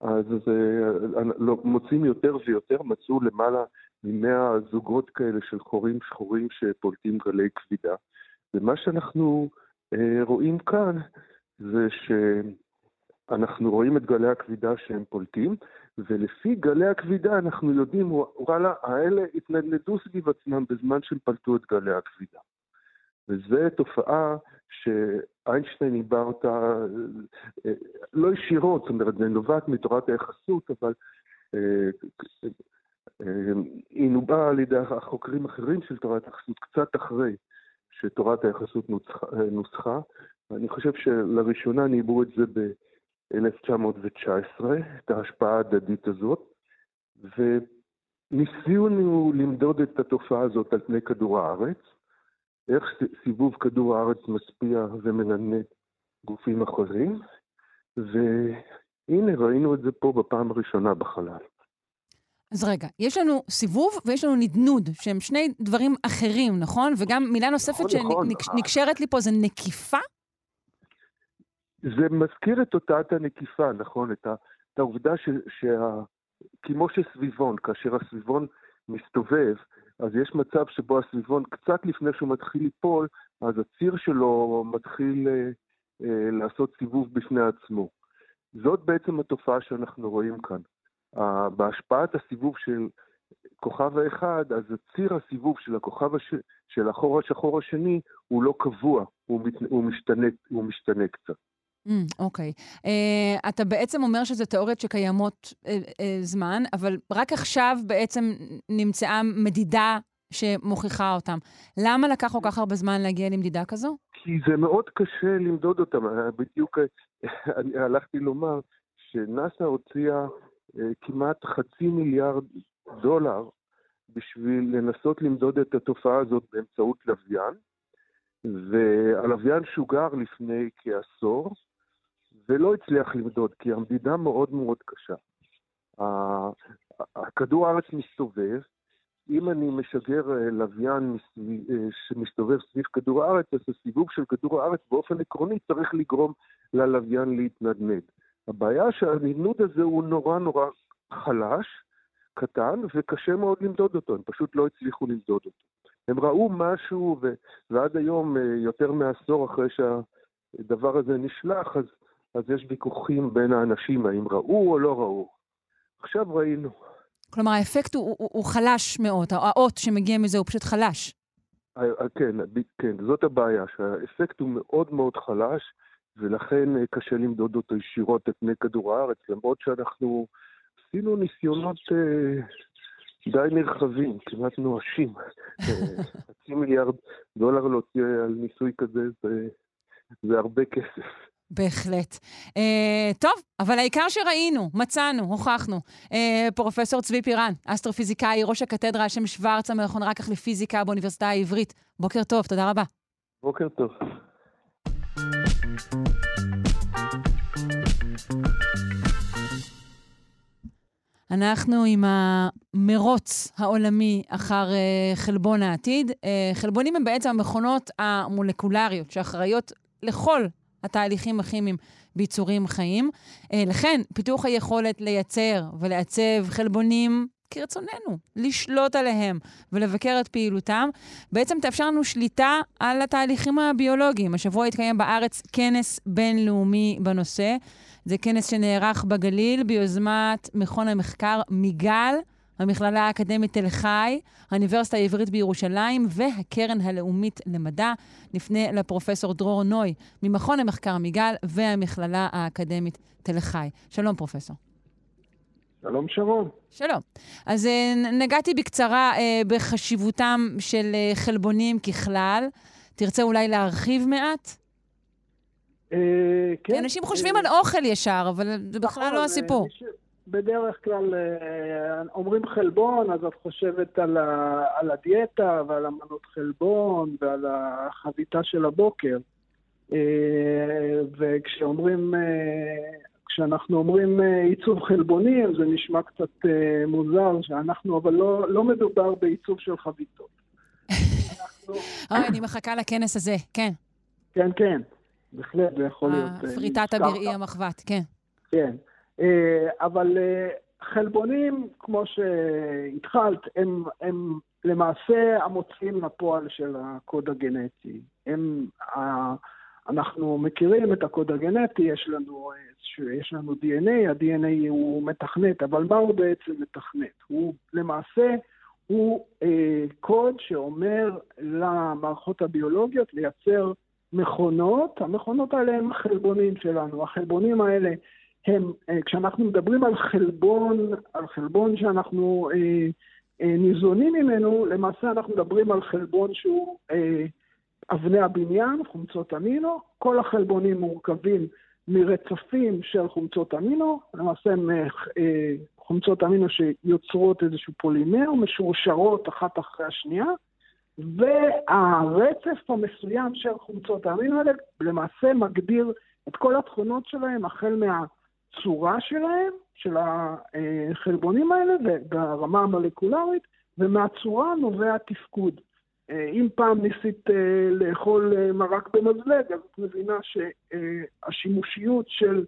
אז אה, לא, מוצאים יותר ויותר, מצאו למעלה ממאה זוגות כאלה של חורים שחורים שפולטים גלי כבידה. ומה שאנחנו אה, רואים כאן זה שאנחנו רואים את גלי הכבידה שהם פולטים, ולפי גלי הכבידה אנחנו יודעים, וואלה, האלה התנדנדו סביב עצמם בזמן שהם פלטו את גלי הכבידה. וזו תופעה שאיינשטיין ניבא אותה לא ישירות, זאת אומרת, זה נובעת מתורת היחסות, אבל אה, אה, היא נובעה על ידי החוקרים האחרים של תורת היחסות קצת אחרי שתורת היחסות אה, נוסחה. אני חושב שלראשונה ניבאו את זה ב-1919, את ההשפעה ההדדית הזאת, וניסינו למדוד את התופעה הזאת על פני כדור הארץ, איך סיבוב כדור הארץ משפיע ומנדנד גופים אחרים, והנה ראינו את זה פה בפעם הראשונה בחלל. אז רגע, יש לנו סיבוב ויש לנו נדנוד, שהם שני דברים אחרים, נכון? וגם מילה נוספת נכון, נכון. שנקשרת לי פה זה נקיפה? זה מזכיר את תוצאת הנקיפה, נכון? את, ה, את העובדה ש, שה... כמו שסביבון, כאשר הסביבון מסתובב, אז יש מצב שבו הסביבון, קצת לפני שהוא מתחיל ליפול, אז הציר שלו מתחיל אה, אה, לעשות סיבוב בפני עצמו. זאת בעצם התופעה שאנחנו רואים כאן. אה, בהשפעת הסיבוב של הכוכב האחד, אז ציר הסיבוב של הכוכב הש... של החור השחור השני הוא לא קבוע, הוא, מת... הוא, משתנה, הוא משתנה קצת. Mm, אוקיי. Uh, אתה בעצם אומר שזה תיאוריות שקיימות uh, uh, זמן, אבל רק עכשיו בעצם נמצאה מדידה שמוכיחה אותם. למה לקח כל כך הרבה זמן להגיע למדידה כזו? כי זה מאוד קשה למדוד אותם. בדיוק אני הלכתי לומר שנאס"א הוציאה אה, כמעט חצי מיליארד דולר בשביל לנסות למדוד את התופעה הזאת באמצעות לוויין, והלוויין שוגר לפני כעשור, ולא הצליח למדוד, כי המדידה מאוד מאוד קשה. הכדור הארץ מסתובב, אם אני משגר אה, לוויין אה, שמסתובב סביב כדור הארץ, אז הסיבוב של כדור הארץ באופן עקרוני צריך לגרום ללוויין להתנדנד. הבעיה שהנדנוד הזה הוא נורא נורא חלש, קטן, וקשה מאוד למדוד אותו, הם פשוט לא הצליחו למדוד אותו. הם ראו משהו, ו... ועד היום, אה, יותר מעשור אחרי שהדבר הזה נשלח, אז, אז יש ויכוחים בין האנשים האם ראו או לא ראו. עכשיו ראינו. כלומר, האפקט הוא, הוא, הוא חלש מאוד, האות שמגיע מזה הוא פשוט חלש. כן, כן, זאת הבעיה, שהאפקט הוא מאוד מאוד חלש, ולכן אה, קשה למדוד אותו ישירות את פני כדור הארץ, למרות שאנחנו עשינו ניסיונות אה, די נרחבים, כמעט נואשים. אה, חצי מיליארד דולר להוציא על ניסוי כזה זה, זה הרבה כסף. בהחלט. Uh, טוב, אבל העיקר שראינו, מצאנו, הוכחנו. Uh, פרופסור צבי פירן, אסטרופיזיקאי, ראש הקתדרה על שם שוורץ, המכון רק כך לפיזיקה באוניברסיטה העברית. בוקר טוב, תודה רבה. בוקר טוב. אנחנו עם המרוץ העולמי אחר uh, חלבון העתיד. Uh, חלבונים הם בעצם המכונות המולקולריות שאחראיות לכל התהליכים הכימיים ביצורים חיים. אה, לכן, פיתוח היכולת לייצר ולעצב חלבונים כרצוננו, לשלוט עליהם ולבקר את פעילותם, בעצם תאפשר לנו שליטה על התהליכים הביולוגיים. השבוע התקיים בארץ כנס בינלאומי בנושא. זה כנס שנערך בגליל ביוזמת מכון המחקר מיגל. המכללה האקדמית תל חי, האוניברסיטה העברית בירושלים והקרן הלאומית למדע. נפנה לפרופסור דרור נוי ממכון המחקר מיגל והמכללה האקדמית תל חי. שלום, פרופסור. שלום שרון. שלום. אז אה, נגעתי בקצרה אה, בחשיבותם של אה, חלבונים ככלל. תרצה אולי להרחיב מעט? כן. אנשים חושבים על אוכל ישר, אבל זה בכלל נכון, לא הסיפור. בדרך כלל אה, אומרים חלבון, אז את חושבת על, ה, על הדיאטה ועל המנות חלבון ועל החביתה של הבוקר. אה, וכשאומרים, אה, כשאנחנו אומרים עיצוב חלבונים, זה נשמע קצת מוזר, שאנחנו, אבל לא, לא מדובר בעיצוב של חביתות. אוי, אני מחכה לכנס הזה, כן. כן, כן, בהחלט, זה יכול להיות... פריטת הבראי המחבת, כן. כן. אה, אבל אה, חלבונים, כמו שהתחלת, הם, הם למעשה המוציאים לפועל של הקוד הגנטי. הם, אנחנו מכירים את הקוד הגנטי, יש לנו, יש לנו DNA, ה-DNA הוא מתכנת, אבל מה הוא בעצם מתכנת? הוא למעשה, הוא אה, קוד שאומר למערכות הביולוגיות לייצר מכונות, המכונות האלה הם החלבונים שלנו. החלבונים האלה הם, אה, כשאנחנו מדברים על חלבון, על חלבון שאנחנו אה, אה, ניזונים ממנו, למעשה אנחנו מדברים על חלבון שהוא אה, אבני הבניין, חומצות אמינו. כל החלבונים מורכבים מרצפים של חומצות אמינו, למעשה הם אה, אה חומצות אמינו שיוצרות איזשהו פולימר, משורשרות אחת אחרי השנייה, והרצף המסוים של חומצות האמינו האלה למעשה מגדיר את כל התכונות שלהם, החל מה... הצורה שלהם, של החלבונים האלה, ברמה המולקולרית, ומהצורה נובע תפקוד. אה, אם פעם ניסית אה, לאכול אה, מרק במזלג, אז את מבינה שהשימושיות של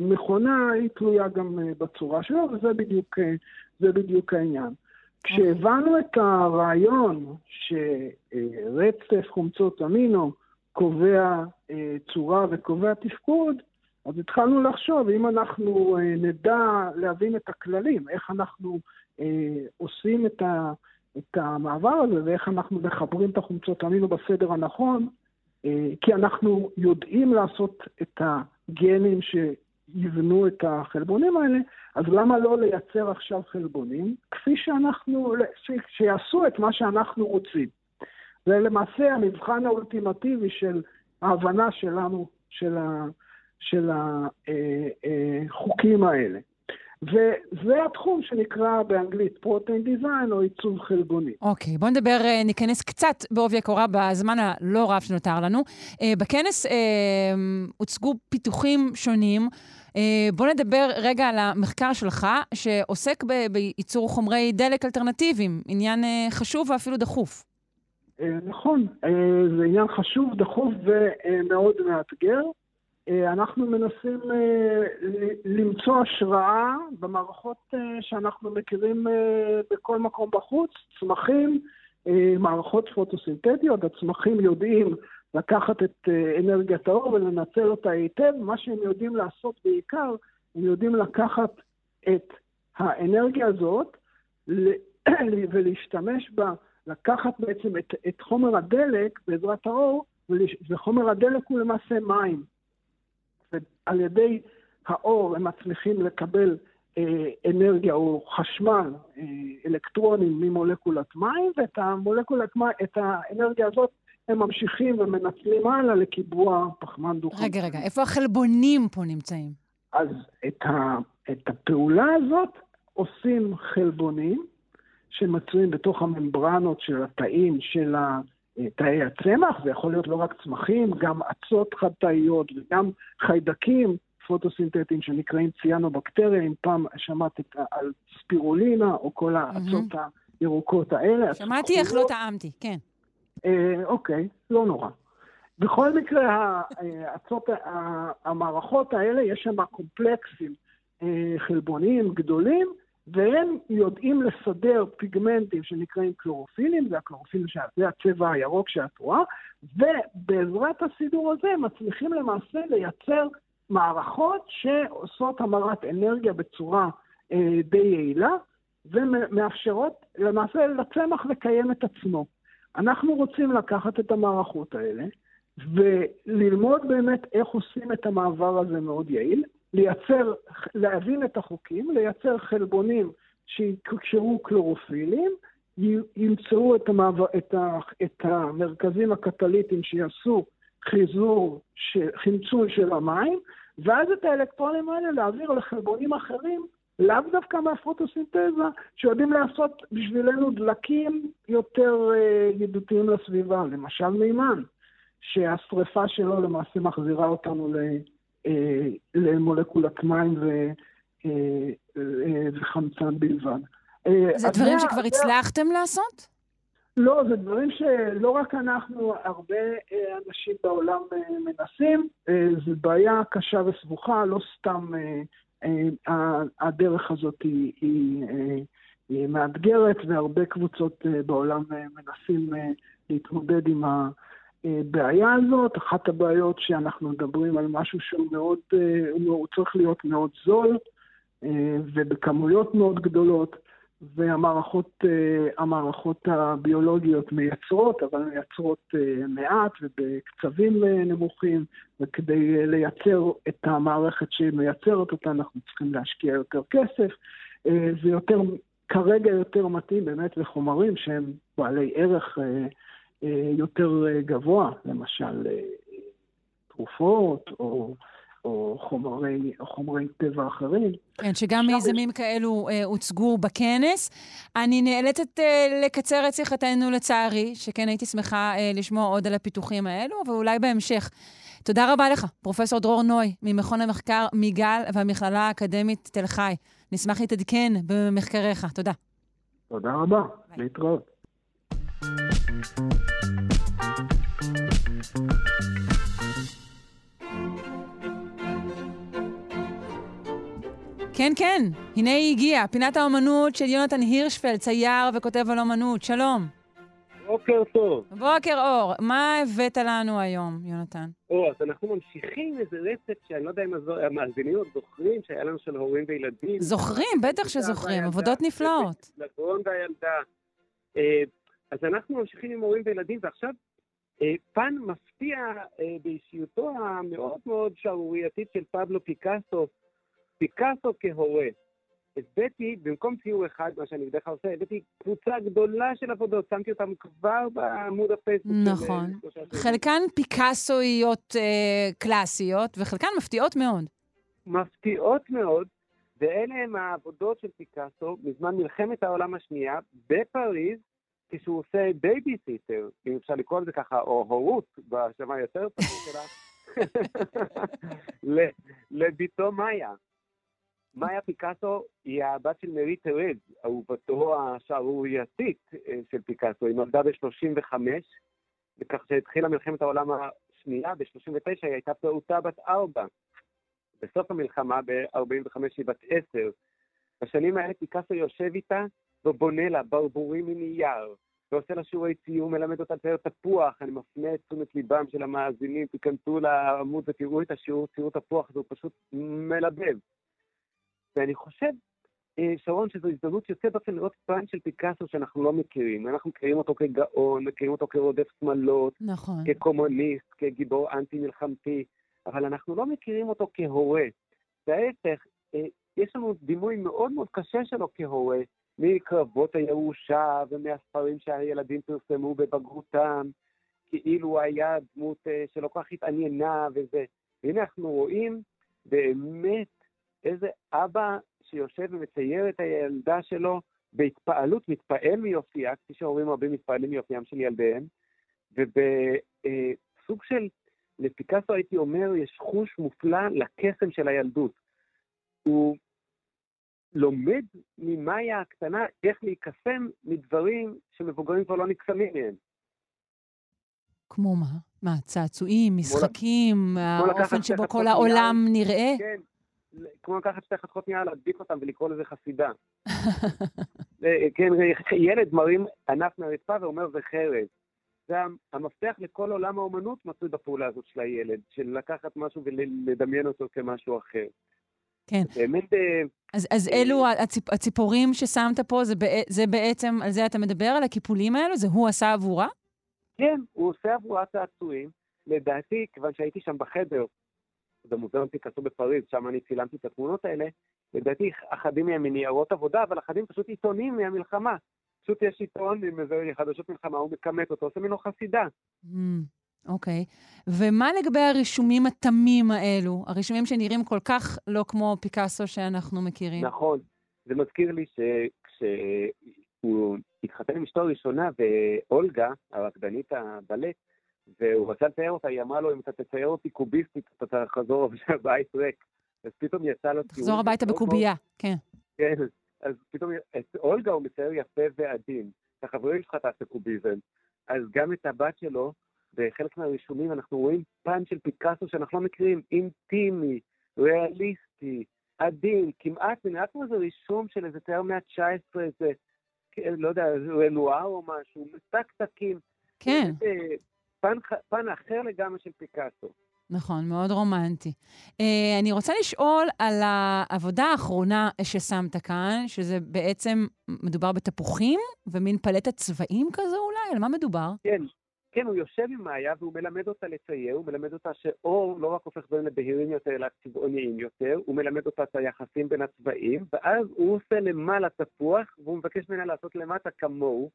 מכונה היא תלויה גם בצורה שלו, וזה בדיוק, בדיוק העניין. כשהבנו את הרעיון שרצף חומצות אמינו קובע צורה וקובע תפקוד, אז התחלנו לחשוב, אם אנחנו אה, נדע להבין את הכללים, איך אנחנו אה, עושים את, ה, את המעבר הזה ואיך אנחנו מחברים את החומצות אמינו בסדר הנכון, אה, כי אנחנו יודעים לעשות את הגנים שיבנו את החלבונים האלה, אז למה לא לייצר עכשיו חלבונים כפי שאנחנו, שיעשו את מה שאנחנו רוצים. זה למעשה המבחן האולטימטיבי של ההבנה שלנו של, ה, של החוקים האלה. וזה התחום שנקרא באנגלית פרוטאין דיזיין או עיצוב חלבוני. אוקיי, בואו נדבר, אה, ניכנס קצת בעובי הקורה בזמן הלא רב שנותר לנו. אה, בכנס אה, הוצגו פיתוחים שונים. אה, בואו נדבר רגע על המחקר שלך, שעוסק ב- בייצור חומרי דלק אלטרנטיביים, עניין אה, חשוב ואפילו דחוף. אה, נכון, אה, זה עניין חשוב, דחוף ומאוד מאתגר. אה, אנחנו מנסים אה, למצוא השראה במערכות אה, שאנחנו מכירים בכל מקום בחוץ, צמחים, מערכות פוטוסינתטיות, הצמחים יודעים לקחת את אנרגיית האור ולנצל אותה היטב, מה שהם יודעים לעשות בעיקר, הם יודעים לקחת את האנרגיה הזאת ולהשתמש בה, לקחת בעצם את, את חומר הדלק בעזרת האור, וחומר הדלק הוא למעשה מים. ועל ידי האור הם מצליחים לקבל אה, אנרגיה או חשמל, אה, אלקטרונים ממולקולת מים, ואת המולקולת מים, את האנרגיה הזאת הם ממשיכים ומנצלים הלאה לקיבוע פחמן דו-חמצני. רגע, רגע, איפה החלבונים פה נמצאים? אז את, ה, את הפעולה הזאת עושים חלבונים שמצויים בתוך הממברנות של התאים של ה- תאי הצמח, זה יכול להיות לא רק צמחים, גם אצות חד-תאיות וגם חיידקים פוטוסינתטיים שנקראים ציאנובקטריה, אם פעם שמעת על ספירולינה או כל האצות הירוקות האלה. שמעתי איך לא טעמתי, כן. אה, אוקיי, לא נורא. בכל מקרה, ה- אה, המערכות האלה, יש שם קומפלקסים אה, חלבוניים גדולים, והם יודעים לסדר פיגמנטים שנקראים קלורופילים, זה הקלורופילים, שה- זה הצבע הירוק שאת רואה, ובעזרת הסידור הזה הם מצליחים למעשה לייצר מערכות שעושות המרת אנרגיה בצורה אה, די יעילה, ומאפשרות למעשה לצמח לקיים את עצמו. אנחנו רוצים לקחת את המערכות האלה וללמוד באמת איך עושים את המעבר הזה מאוד יעיל, לייצר, להבין את החוקים, לייצר חלבונים שיקשרו קלורופילים, ימצאו את, המעבר, את, ה, את המרכזים הקטליטיים שיעשו חיזור, חמצון של המים, ואז את האלקטרונים האלה להעביר לחלבונים אחרים, לאו דווקא מהפוטוסינתזה, שיודעים לעשות בשבילנו דלקים יותר אה, ידידותיים לסביבה, למשל מימן, שהשריפה שלו למעשה מחזירה אותנו ל, למולקולת מים ו, אה, אה, וחמצן בלבד. אה, זה דברים שכבר הצלחתם לעשות? לא, זה דברים שלא רק אנחנו, הרבה אה, אנשים בעולם אה, מנסים. אה, זו בעיה קשה וסבוכה, לא סתם אה, אה, ה- הדרך הזאת היא, היא, אה, היא מאתגרת, והרבה קבוצות אה, בעולם אה, מנסים אה, להתמודד עם הבעיה הזאת. אחת הבעיות שאנחנו מדברים על משהו שהוא מאוד, אה, הוא צריך להיות מאוד זול אה, ובכמויות מאוד גדולות. והמערכות אה, המערכות הביולוגיות מייצרות, אבל מייצרות אה, מעט ובקצבים אה, נמוכים, וכדי אה, לייצר את המערכת שמייצרת אותה אנחנו צריכים להשקיע יותר כסף. אה, זה יותר, כרגע יותר מתאים באמת לחומרים שהם בעלי ערך אה, אה, יותר אה, גבוה, למשל אה, תרופות או... או חומרי, חומרי טבע אחרים. כן, שגם מיזמים כאלו אה, הוצגו בכנס. אני נאלצת אה, לקצר את שיחתנו לצערי, שכן הייתי שמחה אה, לשמוע עוד על הפיתוחים האלו, אבל אולי בהמשך. תודה רבה לך, פרופ' דרור נוי, ממכון המחקר מיגל והמכללה האקדמית תל חי. נשמח להתעדכן במחקריך. תודה. תודה רבה, להתראות. כן, כן, הנה היא הגיעה, פינת האומנות של יונתן הירשפלד, צייר וכותב על אומנות. שלום. בוקר טוב. בוקר אור, מה הבאת לנו היום, יונתן? או, אז אנחנו ממשיכים איזה רצף שאני לא יודע אם הזו- המאזינים עוד זוכרים, שהיה לנו של הורים וילדים. זוכרים, בטח שזוכרים, עבודות נפלאות. לגרון והילדה. אה, אז אנחנו ממשיכים עם הורים וילדים, ועכשיו פן מפתיע אה, באישיותו המאוד מאוד שערורייתית של פבלו פיקאסו, פיקאסו כהורה. הבאתי, במקום ציור אחד, מה שאני בדרך כלל עושה, הבאתי קבוצה גדולה של עבודות, שמתי אותן כבר בעמוד הפייסבוק. אה, נכון. חלקן פיקאסואיות אה, קלאסיות, וחלקן מפתיעות מאוד. מפתיעות מאוד, ואלה הם העבודות של פיקאסו בזמן מלחמת העולם השנייה בפריז, כשהוא עושה בייביסיטר, אם אפשר לקרוא לזה ככה, או הורות, בשם היותר פשוט שלה, לבתו מאיה. מאיה פיקאסו היא הבת של מרי טרז, אהובתו השערורייתית אה, של פיקאסו. היא נולדה ב-35, וכך שהתחילה מלחמת העולם השנייה, ב-39 היא הייתה פעוטה בת ארבע. בסוף המלחמה, ב-45 היא בת עשר. בשנים האלה פיקאסו יושב איתה ובונה לה ברבורים מנייר, ועושה לה שיעורי ציור, מלמד אותה לצייר תפוח. אני מפנה את תשומת ליבם של המאזינים, תיכנסו לעמוד ותראו את השיעור ציור תפוח, זה פשוט מלבב. ואני חושב, אה, שרון, שזו הזדמנות יוצאת דופן לראות פן של פיקאסו שאנחנו לא מכירים. אנחנו מכירים אותו כגאון, מכירים אותו כרודף שמאלות, נכון. כקומוניסט, כגיבור אנטי-מלחמתי, אבל אנחנו לא מכירים אותו כהורה. וההפך, אה, יש לנו דימוי מאוד מאוד קשה שלו כהורה, מקרבות הירושה ומהספרים שהילדים פרסמו בבגרותם, כאילו היה דמות אה, שלא כל כך התעניינה וזה. והנה אנחנו רואים באמת איזה אבא שיושב ומצייר את הילדה שלו בהתפעלות, מתפעל מיופייה, כפי שהורים רבים מתפעלים מיופיים של ילדיהם, ובסוג של, לפיקאסו הייתי אומר, יש חוש מופלא לקסם של הילדות. הוא לומד ממאיה הקטנה איך להיקסם מדברים שמבוגרים כבר לא נקסמים מהם. כמו מה? מה, צעצועים, משחקים, האופן שבו כל. העולם נראה? כן, כמו לקחת שתי חתיכות נייר, להדביק אותם ולקרוא לזה חסידה. אה, כן, ילד מרים ענף מהרצפה ואומר זה חרב. זה המפתח לכל עולם האומנות מצוי בפעולה הזאת של הילד, של לקחת משהו ולדמיין אותו כמשהו אחר. כן. באמת, אה, אז, אז אלו הציפ, הציפורים ששמת פה, זה, זה בעצם, על זה אתה מדבר, על הקיפולים האלו? זה הוא עשה עבורה? כן, הוא עושה עבורה צעצועים. לדעתי, כיוון שהייתי שם בחדר, במוזיאון פיקאסו בפריז, שם אני צילמתי את התמונות האלה, לדעתי אחדים מהם מניירות עבודה, אבל אחדים פשוט עיתונים מהמלחמה. פשוט יש עיתון עם איזה חדשות מלחמה, הוא מכמת אותו, עושה ממנו חסידה. Mm, אוקיי. ומה לגבי הרישומים התמים האלו? הרישומים שנראים כל כך לא כמו פיקאסו שאנחנו מכירים. נכון. זה מזכיר לי שכשהוא התחתן עם אשתו הראשונה, ואולגה, הרקדנית הבלט, והוא רצה לצייר אותה, היא אמרה לו, אם אתה תצייר אותי קוביסטית, אתה תחזור שהבית ריק. אז פתאום יצא לו ציור... תחזור הביתה בקובייה, כן. כן, אז פתאום את אולגה הוא מצייר יפה ועדין. את החברים שלך תעשה קוביזם. אז גם את הבת שלו, בחלק מהרישומים אנחנו רואים פן של פיקאסו שאנחנו לא מכירים, אינטימי, ריאליסטי, עדין, כמעט, נראה כמו איזה רישום של איזה תיאר מאה ה-19, איזה, כן, לא יודע, רנואר או משהו, טקטקים. כן. באמת, אה, פן, פן אחר לגמרי של פיקאסו. נכון, מאוד רומנטי. Uh, אני רוצה לשאול על העבודה האחרונה ששמת כאן, שזה בעצם, מדובר בתפוחים ומין פלטת צבעים כזו אולי? על מה מדובר? כן, כן, הוא יושב עם מאיה והוא מלמד אותה לצייר, הוא מלמד אותה שאור לא רק הופך דברים לבהירים יותר, אלא צבעוניים יותר, הוא מלמד אותה את היחסים בין הצבעים, ואז הוא עושה למעלה תפוח, והוא מבקש ממנה לעשות למטה כמוהו,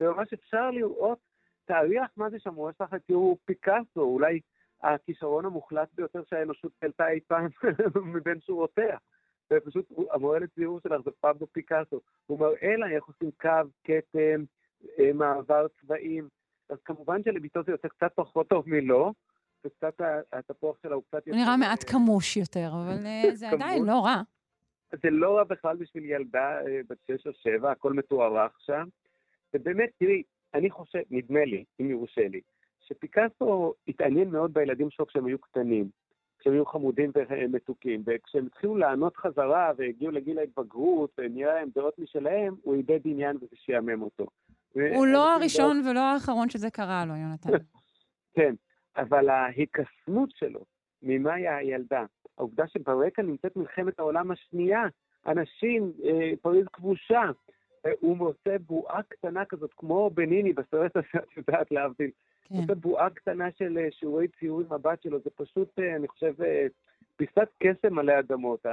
וממש אפשר לראות, תאריך מה זה שם, הוא עושה לך תראו פיקאסו, אולי הכישרון המוחלט ביותר שהאנושות העלתה אי פעם מבין שורותיה. ופשוט המורה לציור שלך זה פבלו פיקאסו. הוא מראה לה איך עושים קו, כתם, אה, מעבר צבעים. אז כמובן שלביתו זה יוצא קצת פחות טוב מלא, וקצת התפוח שלה הוא קצת הוא נראה מעט כמוש יותר, אבל אה, זה עדיין. לא רע. זה לא רע בכלל בשביל ילדה אה, בת שש או שבע, הכל מתוארך שם. ובאמת, תראי, אני חושב, נדמה לי, אם יורשה לי, שפיקאסו התעניין מאוד בילדים שלו כשהם היו קטנים, כשהם היו חמודים ומתוקים, וכשהם התחילו לענות חזרה והגיעו לגיל ההתבגרות ונראה להם דעות משלהם, הוא איבד עניין וזה שיאמם אותו. הוא לא הראשון ולא האחרון שזה קרה לו, יונתן. כן, אבל ההיקסמות שלו ממאיה הילדה, העובדה שברקע נמצאת מלחמת העולם השנייה, אנשים, אה, פריז כבושה, אה, הוא מוצא בועה קטנה כזאת, כמו בניני בסרט הזה, את יודעת להבדיל. כן. מוצא בועה קטנה של אה, שיעורי ציור עם הבת שלו, זה פשוט, אני חושב, פיסת קסם עלי אדמות,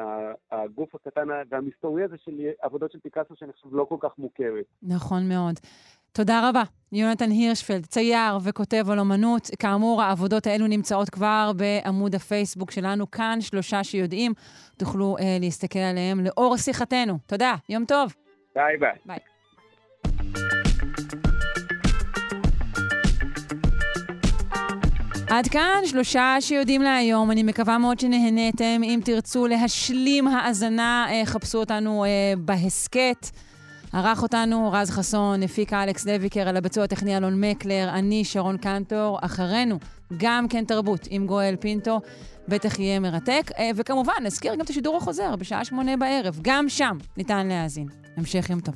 הגוף הקטן והמסתורי הזה של עבודות של פיקאסו, שאני חושב לא כל כך מוכרת. נכון מאוד. תודה רבה. יונתן הירשפלד, צייר וכותב על אומנות. כאמור, העבודות האלו נמצאות כבר בעמוד הפייסבוק שלנו, כאן שלושה שיודעים. תוכלו אה, להסתכל עליהם לאור שיחתנו. תודה, יום טוב. ביי ביי. ביי. עד כאן שלושה שיודעים להיום. אני מקווה מאוד שנהניתם. אם תרצו להשלים האזנה, אה, חפשו אותנו אה, בהסכת. ערך אותנו רז חסון, הפיקה אלכס לויקר, על הביצוע הטכני אלון מקלר, אני שרון קנטור, אחרינו גם כן תרבות עם גואל פינטו, בטח יהיה מרתק. אה, וכמובן, נזכיר גם את השידור החוזר בשעה שמונה בערב, גם שם ניתן להאזין. המשך יום טוב.